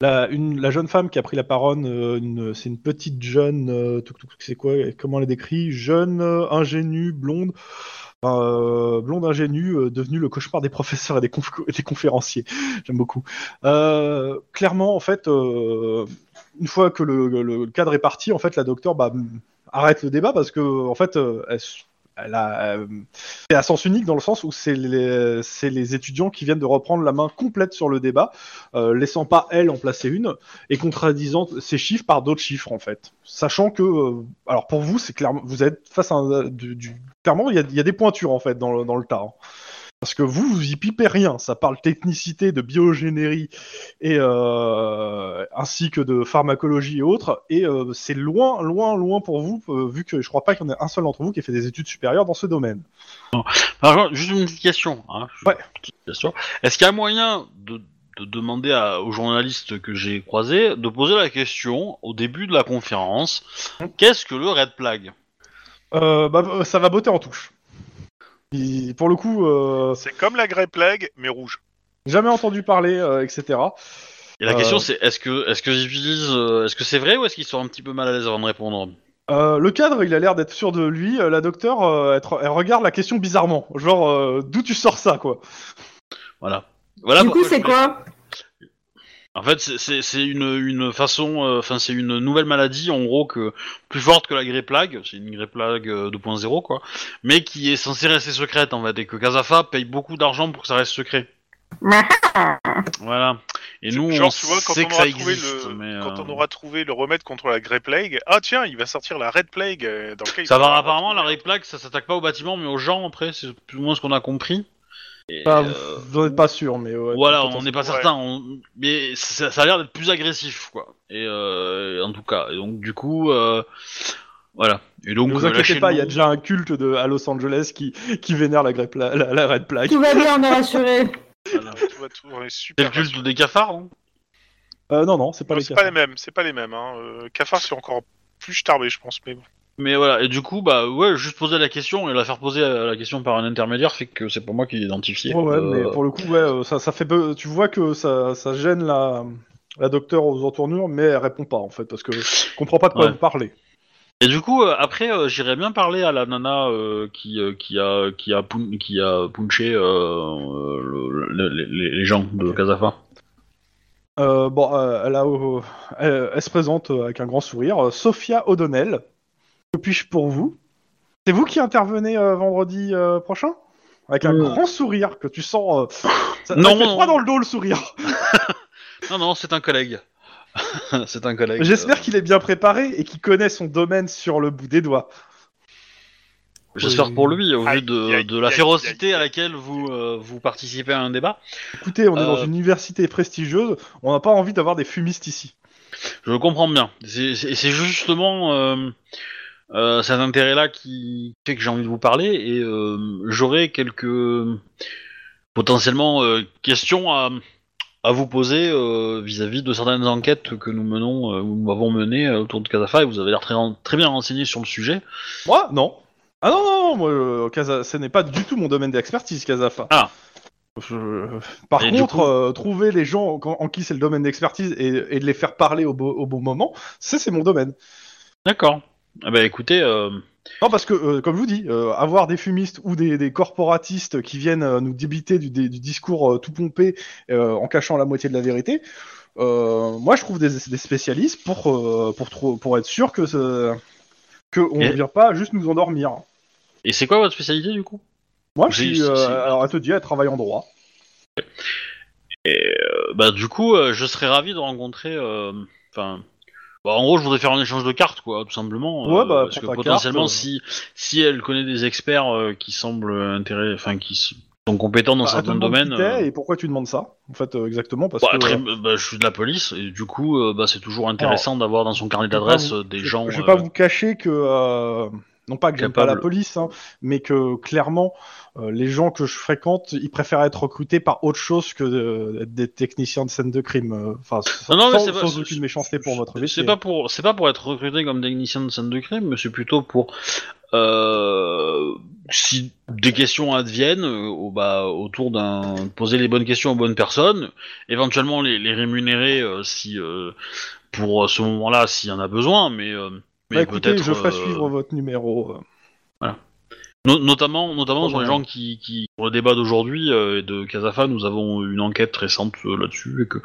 la, une- la jeune femme qui a pris la parole, euh, c'est une petite jeune, euh, c'est quoi, comment elle est décrit Jeune, euh, ingénue, blonde, euh, blonde ingénue, devenue le cauchemar des professeurs et des, conférenciers. [laughs] J'aime beaucoup. Clairement, en fait, une fois que le, cadre est parti, en fait, la docteure bah, arrête le débat parce que, en fait, euh, c'est à sens unique dans le sens où c'est les, étudiants qui viennent de reprendre la main complète sur le débat, euh, laissant pas elle en placer une et contradisant ces chiffres par d'autres chiffres en fait. Sachant que, euh, alors pour vous, c'est clairement, vous êtes face à un, du, du- clairement, il y a, des pointures en fait dans le, dans le hein. Parce que vous, vous y pipez rien. Ça parle technicité, de biogénérie et euh, ainsi que de pharmacologie et autres. Et euh, c'est loin, loin, loin pour vous, euh, vu que je crois pas qu'il y en ait un seul d'entre vous qui ait fait des études supérieures dans ce domaine. Par contre, juste une petite question. Hein, Ouais. question. Est-ce qu'il y a moyen de, de demander à, aux journalistes que j'ai croisés de poser la question au début de la conférence? Qu'est-ce que le red flag? Euh, bah, ça va botter en touche. Il- pour le coup, euh, C'est comme la Grey Plague, mais rouge. jamais entendu parler, euh, etc. Et la Euh. question c'est est-ce que est-ce qu'ils utilisent euh, est-ce que c'est vrai ou est-ce qu'ils sont un petit peu mal à l'aise avant de répondre Euh, le cadre, il a l'air d'être sûr de lui. Euh, la docteure, euh, elle, elle regarde la question bizarrement. Genre, euh, d'où tu sors ça, quoi? Voilà. Voilà. du coup, c'est voulais- quoi? En fait, c'est- une, une façon, euh, enfin c'est une nouvelle maladie en gros que plus forte que la grippe plague, c'est une grippe plague euh, 2.0 quoi, mais qui est censée rester secrète en fait et que Casafa paye beaucoup d'argent pour que ça reste secret. [laughs] Voilà. Et nous, Genre, on tu vois, quand sait on que ça aura trouvé existe, le, mais quand euh, on aura trouvé le remède contre la Grey Plague, ah tiens, il va sortir la Red Plague dans lequel ça va apparemment la grippe plague, ça s'attaque pas aux bâtiments mais aux gens après, c'est plus ou moins ce qu'on a compris. Et, Enfin, euh, Vous n'en êtes pas sûr, mais ouais, voilà, on n'est pas Ouais. certain, on- mais ça, ça a l'air d'être plus agressif, quoi. Et euh, en tout cas, et donc du coup, euh, voilà. Et donc, Ne vous euh, inquiétez pas, il y a déjà un culte de, à Los Angeles qui, qui vénère la, grippe, la, la, la Red Plague. Tout va bien, on est rassuré. [laughs] Voilà. Tout va tout- on est C'est super. le culte des cafards, hein Euh, non, non, c'est pas Non, les c'est cas. pas les mêmes, c'est pas les mêmes. Hein. Euh, Cafard, c'est encore plus starbé, je pense. Mais bon. Mais voilà, et du coup, bah ouais, juste poser la question et la faire poser euh, la question par un intermédiaire fait que c'est pas moi qui l'ai identifié. Ouais, ouais, Euh, mais pour le coup, ouais, euh, ça, ça fait peu- tu vois que ça, ça gêne la, la docteure aux entournures, mais elle répond pas en fait, parce que je comprends pas de quoi Ouais. vous parlez. Et du coup, euh, après, euh, j'irais bien parler à la nana euh, qui, qui a qui a pun- qui a punché le- le- le- les, les gens de Ok. Casafa. Bon, elle, a, elle, elle se présente avec un grand sourire. Sophia O'Donnell, que puis-je pour vous? C'est vous qui intervenez euh, vendredi euh, prochain? Avec un Euh. grand sourire que tu sens. euh, ça, Non, ça fait non. froid dans le dos le sourire. [laughs] Non, non, c'est un collègue. [laughs] c'est un collègue. J'espère euh, qu'il est bien préparé et qu'il connaît son domaine sur le bout des doigts. J'espère pour lui, au vu Aïe, de, aïe, de la aïe, férocité aïe, à laquelle vous euh, vous participez à un débat. Écoutez, on est dans Euh. une université prestigieuse, on n'a pas envie d'avoir des fumistes ici. Je le comprends bien. C'est c'est- c'est justement euh, euh, cet intérêt-là qui fait que j'ai envie de vous parler et euh, j'aurai quelques potentiellement euh, questions à, à vous poser euh, vis-à-vis de certaines enquêtes que nous menons ou nous avons menées autour de Casafa et vous avez l'air très, très bien renseigné sur le sujet. Moi, non. Ah non, non, non, moi, Casa- ce n'est pas du tout mon domaine d'expertise, Casafa. Ah. Je- Par Et contre, coup- euh, trouver les gens en, en qui c'est le domaine d'expertise et, et de les faire parler au, bon moment, c'est mon domaine. D'accord. Eh ben écoutez, euh, Non, parce que, euh, comme je vous dis, euh, avoir des fumistes ou des, des corporatistes qui viennent euh, nous débiter du, des- du discours tout pompé en cachant la moitié de la vérité, moi je trouve des, des spécialistes pour, pour, pour être sûr que, ce- que on ne vient pas juste nous endormir. et c'est quoi votre spécialité du coup? Moi, je suis. alors, elle te dit, elle travaille en droit. Et bah du coup, je serais ravi de rencontrer. Enfin, bah, en gros, je voudrais faire un échange de cartes, quoi, tout simplement. Ouais, euh, bah, parce que potentiellement, carte, euh. si si elle connaît des experts euh, qui semblent intéressés, enfin qui sont compétents dans Bah, certains domaines. euh, et pourquoi tu demandes ça En fait, euh, exactement parce bah, que. très- euh, bah, je suis de la police et du coup, bah, c'est toujours intéressant d'avoir dans son carnet d'adresse des je, gens. Je vais pas vous cacher que. Euh, non pas que j'aime pas la police, hein, mais que clairement, euh, les gens que je fréquente, ils préfèrent être recrutés par autre chose que d'être des techniciens de scène de crime. euh, Enfin, sans, Non, non, mais sans- c'est pas- sans c'est- aucune méchanceté pour votre C'est métier. pas pour, c'est pas pour être recruté comme technicien de scène de crime, mais c'est plutôt pour euh, si des questions adviennent euh, bah, autour d'un poser les bonnes questions aux bonnes personnes, éventuellement les, les rémunérer euh, si euh, pour ce moment-là s'il y en a besoin, mais euh, mais Bah, écoutez, peut-être je ferai euh, suivre votre numéro. euh. no- notamment notamment Oh, sur les gens qui qui pour le débat d'aujourd'hui euh, et de Casafa, nous avons une enquête récente euh, là-dessus et que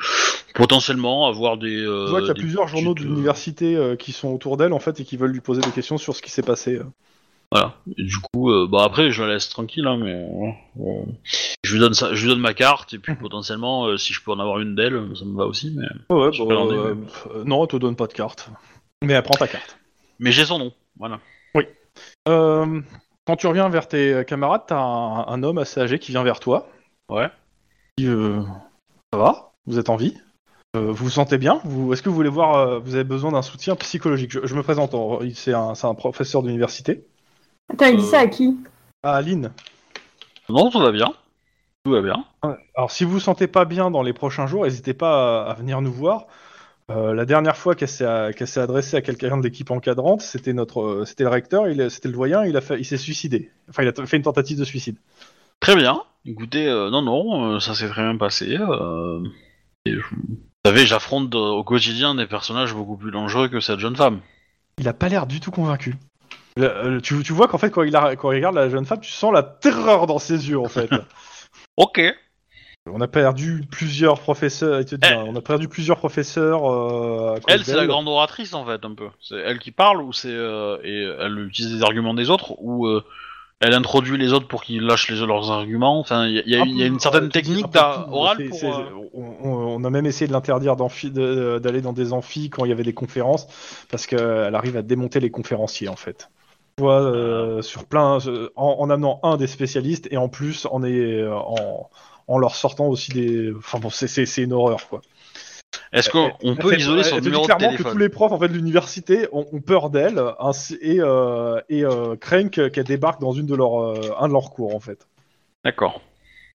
potentiellement avoir des Je vois qu'il y a plusieurs journaux de euh, l'université euh, qui sont autour d'elle en fait et qui veulent lui poser des questions sur ce qui s'est passé. euh. Voilà. Et du coup, euh, bah après, je la laisse tranquille, hein, mais voilà. Euh, je lui donne ça, je lui donne ma carte et puis [laughs] potentiellement, euh, si je peux en avoir une d'elle, ça me va aussi. Mais, Ouais, Je bah, euh, euh, non, elle te donne pas de carte. Mais elle prend ta carte. Mais j'ai son nom. Voilà. Euh, quand tu reviens vers tes camarades, t'as un, un homme assez âgé qui vient vers toi. Ouais. Dit, euh, ça va Vous êtes en vie Euh, Vous vous sentez bien vous, Est-ce que vous voulez voir euh, Vous avez besoin d'un soutien psychologique? Je, je me présente. en- C'est un, c'est un professeur d'université. Attends, il dit Euh. ça à qui? Ah, Aline. Non, tout va bien. Tout va bien. Alors, si vous vous sentez pas bien dans les prochains jours, n'hésitez pas à, à venir nous voir. Euh, la dernière fois qu'elle s'est, qu'elle s'est adressée à quelqu'un de l'équipe encadrante, c'était notre, euh, c'était le recteur, c'était le doyen, il a fait, il s'est suicidé. Enfin, il a fait une tentative de suicide. Très bien. Écoutez, euh, non, non, euh, ça s'est très bien passé. euh, et Vous savez, j'affronte euh, au quotidien des personnages beaucoup plus dangereux que cette jeune femme. Il a pas l'air du tout convaincu. Le- euh, tu, tu vois qu'en fait, quand il, a- quand il regarde la jeune femme, tu sens la terreur dans ses yeux, en fait. [laughs] Ok. On a perdu plusieurs professeurs. te dit, Eh. hein, on a perdu plusieurs professeurs. euh, à cause Elle, c'est la d'elle. grande oratrice en fait, un peu. C'est elle qui parle ou c'est euh, et elle utilise des arguments des autres ou euh, elle introduit les autres pour qu'ils lâchent les, leurs arguments. Enfin, il y, a- il y a Un il y a peu, une certaine technique d'a- orale c'est- pour. c'est- euh, on, on- on a même essayé de l'interdire d'amphi- de- d'aller dans des amphis quand il y avait des conférences, parce qu'elle arrive à démonter les conférenciers en fait. Tu vois, euh, sur plein, euh, en, en amenant un des spécialistes et en plus en, est, en, en leur sortant aussi des. Enfin bon, c'est- une horreur quoi. Est-ce qu'on on peut isoler son dit numéro de clairement que téléphone tous les profs en fait de l'université ont, ont peur d'elle ainsi- et euh, et euh, craignent que- qu'elle débarque dans une de leurs euh, un de leurs cours en fait. D'accord.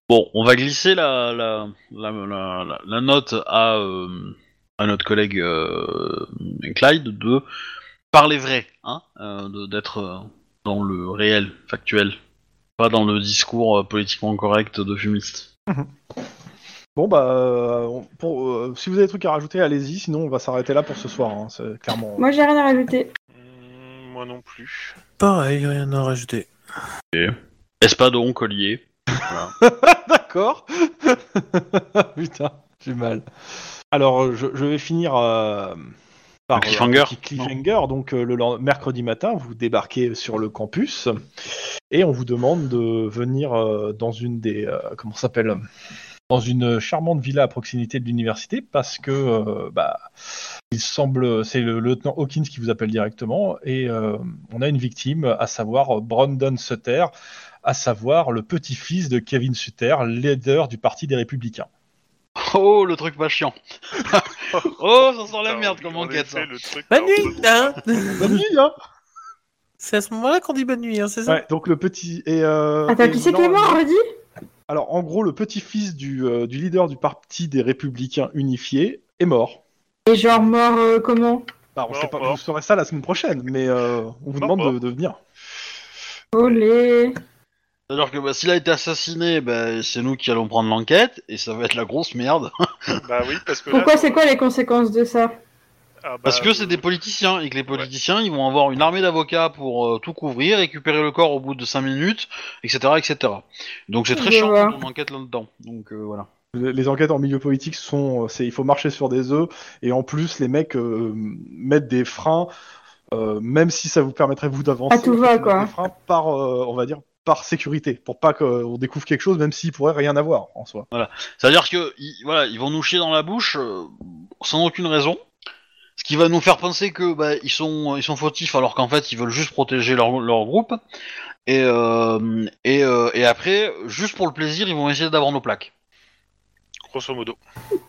Bon, on va glisser la la, la, la, la- la note à, euh, à notre collègue Clyde de parler vrai, hein, de- d'être dans le réel, factuel, pas dans le discours politiquement correct de fumiste. Bon bah euh, on- pour, euh, si vous avez des trucs à rajouter, allez-y. Sinon on va s'arrêter là pour ce soir. hein, c'est clairement. Moi, j'ai rien à rajouter. Hmm, moi non plus. Pareil, rien à rajouter. Espadon, collier. [laughs] D'accord. [laughs] Putain, j'ai mal. Alors, je, je vais finir euh, par Le cliffhanger. un petit cliffhanger. Donc, euh, le mercredi matin, vous débarquez sur le campus et on vous demande de venir euh, dans une des euh, comment s'appelle dans une charmante villa à proximité de l'université parce que euh, bah il semble c'est le lieutenant Hawkins qui vous appelle directement et euh, on a une victime à savoir Brandon Sutter à savoir le petit-fils de Kevin Sutter, leader du Parti des Républicains. Oh, le truc pas chiant. [laughs] oh, ça sent la merde comme en enquête, ça. le truc, Bonne nuit, hein [laughs] Bonne nuit, hein C'est à ce moment-là qu'on dit bonne nuit, hein, c'est ça Ouais, donc le petit... Et, euh, Attends, et qui c'est non, Clément, non. redis Alors, en gros, le petit-fils du, euh, du leader du Parti des Républicains unifiés est mort. Et genre mort euh, comment Bah, on Mort, sait pas, mort. vous saurez ça la semaine prochaine, mais euh, on vous Mort, demande de, mort. de venir. Olé C'est-à-dire que bah, s'il a été assassiné, bah, c'est nous qui allons prendre l'enquête et ça va être la grosse merde. [laughs] Bah oui, parce que là, Pourquoi c'est quoi les conséquences de ça? Ah, bah, Parce que c'est euh, des politiciens et que les politiciens ils vont avoir une armée d'avocats pour euh, tout couvrir, récupérer le corps au bout de 5 minutes, etc. etc. Donc c'est très chiant qu'on enquête là-dedans. Donc euh, voilà. Les enquêtes en milieu politique sont, c'est, il faut marcher sur des œufs, et en plus, les mecs euh, mettent des freins, euh, même si ça vous permettrait vous d'avancer. À tout en fait, va, quoi. Des freins par, euh, on va dire, par sécurité, pour pas qu'on découvre quelque chose, même s'il pourrait rien avoir en soi. C'est-à-dire que ils, voilà, ils vont nous chier dans la bouche euh, sans aucune raison. Ce qui va nous faire penser que bah, ils sont ils sont fautifs alors qu'en fait ils veulent juste protéger leur, leur groupe. Et, euh, et, euh, et après, juste pour le plaisir, ils vont essayer d'avoir nos plaques. Grosso modo.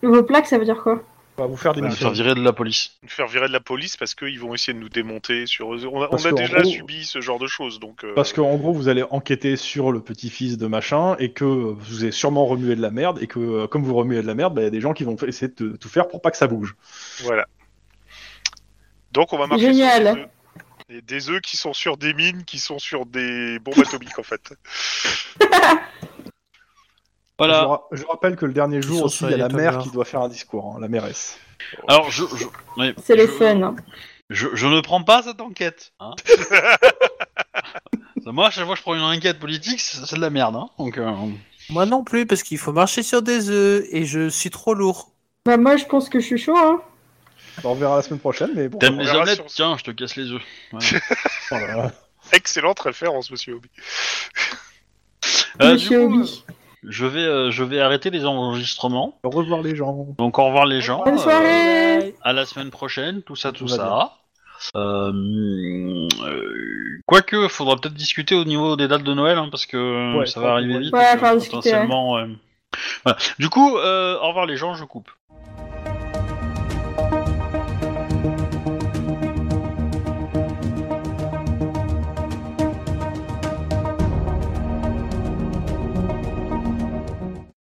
Vos plaques, ça veut dire quoi? On va vous faire des Nous faire virer de la police. Nous faire virer de la police parce qu'ils vont essayer de nous démonter sur eux. On a, on a déjà gros- subi ce genre de choses, donc. euh, Parce qu'en gros, vous allez enquêter sur le petit-fils de machin et que vous avez sûrement remué de la merde et que euh, comme vous remuez de la merde, bah, il y a des gens qui vont essayer de tout faire pour pas que ça bouge. Voilà. Donc on va marcher Génial. sur des œufs. Des œufs qui sont sur des mines, qui sont sur des bombes atomiques en fait. [laughs] Je, Voilà. ra- je rappelle que le dernier jour aussi, il y a la mère qui doit faire un discours, hein, la mairesse. Alors, je, je, ouais, C'est les je- fun. hein. Je, je ne prends pas cette enquête. Hein. [laughs] Moi, à chaque fois que je prends une enquête politique, c'est de la merde. Hein. Donc, euh, Moi non plus, parce qu'il faut marcher sur des œufs et je suis trop lourd. Bah, moi, je pense que je suis chaud. Hein. On verra la semaine prochaine, mais bon. t'aimes les omelettes sur- Tiens, je te casse les œufs. [laughs] Ouais. voilà. Excellente référence, monsieur Obi. Euh, du Monsieur coup, Obi. Je vais, euh, je vais arrêter les enregistrements. Au revoir les gens. Donc, au revoir les gens. Bonne Euh, soirée à la semaine prochaine, tout ça, tout, ça. Euh, euh, quoique, faudra peut-être discuter au niveau des dates de Noël, hein, parce que Ouais, ça va arriver vite. Ouais, que faudra discuter, potentiellement, euh, voilà. Du coup, euh, au revoir les gens, je coupe.